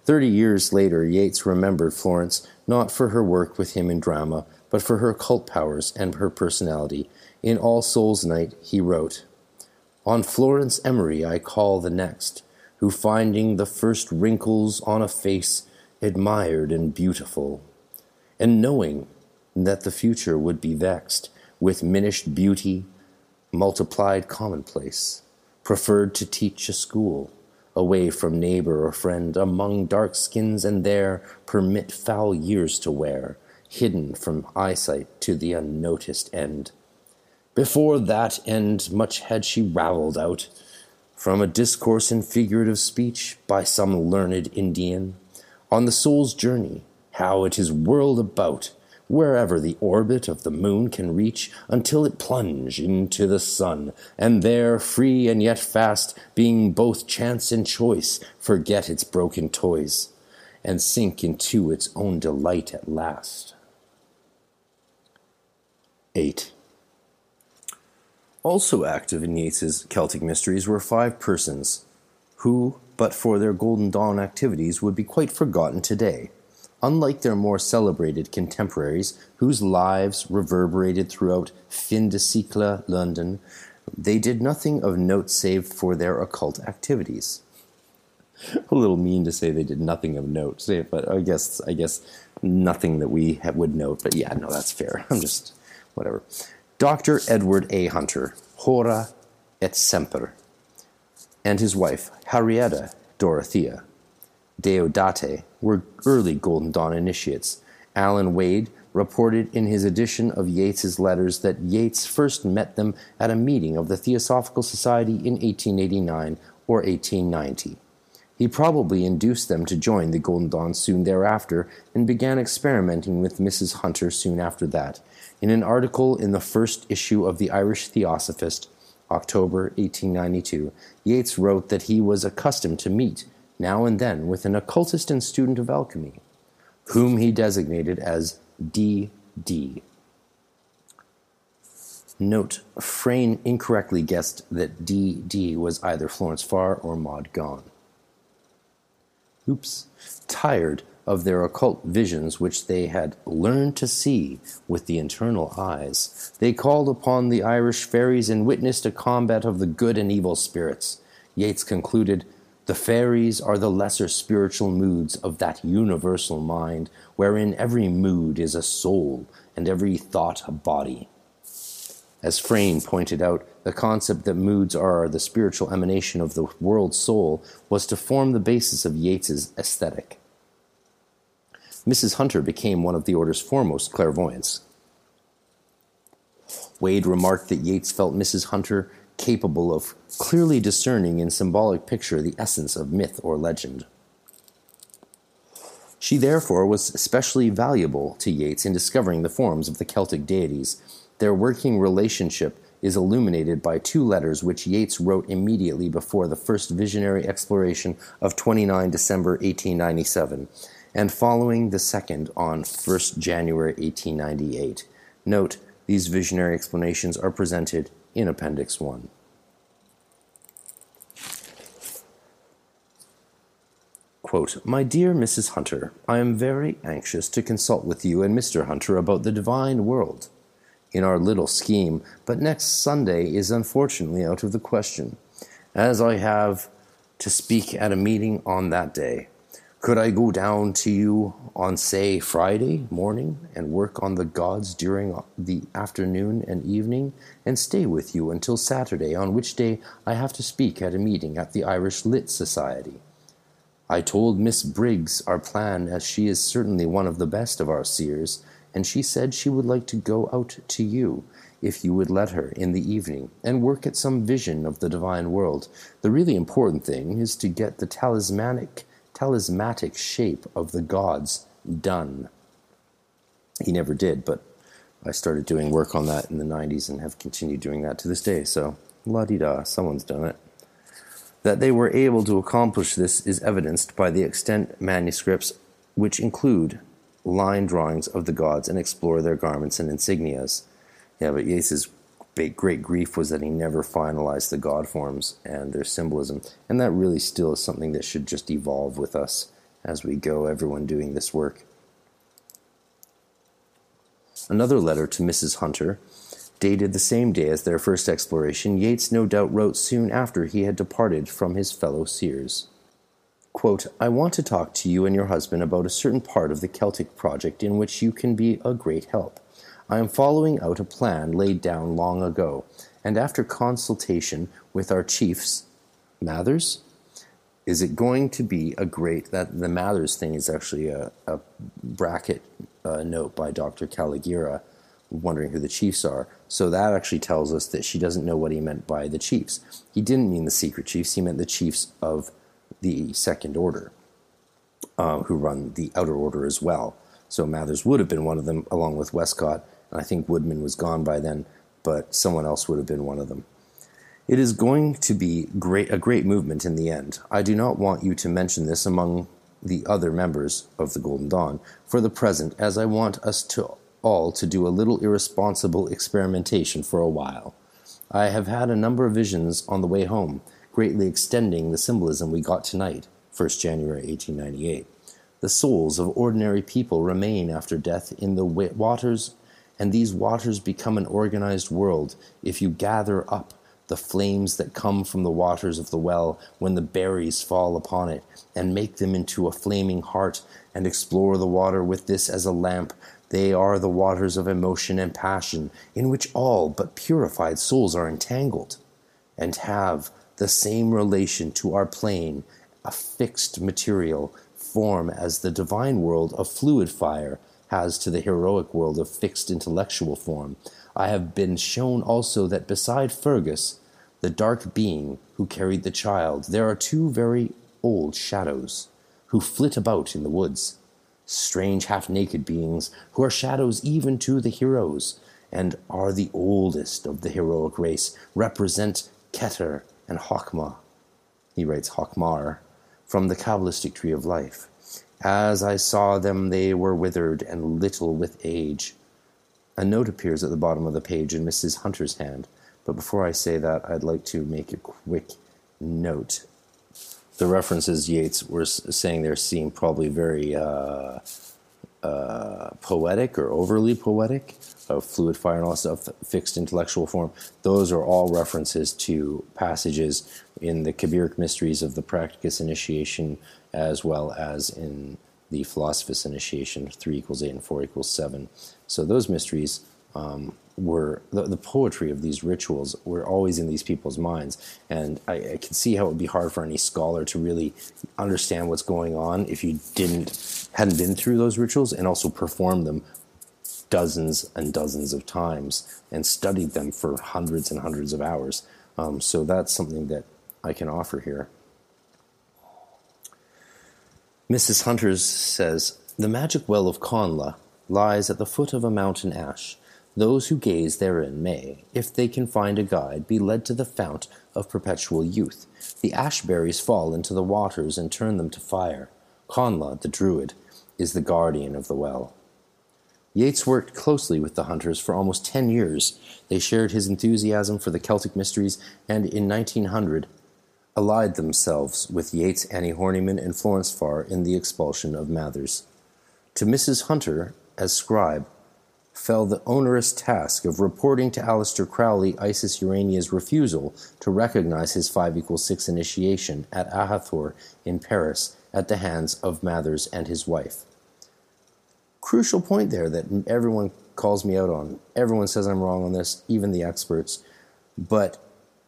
Thirty years later, Yeats remembered Florence not for her work with him in drama, but for her occult powers and her personality. In All Souls' Night, he wrote, On Florence Emery I call the next, who finding the first wrinkles on a face admired and beautiful, and knowing that the future would be vexed, with minished beauty, multiplied commonplace, preferred to teach a school, away from neighbor or friend, among dark skins, and there permit foul years to wear, hidden from eyesight to the unnoticed end. Before that end, much had she ravelled out, from a discourse in figurative speech by some learned Indian, on the soul's journey, how it is whirled about, wherever the orbit of the moon can reach, until it plunge into the sun, and there, free and yet fast, being both chance and choice, forget its broken toys, and sink into its own delight at last. 8. Also active in Yeats's Celtic Mysteries were five persons, who, but for their Golden Dawn activities, would be quite forgotten today. Unlike their more celebrated contemporaries, whose lives reverberated throughout fin de siècle London, they did nothing of note save for their occult activities. A little mean to say they did nothing of note, but I guess I guess nothing that we would note. But yeah, no, that's fair. I'm just whatever. Dr. Edward A. Hunter, Hora et Semper, and his wife, Henrietta Dorothea Deodate, were early Golden Dawn initiates. Allan Wade reported in his edition of Yeats's letters that Yeats first met them at a meeting of the Theosophical Society in 1889 or 1890. He probably induced them to join the Golden Dawn soon thereafter and began experimenting with Mrs. Hunter soon after that. In an article in the first issue of the Irish Theosophist, October 1892, Yeats wrote that he was accustomed to meet now and then with an occultist and student of alchemy, whom he designated as D.D. Note, Frayne incorrectly guessed that D.D. was either Florence Farr or Maud Gonne. Oops. Tired of their occult visions which they had learned to see with the internal eyes, they called upon the Irish fairies and witnessed a combat of the good and evil spirits. Yeats concluded the fairies are the lesser spiritual moods of that universal mind, wherein every mood is a soul and every thought a body. As Frayne pointed out, the concept that moods are the spiritual emanation of the world soul was to form the basis of Yeats's aesthetic. Mrs. Hunter became one of the order's foremost clairvoyants. Wade remarked that Yeats felt Mrs. Hunter capable of clearly discerning in symbolic picture the essence of myth or legend. She therefore was especially valuable to Yeats in discovering the forms of the Celtic deities. Their working relationship is illuminated by two letters which Yeats wrote immediately before the first visionary exploration of 29 December 1897, and following the second on 1 January 1898. Note, these visionary explanations are presented in Appendix 1. Quote, My dear Mrs. Hunter, I am very anxious to consult with you and Mr. Hunter about the divine world in our little scheme, but next Sunday is unfortunately out of the question, as I have to speak at a meeting on that day. Could I go down to you on, say, Friday morning and work on the gods during the afternoon and evening, and stay with you until Saturday, on which day I have to speak at a meeting at the Irish Lit Society? I told Miss Briggs our plan, as she is certainly one of the best of our seers, and she said she would like to go out to you, if you would let her, in the evening, and work at some vision of the divine world. The really important thing is to get the talismanic, talismanic shape of the gods done. He never did, but I started doing work on that in the 90s and have continued doing that to this day, so la di da, someone's done it. That they were able to accomplish this is evidenced by the extant manuscripts, which include line drawings of the gods and explore their garments and insignias. Yeah, but Yeats's big, great grief was that he never finalized the god forms and their symbolism, and that really still is something that should just evolve with us as we go, everyone doing this work. Another letter to Mrs. Hunter dated the same day as their first exploration, Yeats no doubt wrote soon after he had departed from his fellow seers. Quote, I want to talk to you and your husband about a certain part of the Celtic project in which you can be a great help. I am following out a plan laid down long ago, and after consultation with our chiefs, Mathers, is it going to be a great that the Mathers thing is actually a, a bracket uh, note by Dr. Kalogera wondering who the chiefs are. So that actually tells us that she doesn't know what he meant by the chiefs. He didn't mean the secret chiefs, he meant the chiefs of the second order, uh, who run the outer order as well. So Mathers would have been one of them, along with Westcott. I think Woodman was gone by then, but someone else would have been one of them. It is going to be great, a great movement in the end. I do not want you to mention this among the other members of the Golden Dawn for the present, as I want us to all to do a little irresponsible experimentation for a while. I have had a number of visions on the way home, greatly extending the symbolism we got tonight, 1st January 1898. The souls of ordinary people remain after death in the waters, and these waters become an organized world if you gather up the flames that come from the waters of the well when the berries fall upon it, and make them into a flaming heart, and explore the water with this as a lamp. They are the waters of emotion and passion, in which all but purified souls are entangled, and have the same relation to our plane, a fixed material form as the divine world of fluid fire has to the heroic world of fixed intellectual form. I have been shown also that beside Fergus, the dark being who carried the child, there are two very old shadows who flit about in the woods strange half naked beings who are shadows even to the heroes and are the oldest of the heroic race, represent Keter and Hokmah. He writes Hokmar from the Kabbalistic tree of life. As I saw them, they were withered and little with age. A note appears at the bottom of the page in Mrs. Hunter's hand, but before I say that, I'd like to make a quick note the references Yeats were saying there seem probably very uh, uh, poetic or overly poetic of fluid fire and all stuff, fixed intellectual form. Those are all references to passages in the Kabiric mysteries of the Practicus initiation, as well as in the Philosophus initiation, 3 equals 8 and 4 equals 7. So those mysteries um, were the, the, poetry of these rituals were always in these people's minds. And I, I, can see how it would be hard for any scholar to really understand what's going on if you didn't hadn't been through those rituals and also performed them dozens and dozens of times and studied them for hundreds and hundreds of hours. Um, so that's something that i can offer here mrs hunters says the magic well of Connla lies at the foot of a mountain ash Those who gaze therein may, if they can find a guide, be led to the fount of perpetual youth. The ash berries fall into the waters and turn them to fire. Conlad, the druid, is the guardian of the well. Yeats worked closely with the hunters for almost ten years. They shared his enthusiasm for the Celtic mysteries and in 1900 allied themselves with Yeats, Annie Horniman, and Florence Farr in the expulsion of Mathers. To Mrs. Hunter, as scribe, fell the onerous task of reporting to Aleister Crowley Isis Urania's refusal to recognize his 5 equals 6 initiation at Ahathoor in Paris at the hands of Mathers and his wife. Crucial point there that everyone calls me out on. Everyone says I'm wrong on this, even the experts. But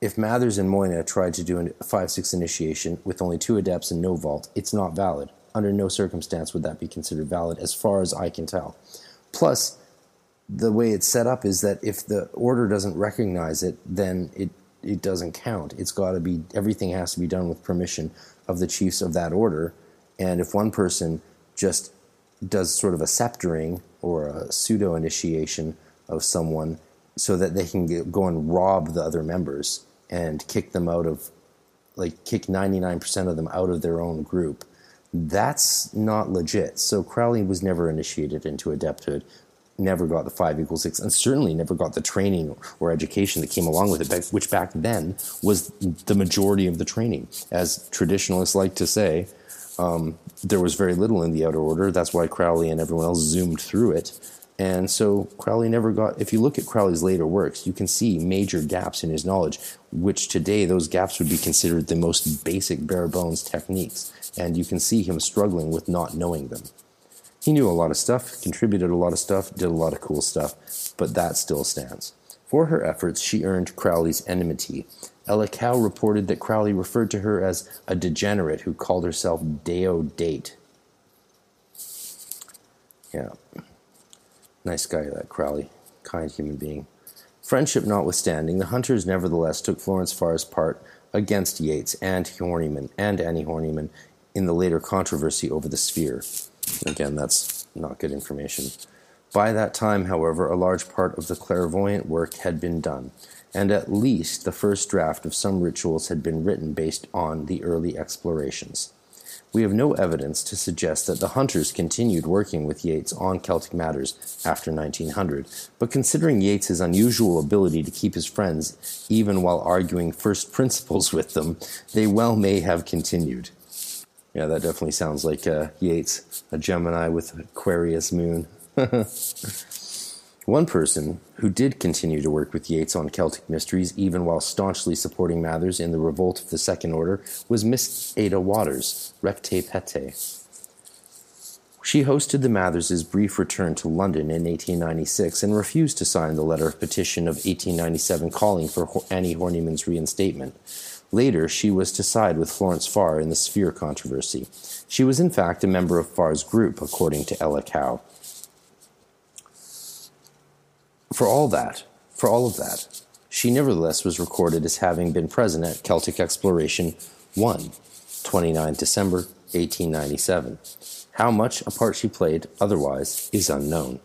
if Mathers and Moina tried to do a 5 6 initiation with only two adepts and no vault, it's not valid. Under no circumstance would that be considered valid, as far as I can tell. Plus, the way it's set up is that if the order doesn't recognize it, then it it doesn't count. It's got to be everything has to be done with permission of the chiefs of that order. And if one person just does sort of a sceptering or a pseudo initiation of someone so that they can go and rob the other members and kick them out of like kick 99% of them out of their own group that's not legit so crowley was never initiated into adepthood never got the five equals six, and certainly never got the training or education that came along with it, which back then was the majority of the training. As traditionalists like to say, um, there was very little in the outer order. That's why Crowley and everyone else zoomed through it. And so Crowley never got, if you look at Crowley's later works, you can see major gaps in his knowledge, which today those gaps would be considered the most basic bare bones techniques. And you can see him struggling with not knowing them. He knew a lot of stuff, contributed a lot of stuff, did a lot of cool stuff, but that still stands. For her efforts, she earned Crowley's enmity. Ellic Howe reported that Crowley referred to her as a degenerate who called herself Deo Date. Yeah. Nice guy, that Crowley. Kind human being. Friendship notwithstanding, the hunters nevertheless took Florence Farr's part against Yeats and Horniman and Annie Horniman in the later controversy over the sphere. Again, that's not good information. By that time, however, a large part of the clairvoyant work had been done, and at least the first draft of some rituals had been written based on the early explorations. We have no evidence to suggest that the hunters continued working with Yeats on Celtic matters after 1900, but considering Yeats's unusual ability to keep his friends even while arguing first principles with them, they well may have continued. Yeah, that definitely sounds like uh, Yeats, a Gemini with Aquarius moon. One person who did continue to work with Yeats on Celtic mysteries, even while staunchly supporting Mathers in the revolt of the Second Order, was Miss Ada Waters, Recte Pete. She hosted the Matherses' brief return to London in 1896 and refused to sign the letter of petition of 1897 calling for Annie Horniman's reinstatement. Later, she was to side with Florence Farr in the Sphere controversy. She was, in fact, a member of Farr's group, according to Ellic Howe. For all that, for all of that, she nevertheless was recorded as having been present at Celtic Exploration 1, 29 December 1897. How much a part she played otherwise is unknown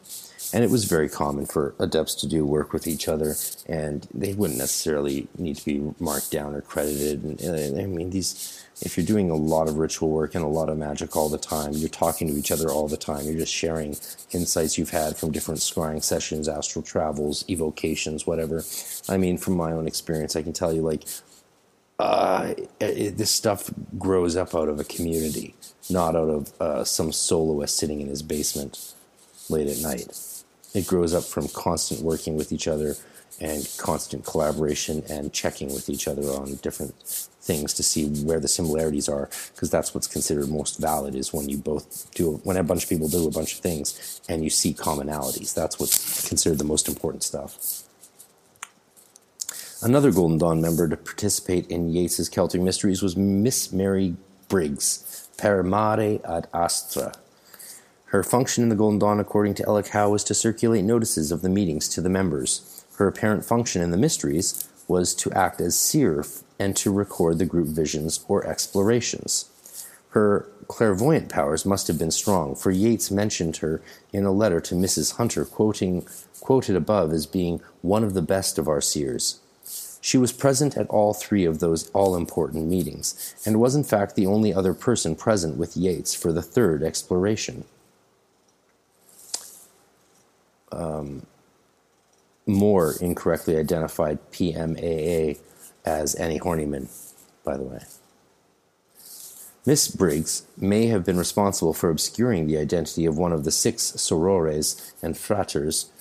and it was very common for adepts to do work with each other, and they wouldn't necessarily need to be marked down or credited. And, and, I mean, these if you're doing a lot of ritual work and a lot of magic all the time, you're talking to each other all the time. You're just sharing insights you've had from different scrying sessions, astral travels, evocations, whatever. I mean, from my own experience, I can tell you like. Uh, it, this stuff grows up out of a community, not out of uh, some soloist sitting in his basement late at night it grows up from constant working with each other and constant collaboration and checking with each other on different things to see where the similarities are because that's what's considered most valid is when you both do when a bunch of people do a bunch of things and you see commonalities. That's what's considered the most important stuff. Another golden dawn member to participate in Yeats's celtic mysteries was miss mary briggs per mare ad astra. Her function in the Golden Dawn, according to Ellic Howe was to circulate notices of the meetings to the members. Her apparent function in the Mysteries was to act as seer and to record the group visions or explorations. Her clairvoyant powers must have been strong, for Yeats mentioned her in a letter to Mrs. Hunter, quoting, quoted above as being one of the best of our seers. She was present at all three of those all important meetings, and was in fact the only other person present with Yeats for the third exploration. Um, Moore incorrectly identified PMAA as Annie Horniman, by the way. Miss Briggs may have been responsible for obscuring the identity of one of the six sorores and fraters,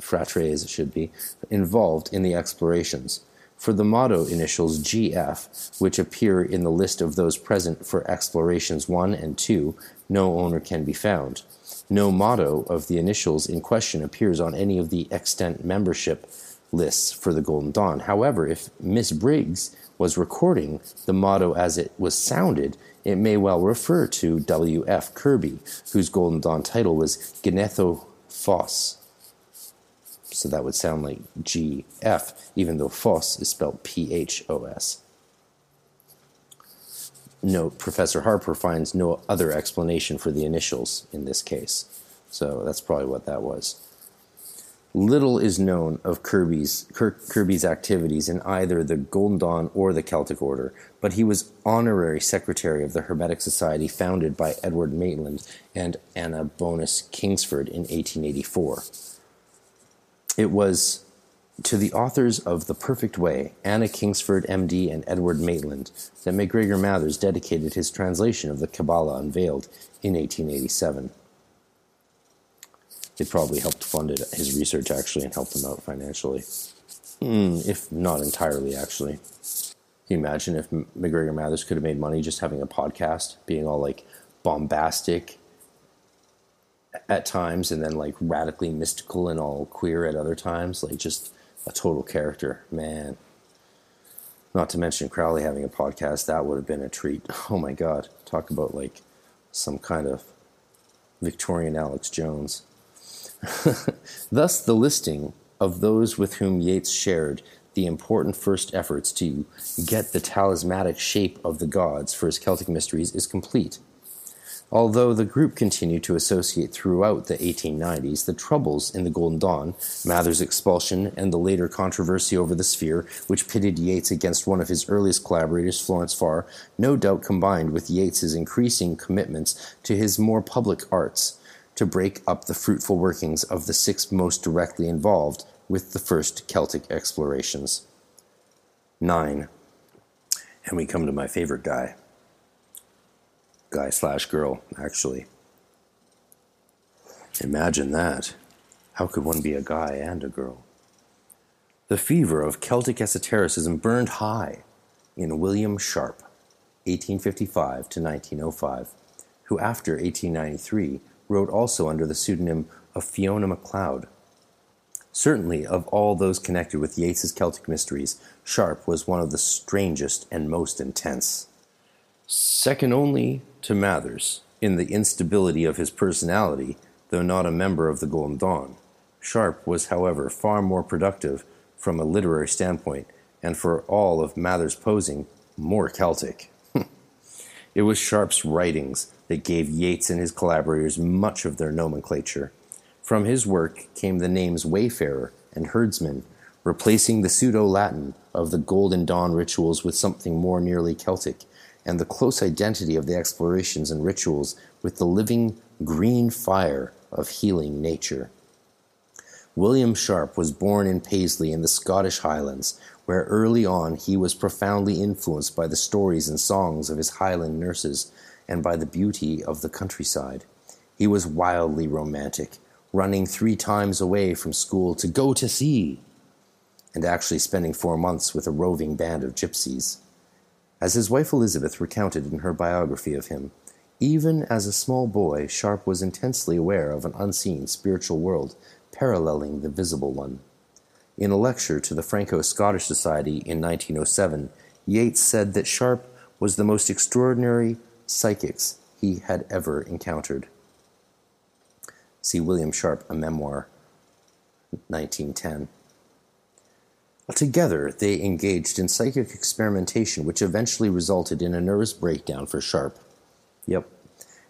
fratres should be, involved in the explorations. For the motto initials GF, which appear in the list of those present for explorations 1 and 2, no owner can be found. No motto of the initials in question appears on any of the extant membership lists for the Golden Dawn. However, if Miss Briggs was recording the motto as it was sounded, it may well refer to W.F. Kirby, whose Golden Dawn title was Gnetho Phos. So that would sound like G.F., even though Phos is spelled P-H-O-S. Note, Professor Harper finds no other explanation for the initials in this case. So that's probably what that was. Little is known of Kirby's, Kirby's activities in either the Golden Dawn or the Celtic Order, but he was honorary secretary of the Hermetic Society founded by Edward Maitland and Anna Bonus Kingsford in 1884. It was to the authors of The Perfect Way, Anna Kingsford, MD, and Edward Maitland, that MacGregor Mathers dedicated his translation of the Kabbalah Unveiled in 1887 it probably helped fund it, his research actually and helped him out financially. Mm, if not entirely, actually. Can you imagine if MacGregor Mathers could have made money just having a podcast, being all like bombastic at times and then like radically mystical and all queer at other times? Like just a total character, man. Not to mention Crowley having a podcast, that would have been a treat. Oh my God. Talk about like some kind of Victorian Alex Jones. Thus, the listing of those with whom Yeats shared the important first efforts to get the talismanic shape of the gods for his Celtic mysteries is complete. Although the group continued to associate throughout the 1890s, the troubles in the Golden Dawn, Mather's expulsion, and the later controversy over the sphere, which pitted Yeats against one of his earliest collaborators, Florence Farr, no doubt combined with Yeats's increasing commitments to his more public arts to break up the fruitful workings of the six most directly involved with the first Celtic explorations. 9. And we come to my favorite guy. Guy slash girl, actually. Imagine that. How could one be a guy and a girl? The fever of Celtic esotericism burned high in William Sharp, 1855 to 1905, who after 1893 wrote also under the pseudonym of Fiona Macleod. Certainly, of all those connected with Yeats's Celtic mysteries, Sharp was one of the strangest and most intense. Second only to Mathers in the instability of his personality, though not a member of the Golden Dawn, Sharp was, however, far more productive from a literary standpoint, and for all of Mathers' posing, more Celtic. it was Sharp's writings that gave Yeats and his collaborators much of their nomenclature. From his work came the names Wayfarer and Herdsman, replacing the pseudo Latin of the Golden Dawn rituals with something more nearly Celtic, and the close identity of the explorations and rituals with the living green fire of healing nature. William Sharp was born in Paisley in the Scottish Highlands, where early on he was profoundly influenced by the stories and songs of his Highland nurses and by the beauty of the countryside. He was wildly romantic, running three times away from school to go to sea, and actually spending four months with a roving band of gypsies. As his wife Elizabeth recounted in her biography of him, even as a small boy, Sharp was intensely aware of an unseen spiritual world paralleling the visible one. In a lecture to the Franco Scottish Society in 1907, Yeats said that Sharp was the most extraordinary psychics he had ever encountered. See William Sharp, A Memoir, 1910. Together, they engaged in psychic experimentation, which eventually resulted in a nervous breakdown for Sharp. Yep.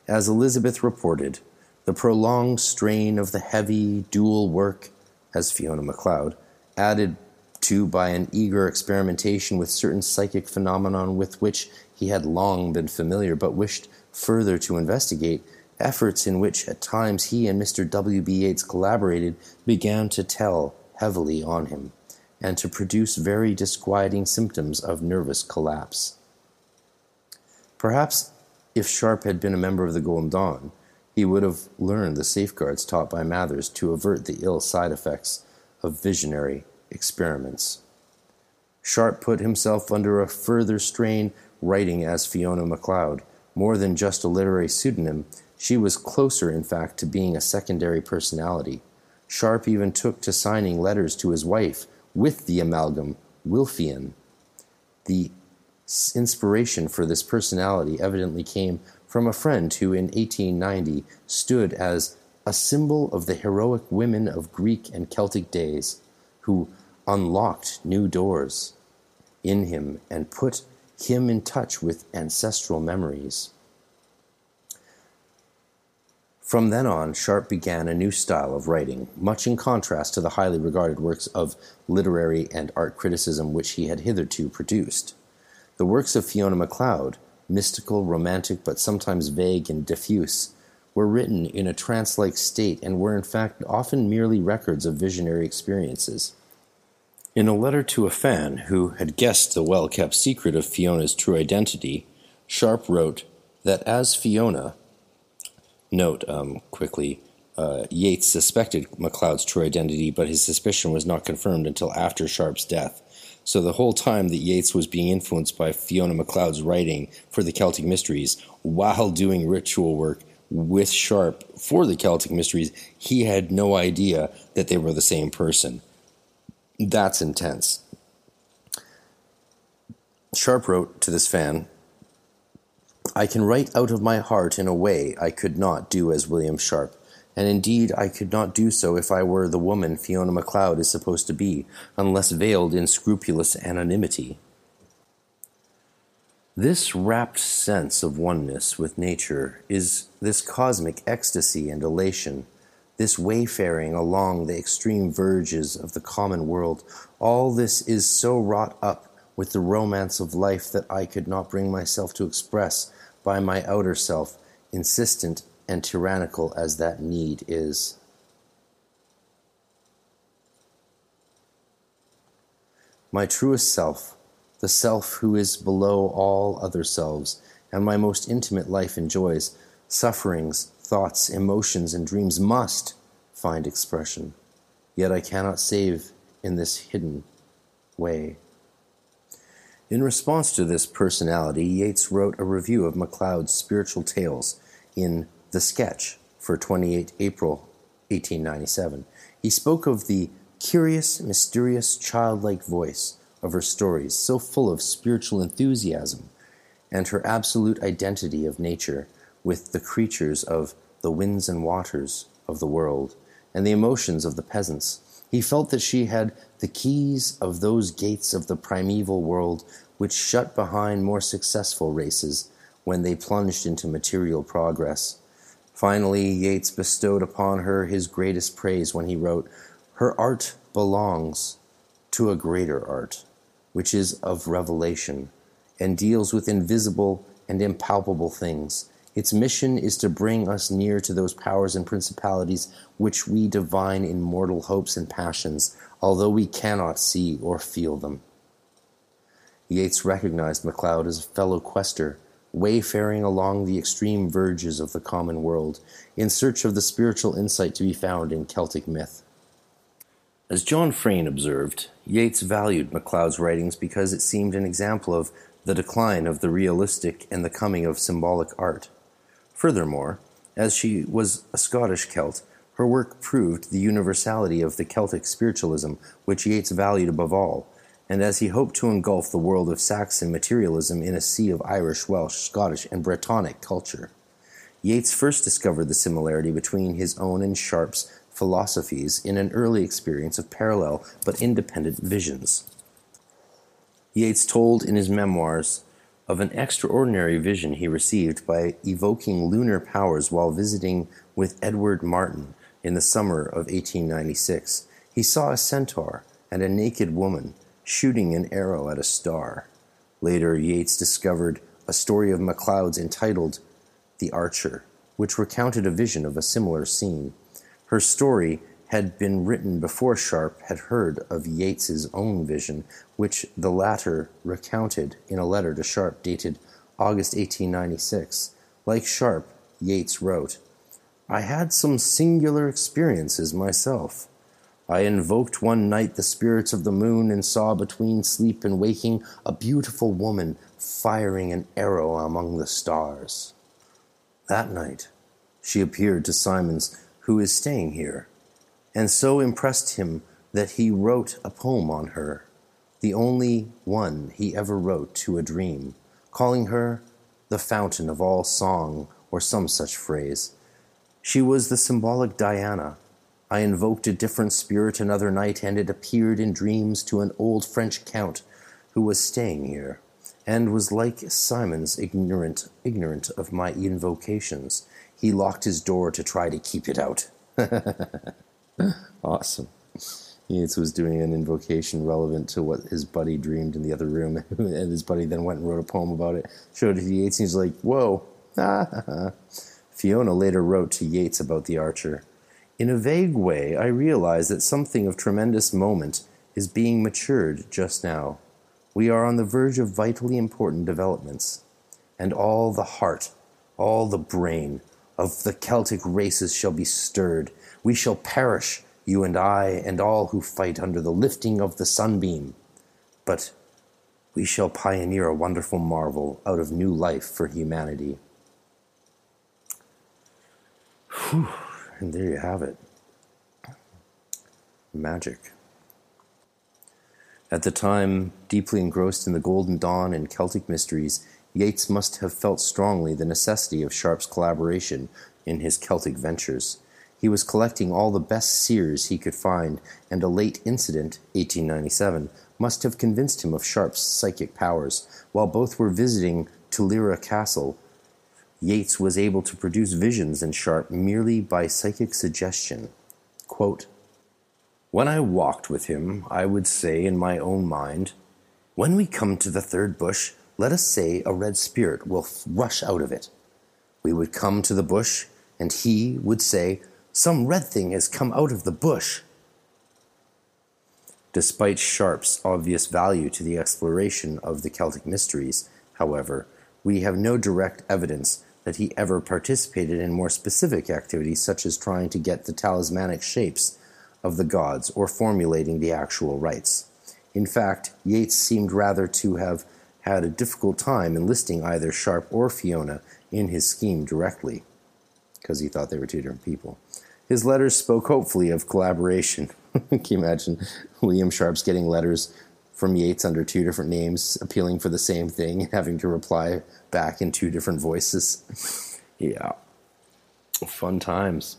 As Elizabeth reported, the prolonged strain of the heavy dual work, as Fiona Macleod, added to by an eager experimentation with certain psychic phenomenon with which he had long been familiar but wished further to investigate, efforts in which at times he and Mr. W. B. Yeats collaborated began to tell heavily on him, and to produce very disquieting symptoms of nervous collapse. Perhaps if Sharp had been a member of the Golden Dawn, he would have learned the safeguards taught by Mathers to avert the ill side effects of visionary experiments. Sharp put himself under a further strain writing as Fiona Macleod. More than just a literary pseudonym, she was closer, in fact, to being a secondary personality. Sharp even took to signing letters to his wife with the amalgam Wilfion. The inspiration for this personality evidently came from a friend who in 1890 stood as a symbol of the heroic women of Greek and Celtic days, who unlocked new doors in him and put him in touch with ancestral memories. From then on, Sharp began a new style of writing, much in contrast to the highly regarded works of literary and art criticism which he had hitherto produced. The works of Fiona Macleod, mystical, romantic, but sometimes vague and diffuse, were written in a trance like state and were in fact often merely records of visionary experiences. In a letter to a fan who had guessed the well kept secret of Fiona's true identity, Sharp wrote that as Fiona, Note um, quickly uh, Yeats suspected Macleod's true identity, but his suspicion was not confirmed until after Sharp's death. So the whole time that Yeats was being influenced by Fiona Macleod's writing for the Celtic Mysteries, while doing ritual work with Sharp for the Celtic Mysteries, he had no idea that they were the same person. That's intense. Sharp wrote to this fan I can write out of my heart in a way I could not do as William Sharp, and indeed I could not do so if I were the woman Fiona Macleod is supposed to be, unless veiled in scrupulous anonymity. This rapt sense of oneness with nature is this cosmic ecstasy and elation, this wayfaring along the extreme verges of the common world, all this is so wrought up with the romance of life that I could not bring myself to express by my outer self, insistent and tyrannical as that need is. My truest self, the self who is below all other selves, and my most intimate life enjoys, sufferings, thoughts, emotions, and dreams must find expression. Yet I cannot save in this hidden way. In response to this personality, Yeats wrote a review of Macleod's spiritual tales in The Sketch for 28 April 1897. He spoke of the curious, mysterious, childlike voice of her stories, so full of spiritual enthusiasm, and her absolute identity of nature with the creatures of the winds and waters of the world, and the emotions of the peasants he felt that she had the keys of those gates of the primeval world which shut behind more successful races when they plunged into material progress. Finally, Yeats bestowed upon her his greatest praise when he wrote, Her art belongs to a greater art, which is of revelation, and deals with invisible and impalpable things its mission is to bring us near to those powers and principalities which we divine in mortal hopes and passions, although we cannot see or feel them. Yeats recognized Macleod as a fellow quester, wayfaring along the extreme verges of the common world, in search of the spiritual insight to be found in Celtic myth. As John Frayne observed, Yeats valued Macleod's writings because it seemed an example of the decline of the realistic and the coming of symbolic art. Furthermore, as she was a Scottish Celt, her work proved the universality of the Celtic spiritualism which Yeats valued above all, and as he hoped to engulf the world of Saxon materialism in a sea of Irish, Welsh, Scottish, and Bretonic culture. Yeats first discovered the similarity between his own and Sharp's philosophies in an early experience of parallel but independent visions. Yeats told in his memoirs of an extraordinary vision he received by evoking lunar powers while visiting with Edward Martyn in the summer of 1896. He saw a centaur and a naked woman shooting an arrow at a star. Later, Yeats discovered a story of MacLeod's entitled The Archer, which recounted a vision of a similar scene. Her story had been written before Sharp had heard of Yeats's own vision, which the latter recounted in a letter to Sharp dated August 1896. Like Sharp, Yeats wrote, I had some singular experiences myself. I invoked one night the spirits of the moon and saw between sleep and waking a beautiful woman firing an arrow among the stars. That night she appeared to Symons, who is staying here and so impressed him that he wrote a poem on her, the only one he ever wrote to a dream, calling her the fountain of all song, or some such phrase. She was the symbolic Diana. I invoked a different spirit another night, and it appeared in dreams to an old French count who was staying here, and was like Symons ignorant ignorant of my invocations. He locked his door to try to keep it out. awesome. Yeats was doing an invocation relevant to what his buddy dreamed in the other room, and his buddy then went and wrote a poem about it. Showed it to Yeats, and he's like, "Whoa!" Fiona later wrote to Yeats about the archer. In a vague way, I realize that something of tremendous moment is being matured just now. We are on the verge of vitally important developments, and all the heart, all the brain of the Celtic races shall be stirred we shall perish, you and I, and all who fight under the lifting of the sunbeam. But we shall pioneer a wonderful marvel out of new life for humanity. Whew. And there you have it. Magic. At the time, deeply engrossed in the Golden Dawn and Celtic mysteries, Yeats must have felt strongly the necessity of Sharp's collaboration in his Celtic ventures. He was collecting all the best seers he could find, and a late incident (1897) must have convinced him of Sharp's psychic powers. While both were visiting Tullyra Castle, Yeats was able to produce visions in Sharp merely by psychic suggestion. Quote, when I walked with him, I would say in my own mind, When we come to the third bush, let us say a red spirit will rush out of it. We would come to the bush, and he would say, some red thing has come out of the bush. Despite Sharp's obvious value to the exploration of the Celtic mysteries, however, we have no direct evidence that he ever participated in more specific activities such as trying to get the talismanic shapes of the gods or formulating the actual rites. In fact, Yeats seemed rather to have had a difficult time enlisting either Sharp or Fiona in his scheme directly, because he thought they were two different people. His letters spoke hopefully of collaboration. Can you imagine William Sharp's getting letters from Yeats under two different names, appealing for the same thing, and having to reply back in two different voices? yeah. Fun times.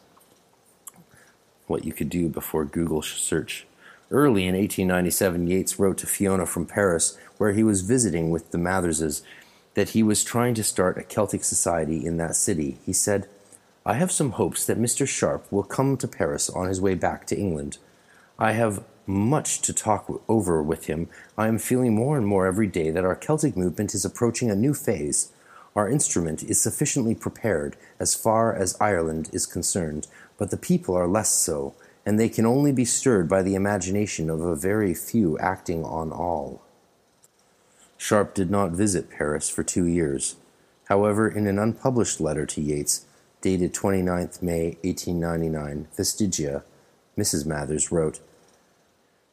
What you could do before Google search. Early in 1897, Yeats wrote to Fiona from Paris, where he was visiting with the Matherses, that he was trying to start a Celtic society in that city. He said, I have some hopes that Mr. Sharp will come to Paris on his way back to England. I have much to talk over with him. I am feeling more and more every day that our Celtic movement is approaching a new phase. Our instrument is sufficiently prepared as far as Ireland is concerned, but the people are less so, and they can only be stirred by the imagination of a very few acting on all. Sharp did not visit Paris for two years. However, in an unpublished letter to Yeats, dated 29th May 1899, Vestigia, Mrs. Mathers wrote,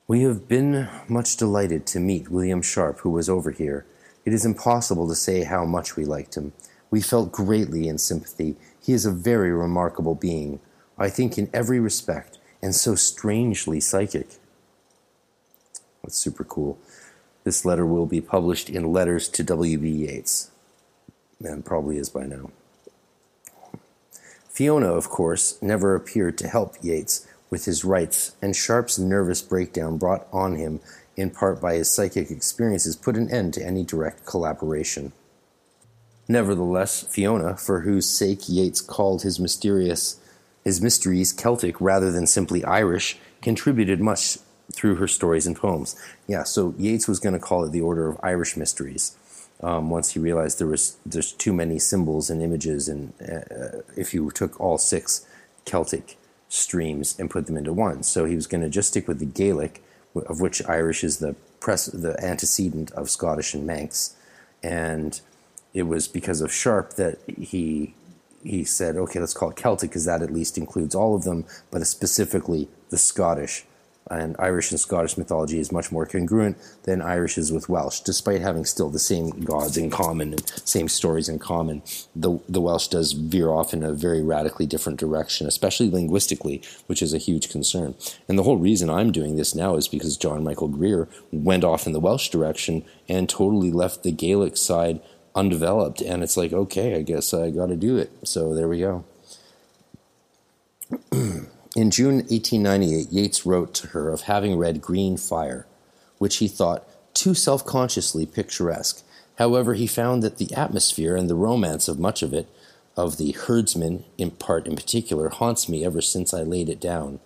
We have been much delighted to meet William Sharp, who was over here. It is impossible to say how much we liked him. We felt greatly in sympathy. He is a very remarkable being, I think in every respect, and so strangely psychic. That's super cool. This letter will be published in Letters to W.B. Yeats, and probably is by now. Fiona, of course, never appeared to help Yeats with his rites, and Sharp's nervous breakdown brought on him in part by his psychic experiences put an end to any direct collaboration. Nevertheless, Fiona, for whose sake Yeats called his mysterious his mysteries Celtic rather than simply Irish, contributed much through her stories and poems. Yeah, so Yeats was going to call it the Order of Irish Mysteries. Um, once he realized there was there's too many symbols and images, and uh, if you took all six Celtic streams and put them into one, so he was going to just stick with the Gaelic, of which Irish is the press the antecedent of Scottish and Manx, and it was because of Sharp that he he said, okay, let's call it Celtic because that at least includes all of them, but specifically the Scottish. And Irish and Scottish mythology is much more congruent than Irish is with Welsh, despite having still the same gods in common and same stories in common. The, the Welsh does veer off in a very radically different direction, especially linguistically, which is a huge concern. And the whole reason I'm doing this now is because John Michael Greer went off in the Welsh direction and totally left the Gaelic side undeveloped and it's like okay i guess i got to do it so there we go in june 1898 yeats wrote to her of having read green fire which he thought too self-consciously picturesque however he found that the atmosphere and the romance of much of it of the herdsman in part in particular haunts me ever since i laid it down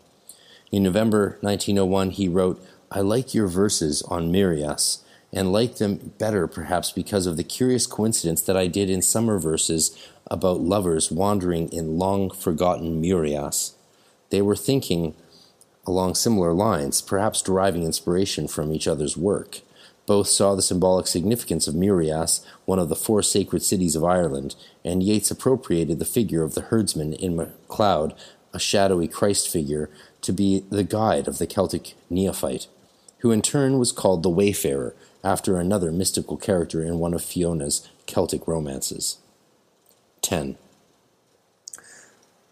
in november 1901 he wrote i like your verses on Murias and like them better perhaps because of the curious coincidence that I did in summer verses about lovers wandering in long forgotten Murias. They were thinking along similar lines, perhaps deriving inspiration from each other's work. Both saw the symbolic significance of Murias, one of the four sacred cities of Ireland, and Yeats appropriated the figure of the herdsman in MacLeod, a shadowy Christ figure, to be the guide of the Celtic neophyte, who in turn was called the Wayfarer, after another mystical character in one of Fiona's Celtic romances. 10.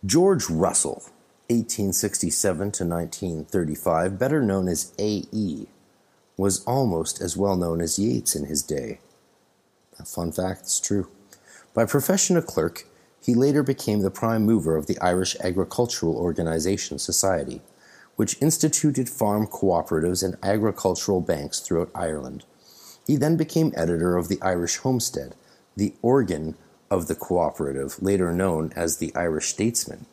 George Russell, 1867 to 1935, better known as A.E., was almost as well known as Yeats in his day. A fun fact, it's true. By profession a clerk, he later became the prime mover of the Irish Agricultural Organization Society, which instituted farm cooperatives and agricultural banks throughout Ireland he then became editor of the Irish Homestead, the organ of the cooperative, later known as the Irish Statesman.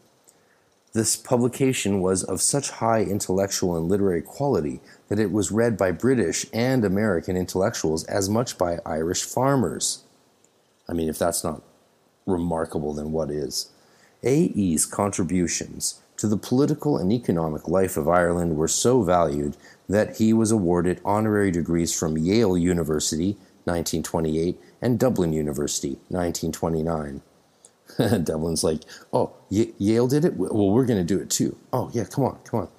This publication was of such high intellectual and literary quality that it was read by British and American intellectuals as much by Irish farmers. I mean, if that's not remarkable, then what is? A.E.'s contributions to the political and economic life of Ireland were so valued that he was awarded honorary degrees from Yale University, 1928, and Dublin University, 1929. Dublin's like, oh, Yale did it? Well, we're going to do it too. Oh, yeah, come on, come on.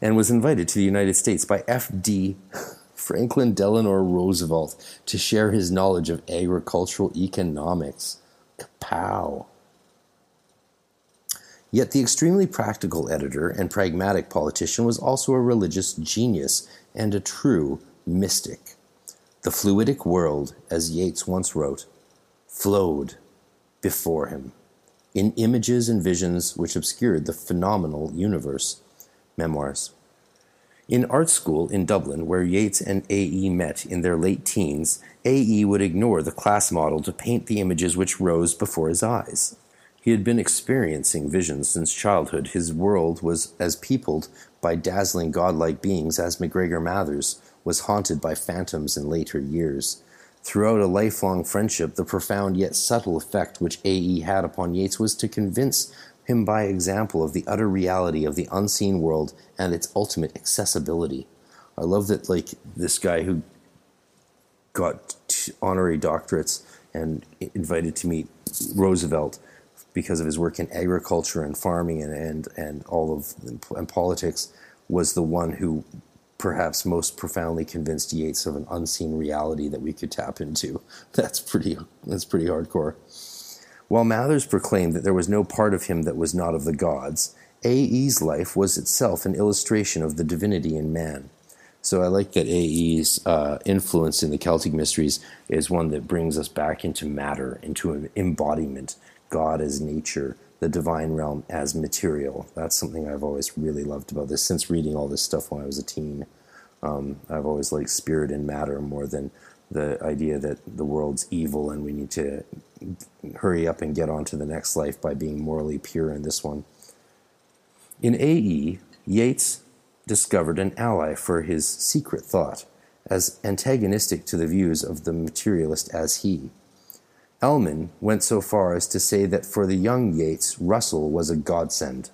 And was invited to the United States by F.D. Franklin Delano Roosevelt to share his knowledge of agricultural economics. Kapow. Yet the extremely practical editor and pragmatic politician was also a religious genius and a true mystic. The fluidic world, as Yeats once wrote, flowed before him in images and visions which obscured the phenomenal universe. Memoirs. In art school in Dublin, where Yeats and A.E. met in their late teens, A.E. would ignore the class model to paint the images which rose before his eyes. He had been experiencing visions since childhood. His world was as peopled by dazzling godlike beings as MacGregor Mathers was haunted by phantoms in later years. Throughout a lifelong friendship, the profound yet subtle effect which A.E. had upon Yeats was to convince him by example of the utter reality of the unseen world and its ultimate accessibility. I love that, like, this guy who got honorary doctorates and invited to meet Roosevelt because of his work in agriculture and farming and, and, and all of and politics, was the one who perhaps most profoundly convinced Yeats of an unseen reality that we could tap into. That's pretty that's pretty hardcore. While Mathers proclaimed that there was no part of him that was not of the gods, A.E.'s life was itself an illustration of the divinity in man. So I like that A.E.'s uh, influence in the Celtic mysteries is one that brings us back into matter, into an embodiment, God as nature, the divine realm as material. That's something I've always really loved about this since reading all this stuff when I was a teen. Um, I've always liked spirit and matter more than the idea that the world's evil and we need to hurry up and get on to the next life by being morally pure in this one. In AE, Yeats discovered an ally for his secret thought, as antagonistic to the views of the materialist as he. Ellmann went so far as to say that for the young Yeats, Russell was a godsend.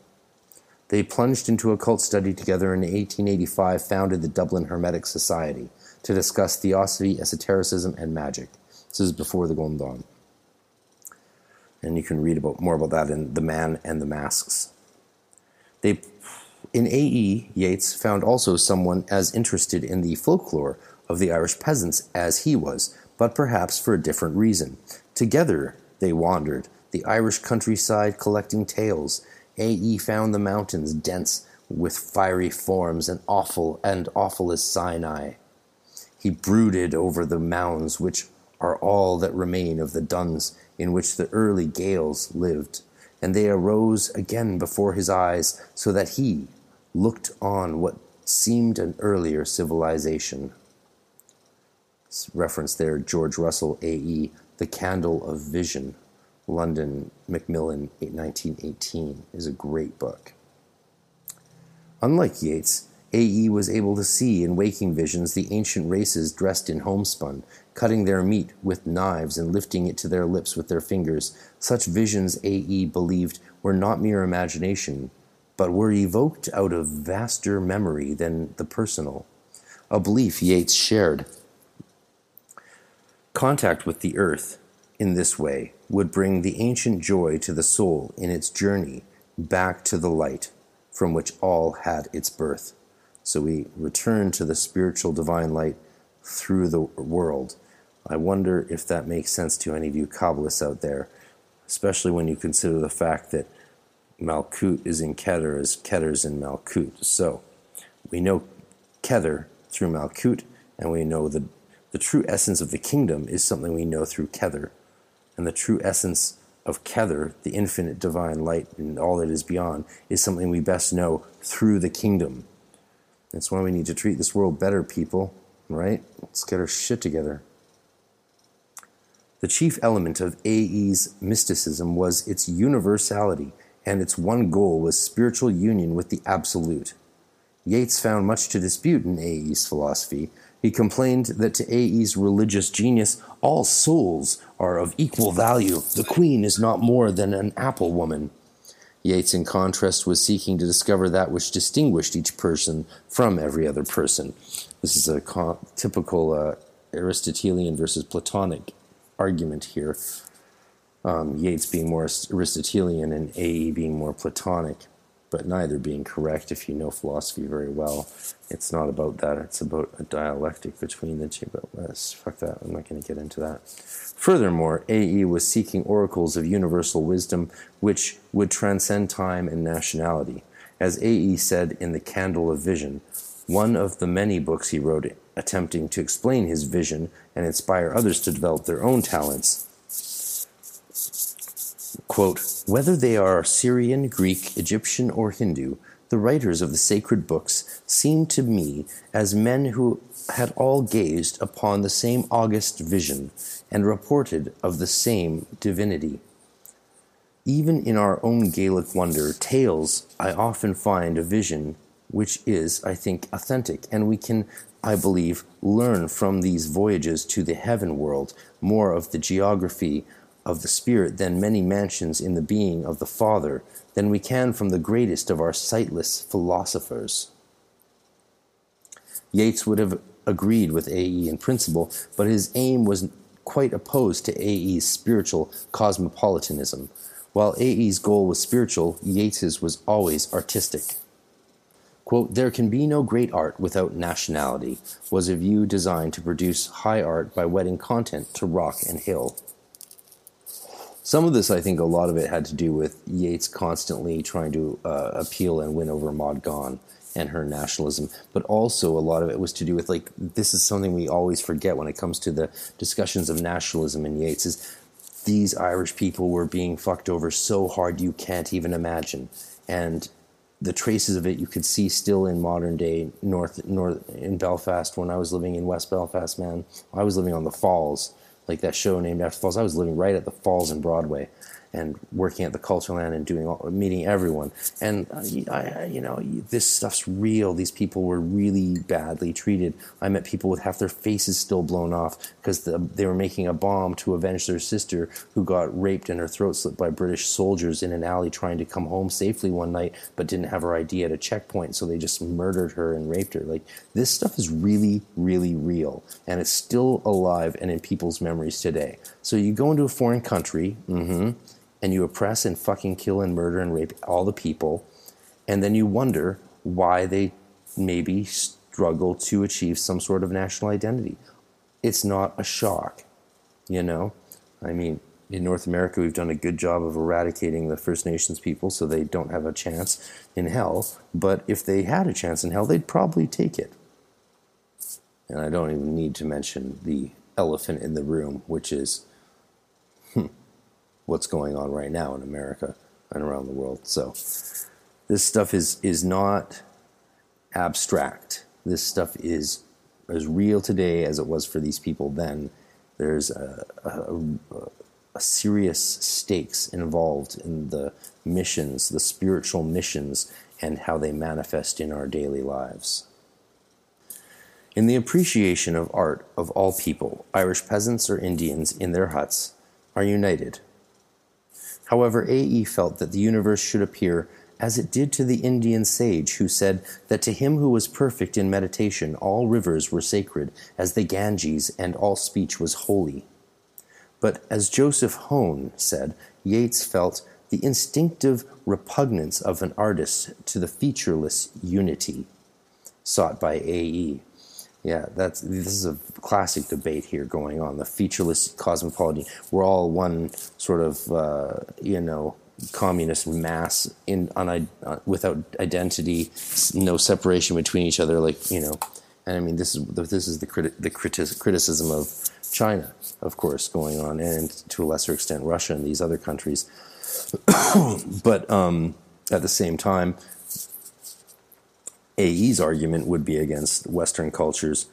They plunged into occult study together and in 1885 founded the Dublin Hermetic Society to discuss theosophy, esotericism, and magic. This is before the Golden Dawn. And you can read about more about that in The Man and the Masks. They, in AE, Yeats found also someone as interested in the folklore of the Irish peasants as he was, but perhaps for a different reason. Together they wandered, the Irish countryside collecting tales. A.E. found the mountains dense with fiery forms and awful and awful as Sinai. He brooded over the mounds which are all that remain of the duns in which the early Gaels lived, and they arose again before his eyes, so that he looked on what seemed an earlier civilization. Reference there, George Russell, A.E., The Candle of Vision, London, Macmillan, 1918, is a great book. Unlike Yeats, A.E. was able to see in waking visions the ancient races dressed in homespun, cutting their meat with knives and lifting it to their lips with their fingers. Such visions, A.E. believed, were not mere imagination, but were evoked out of vaster memory than the personal, a belief Yeats shared. Contact with the earth, in this way, would bring the ancient joy to the soul in its journey back to the light from which all had its birth. So we return to the spiritual divine light through the world. I wonder if that makes sense to any of you Kabbalists out there, especially when you consider the fact that Malkut is in Keter as Keter's in Malkut. So we know Keter through Malkut, and we know the the true essence of the kingdom is something we know through Kether. And the true essence of Kether, the infinite divine light and all that is beyond, is something we best know through the kingdom. That's why we need to treat this world better, people, right? Let's get our shit together. The chief element of AE's mysticism was its universality, and its one goal was spiritual union with the Absolute. Yeats found much to dispute in AE's philosophy, he complained that to A.E.'s religious genius, all souls are of equal value. The queen is not more than an apple woman. Yeats, in contrast, was seeking to discover that which distinguished each person from every other person. This is a typical uh, Aristotelian versus Platonic argument here. Um, Yeats being more Aristotelian and A.E. being more Platonic but neither being correct if you know philosophy very well. It's not about that. It's about a dialectic between the two. But let's fuck that. I'm not going to get into that. Furthermore, AE was seeking oracles of universal wisdom which would transcend time and nationality. As AE said in The Candle of Vision, one of the many books he wrote attempting to explain his vision and inspire others to develop their own talents Quote, Whether they are Syrian, Greek, Egyptian, or Hindu, the writers of the sacred books seem to me as men who had all gazed upon the same august vision and reported of the same divinity. Even in our own Gaelic wonder, tales, I often find a vision which is, I think, authentic, and we can, I believe, learn from these voyages to the heaven world more of the geography of the Spirit than many mansions in the being of the Father than we can from the greatest of our sightless philosophers. Yeats would have agreed with A.E. in principle, but his aim was quite opposed to A.E.'s spiritual cosmopolitanism. While A.E.'s goal was spiritual, Yeats's was always artistic. Quote, there can be no great art without nationality, was a view designed to produce high art by wedding content to rock and hill. Some of this, I think, a lot of it had to do with Yeats constantly trying to uh, appeal and win over Maud Gonne and her nationalism, but also a lot of it was to do with like this is something we always forget when it comes to the discussions of nationalism in Yeats is these Irish people were being fucked over so hard you can't even imagine, and the traces of it you could see still in modern day North North in Belfast when I was living in West Belfast. Man, I was living on the Falls like that show named after falls. I was living right at the falls in Broadway and working at the Cultúrlann and doing all, meeting everyone. And uh, I, you know, this stuff's real. These people were really badly treated. I met people with half their faces still blown off because the, they were making a bomb to avenge their sister who got raped and her throat slit by British soldiers in an alley trying to come home safely one night, but didn't have her ID at a checkpoint, so they just murdered her and raped her. Like this stuff is really, really real, and it's still alive and in people's memories today. So you go into a foreign country. Mm-hmm, and you oppress and fucking kill and murder and rape all the people, and then you wonder why they maybe struggle to achieve some sort of national identity. It's not a shock, you know? I mean, in North America, we've done a good job of eradicating the First Nations people so they don't have a chance in hell. But if they had a chance in hell, they'd probably take it. And I don't even need to mention the elephant in the room, which is hmm, what's going on right now in America and around the world. So this stuff is is not abstract. This stuff is as real today as it was for these people then. There's a, a, a serious stakes involved in the missions, the spiritual missions, and how they manifest in our daily lives. In the appreciation of art of all people, Irish peasants or Indians in their huts are united However, A.E. felt that the universe should appear as it did to the Indian sage who said that to him who was perfect in meditation all rivers were sacred as the Ganges and all speech was holy. But as Joseph Hone said, Yeats felt the instinctive repugnance of an artist to the featureless unity sought by A.E. Yeah, that's this is a classic debate here going on. The featureless cosmopolitan. We're all one sort of uh, you know communist mass in on uh, without identity, no separation between each other. Like you know, and I mean this is this is the criti- the criti- criticism of China, of course, going on, and to a lesser extent Russia and these other countries. but um, at the same time, AE's argument would be against Western cultures,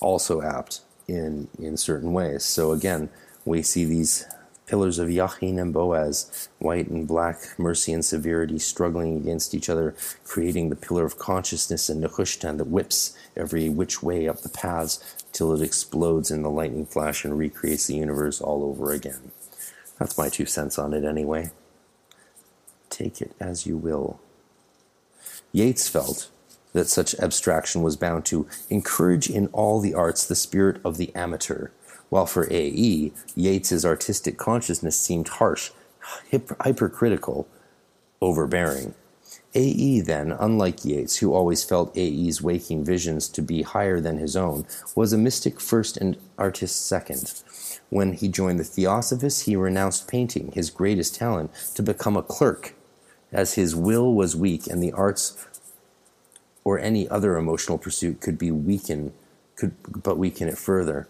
also apt in in certain ways. So again, we see these pillars of Jachin and Boaz, white and black, mercy and severity, struggling against each other, creating the pillar of consciousness and Nehushtan that whips every which way up the paths till it explodes in the lightning flash and recreates the universe all over again. That's my two cents on it anyway. Take it as you will. Yeats felt that such abstraction was bound to encourage in all the arts the spirit of the amateur, while for A.E., Yeats's artistic consciousness seemed harsh, hypercritical, overbearing. A.E. then, unlike Yeats, who always felt A.E.'s waking visions to be higher than his own, was a mystic first and artist second. When he joined the Theosophists, he renounced painting, his greatest talent, to become a clerk as his will was weak and the arts or any other emotional pursuit could be weaken could but weaken it further.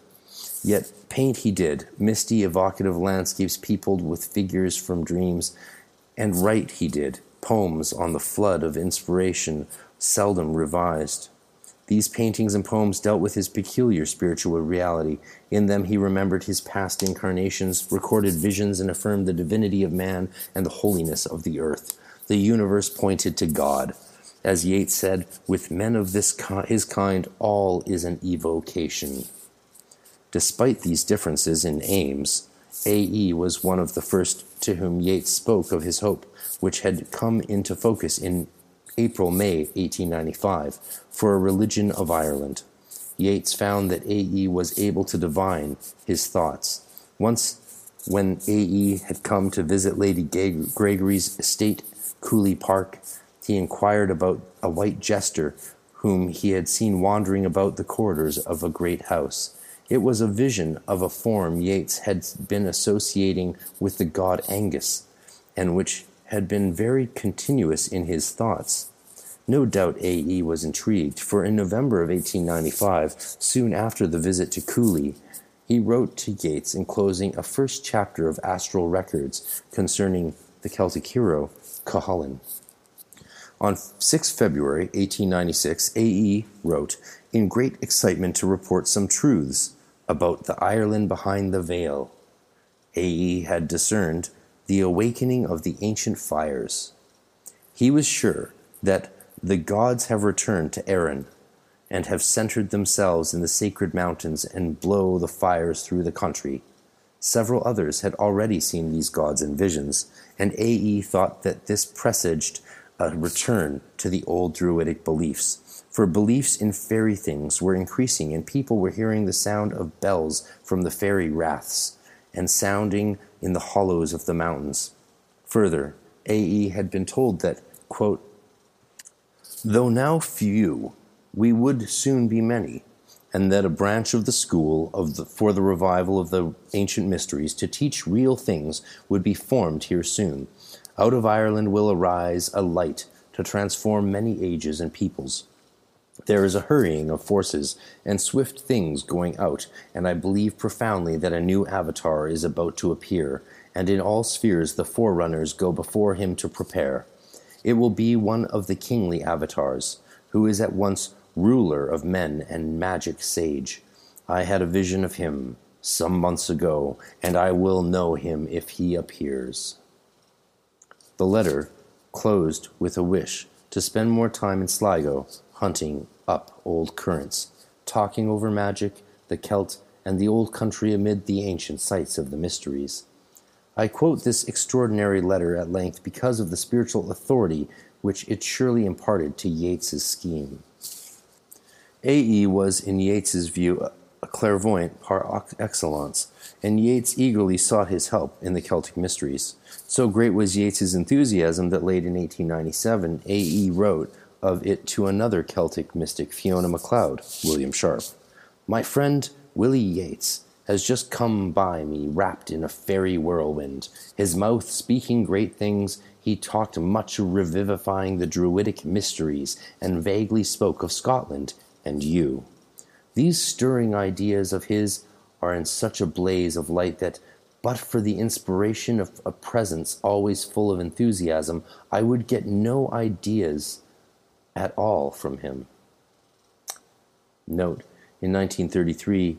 Yet paint he did. Misty evocative landscapes peopled with figures from dreams. And write he did. Poems on the flood of inspiration seldom revised. These paintings and poems dealt with his peculiar spiritual reality. In them, he remembered his past incarnations, recorded visions, and affirmed the divinity of man and the holiness of the earth. The universe pointed to God. As Yeats said, with men of this his kind, all is an evocation. Despite these differences in aims, A.E. was one of the first to whom Yeats spoke of his hope, which had come into focus in April May 1895 for a religion of Ireland. Yeats found that A.E. was able to divine his thoughts. Once, when A.E. had come to visit Lady Gregory's estate Coole Park, he inquired about a white jester whom he had seen wandering about the corridors of a great house. It was a vision of a form Yeats had been associating with the god Angus, and which had been very continuous in his thoughts. No doubt A.E. was intrigued, for in November of 1895, soon after the visit to Coole, he wrote to Yeats enclosing a first chapter of astral records concerning the Celtic hero Cuchulainn. On 6 February 1896, A.E. wrote, in great excitement to report some truths about the Ireland behind the veil. A.E. had discerned the awakening of the ancient fires. He was sure that the gods have returned to Erin and have centered themselves in the sacred mountains and blow the fires through the country. Several others had already seen these gods in visions, and A.E. thought that this presaged a return to the old Druidic beliefs. For beliefs in fairy things were increasing, and people were hearing the sound of bells from the fairy raths and sounding in the hollows of the mountains. Further, A.E. had been told that, quote, Though now few, we would soon be many, and that a branch of the school of the, for the revival of the ancient mysteries to teach real things would be formed here soon. Out of Ireland will arise a light to transform many ages and peoples. There is a hurrying of forces and swift things going out, and I believe profoundly that a new avatar is about to appear, and in all spheres the forerunners go before him to prepare. It will be one of the kingly avatars, who is at once ruler of men and magic sage. I had a vision of him some months ago, and I will know him if he appears. The letter closed with a wish to spend more time in Sligo hunting up old currents, talking over magic, the Celt, and the old country amid the ancient sites of the mysteries. I quote this extraordinary letter at length because of the spiritual authority which it surely imparted to Yeats's scheme. A.E. was, in Yeats's view, a clairvoyant par excellence, and Yeats eagerly sought his help in the Celtic mysteries. So great was Yeats's enthusiasm that late in 1897, A.E. wrote of it to another Celtic mystic, Fiona Macleod, William Sharp. My friend Willie Yeats has just come by me wrapped in a fairy whirlwind. His mouth speaking great things, he talked much revivifying the Druidic mysteries, and vaguely spoke of Scotland and you. These stirring ideas of his are in such a blaze of light that, but for the inspiration of a presence always full of enthusiasm, I would get no ideas at all from him. Note, in 1933,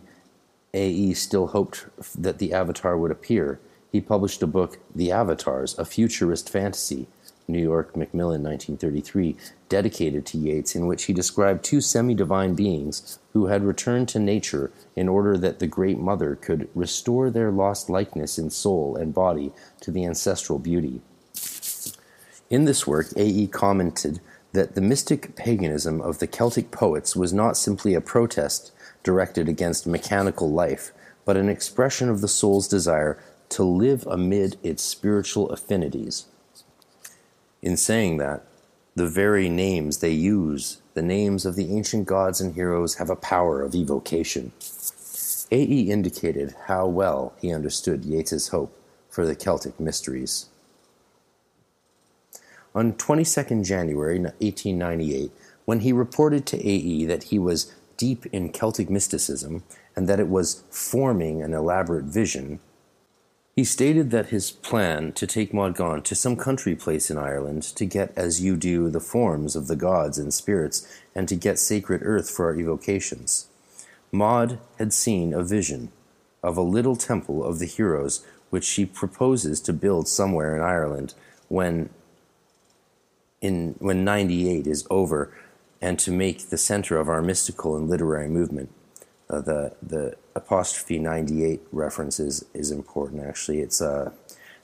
A.E. still hoped that the Avatar would appear. He published a book, The Avatars, a futurist fantasy, New York, Macmillan, 1933, dedicated to Yeats, in which he described two semi divine beings who had returned to nature in order that the Great Mother could restore their lost likeness in soul and body to the ancestral beauty. In this work, A.E. commented that the mystic paganism of the Celtic poets was not simply a protest directed against mechanical life, but an expression of the soul's desire to live amid its spiritual affinities. In saying that, the very names they use, the names of the ancient gods and heroes, have a power of evocation. A.E. indicated how well he understood Yeats's hope for the Celtic mysteries. On 22nd January 1898, when he reported to A.E. that he was deep in Celtic mysticism and that it was forming an elaborate vision, he stated that his plan to take Maud Gonne to some country place in Ireland to get as you do the forms of the gods and spirits and to get sacred earth for our evocations. Maud had seen a vision of a little temple of the heroes which she proposes to build somewhere in Ireland when in when 98 is over and to make the center of our mystical and literary movement. Uh, the the apostrophe 98 reference is, is important actually. It's a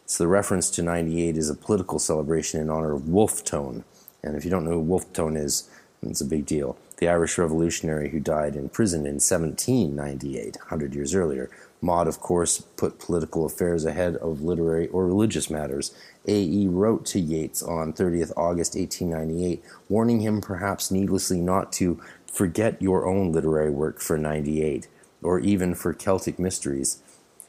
it's the reference to 98 is a political celebration in honor of Wolfe Tone. And if you don't know who Wolfe Tone is it's a big deal. The Irish revolutionary who died in prison in 1798 100 years earlier. Maud of course put political affairs ahead of literary or religious matters. A.E. wrote to Yeats on 30th August 1898 warning him perhaps needlessly not to forget your own literary work for 98, or even for Celtic Mysteries.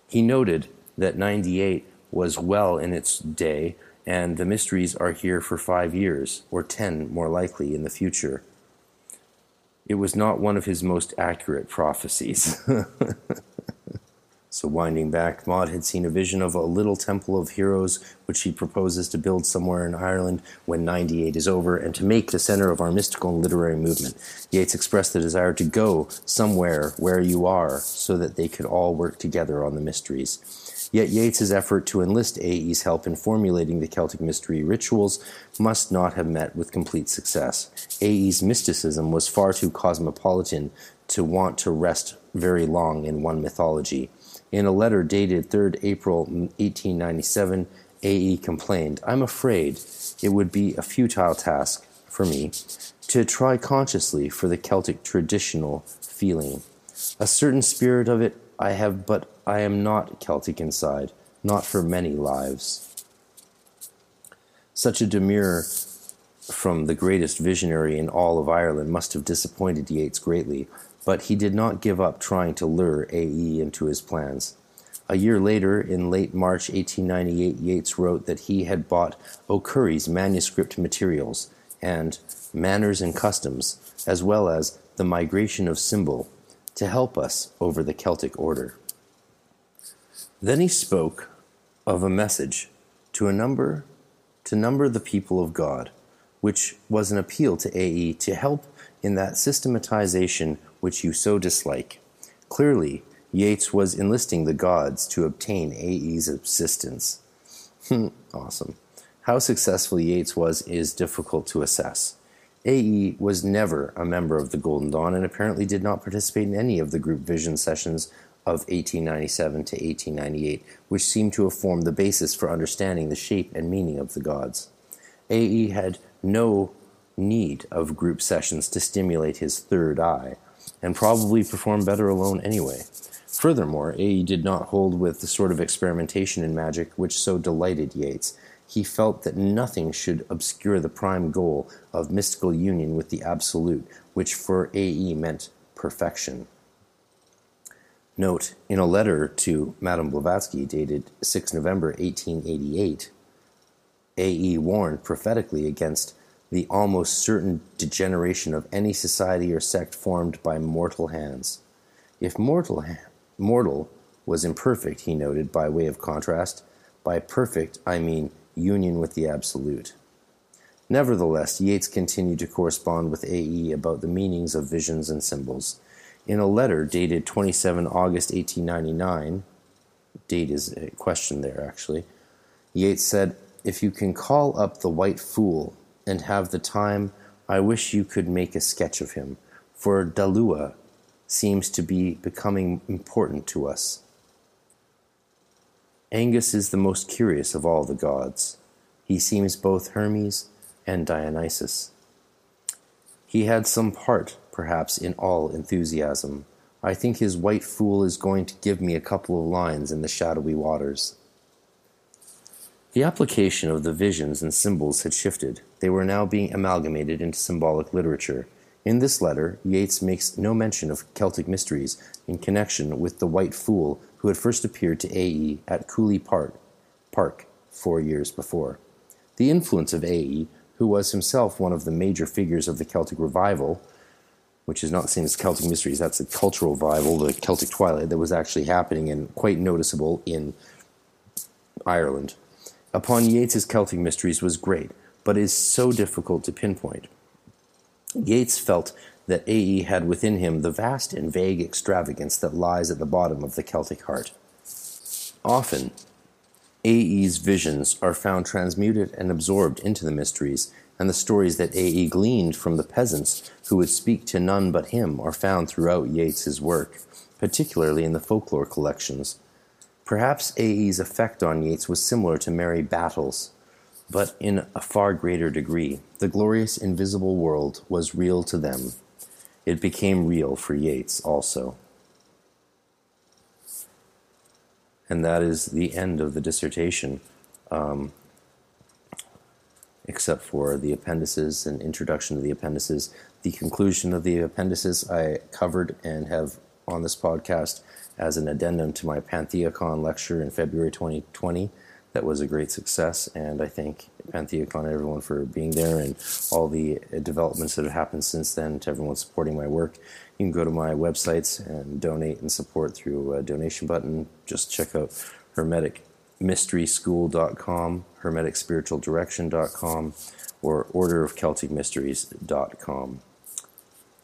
He noted that 98 was well in its day, and the mysteries are here for five years, or ten more likely in the future. It was not one of his most accurate prophecies. So, winding back, Maud had seen a vision of a little temple of heroes which she proposes to build somewhere in Ireland when 98 is over and to make the center of our mystical and literary movement. Yeats expressed the desire to go somewhere where you are so that they could all work together on the mysteries. Yet Yeats's effort to enlist AE's help in formulating the Celtic mystery rituals must not have met with complete success. AE's mysticism was far too cosmopolitan to want to rest very long in one mythology. In a letter dated 3rd April mm, 1897, AE complained, I'm afraid it would be a futile task for me to try consciously for the Celtic traditional feeling. A certain spirit of it I have, but I am not Celtic inside, not for many lives. Such a demur from the greatest visionary in all of Ireland must have disappointed Yeats greatly, but he did not give up trying to lure A.E. into his plans. A year later, in late March 1898, Yeats wrote that he had bought O'Curry's manuscript materials and Manners and Customs, as well as The Migration of Symbol, to help us over the Celtic order. Then he spoke of a message to a number to number the people of God, which was an appeal to AE to help in that systematization which you so dislike. Clearly, Yeats was enlisting the gods to obtain AE's assistance. Hmm, awesome. How successful Yeats was is difficult to assess. AE was never a member of the Golden Dawn and apparently did not participate in any of the group vision sessions of 1897 to 1898, which seem to have formed the basis for understanding the shape and meaning of the gods. AE had no need of group sessions to stimulate his third eye, and probably perform better alone anyway. Furthermore, AE did not hold with the sort of experimentation in magic which so delighted Yeats. He felt that nothing should obscure the prime goal of mystical union with the Absolute, which for AE meant perfection. Note, in a letter to Madame Blavatsky dated 6 November 1888, AE warned prophetically against the almost certain degeneration of any society or sect formed by mortal hands. If mortal, mortal was imperfect, he noted by way of contrast, by perfect I mean union with the Absolute. Nevertheless, Yeats continued to correspond with AE about the meanings of visions and symbols. In a letter dated 27 August 1899, date is a question there actually, Yeats said, If you can call up the white fool and have the time, I wish you could make a sketch of him, for Dalua seems to be becoming important to us. Angus is the most curious of all the gods. He seems both Hermes and Dionysus. He had some part, perhaps, in all enthusiasm. I think his white fool is going to give me a couple of lines in the shadowy waters. The application of the visions and symbols had shifted. They were now being amalgamated into symbolic literature. In this letter, Yeats makes no mention of Celtic mysteries in connection with the White Fool who had first appeared to A.E. at Coole Park, Park four years before. The influence of A.E., who was himself one of the major figures of the Celtic revival, which is not the same as Celtic mysteries, that's the cultural revival, the Celtic twilight that was actually happening and quite noticeable in Ireland upon Yeats's Celtic mysteries was great, but is so difficult to pinpoint. Yeats felt that A.E. had within him the vast and vague extravagance that lies at the bottom of the Celtic heart. Often, A.E.'s visions are found transmuted and absorbed into the mysteries, and the stories that A.E. gleaned from the peasants who would speak to none but him are found throughout Yeats's work, particularly in the folklore collections. Perhaps A.E.'s effect on Yeats was similar to Mary Battle's, but in a far greater degree. The glorious invisible world was real to them. It became real for Yeats also. And that is the end of the dissertation, um, except for the appendices and introduction to the appendices. The conclusion of the appendices I covered and have on this podcast as an addendum to my Pantheacon lecture in February 2020. that was a great success. And I thank Pantheacon everyone for being there and all the developments that have happened since then to everyone supporting my work. You can go to my websites and donate and support through a donation button. Just check out hermeticmysteryschool.com, hermeticspiritualdirection.com, or orderofcelticmysteries.com.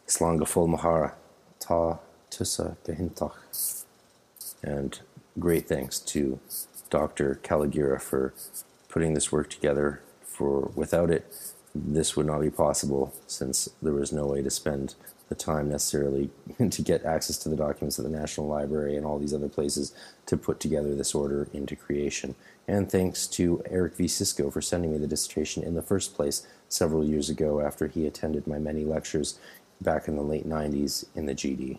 Slanga Fulmahara, Ta Tusa Gahintach. And great thanks to Dr. Kalogera for putting this work together. For without it, this would not be possible since there was no way to spend the time necessarily to get access to the documents at the National Library and all these other places to put together this order into creation. And thanks to Eric V. Cisco for sending me the dissertation in the first place several years ago after he attended my many lectures back in the late 90s in the GD.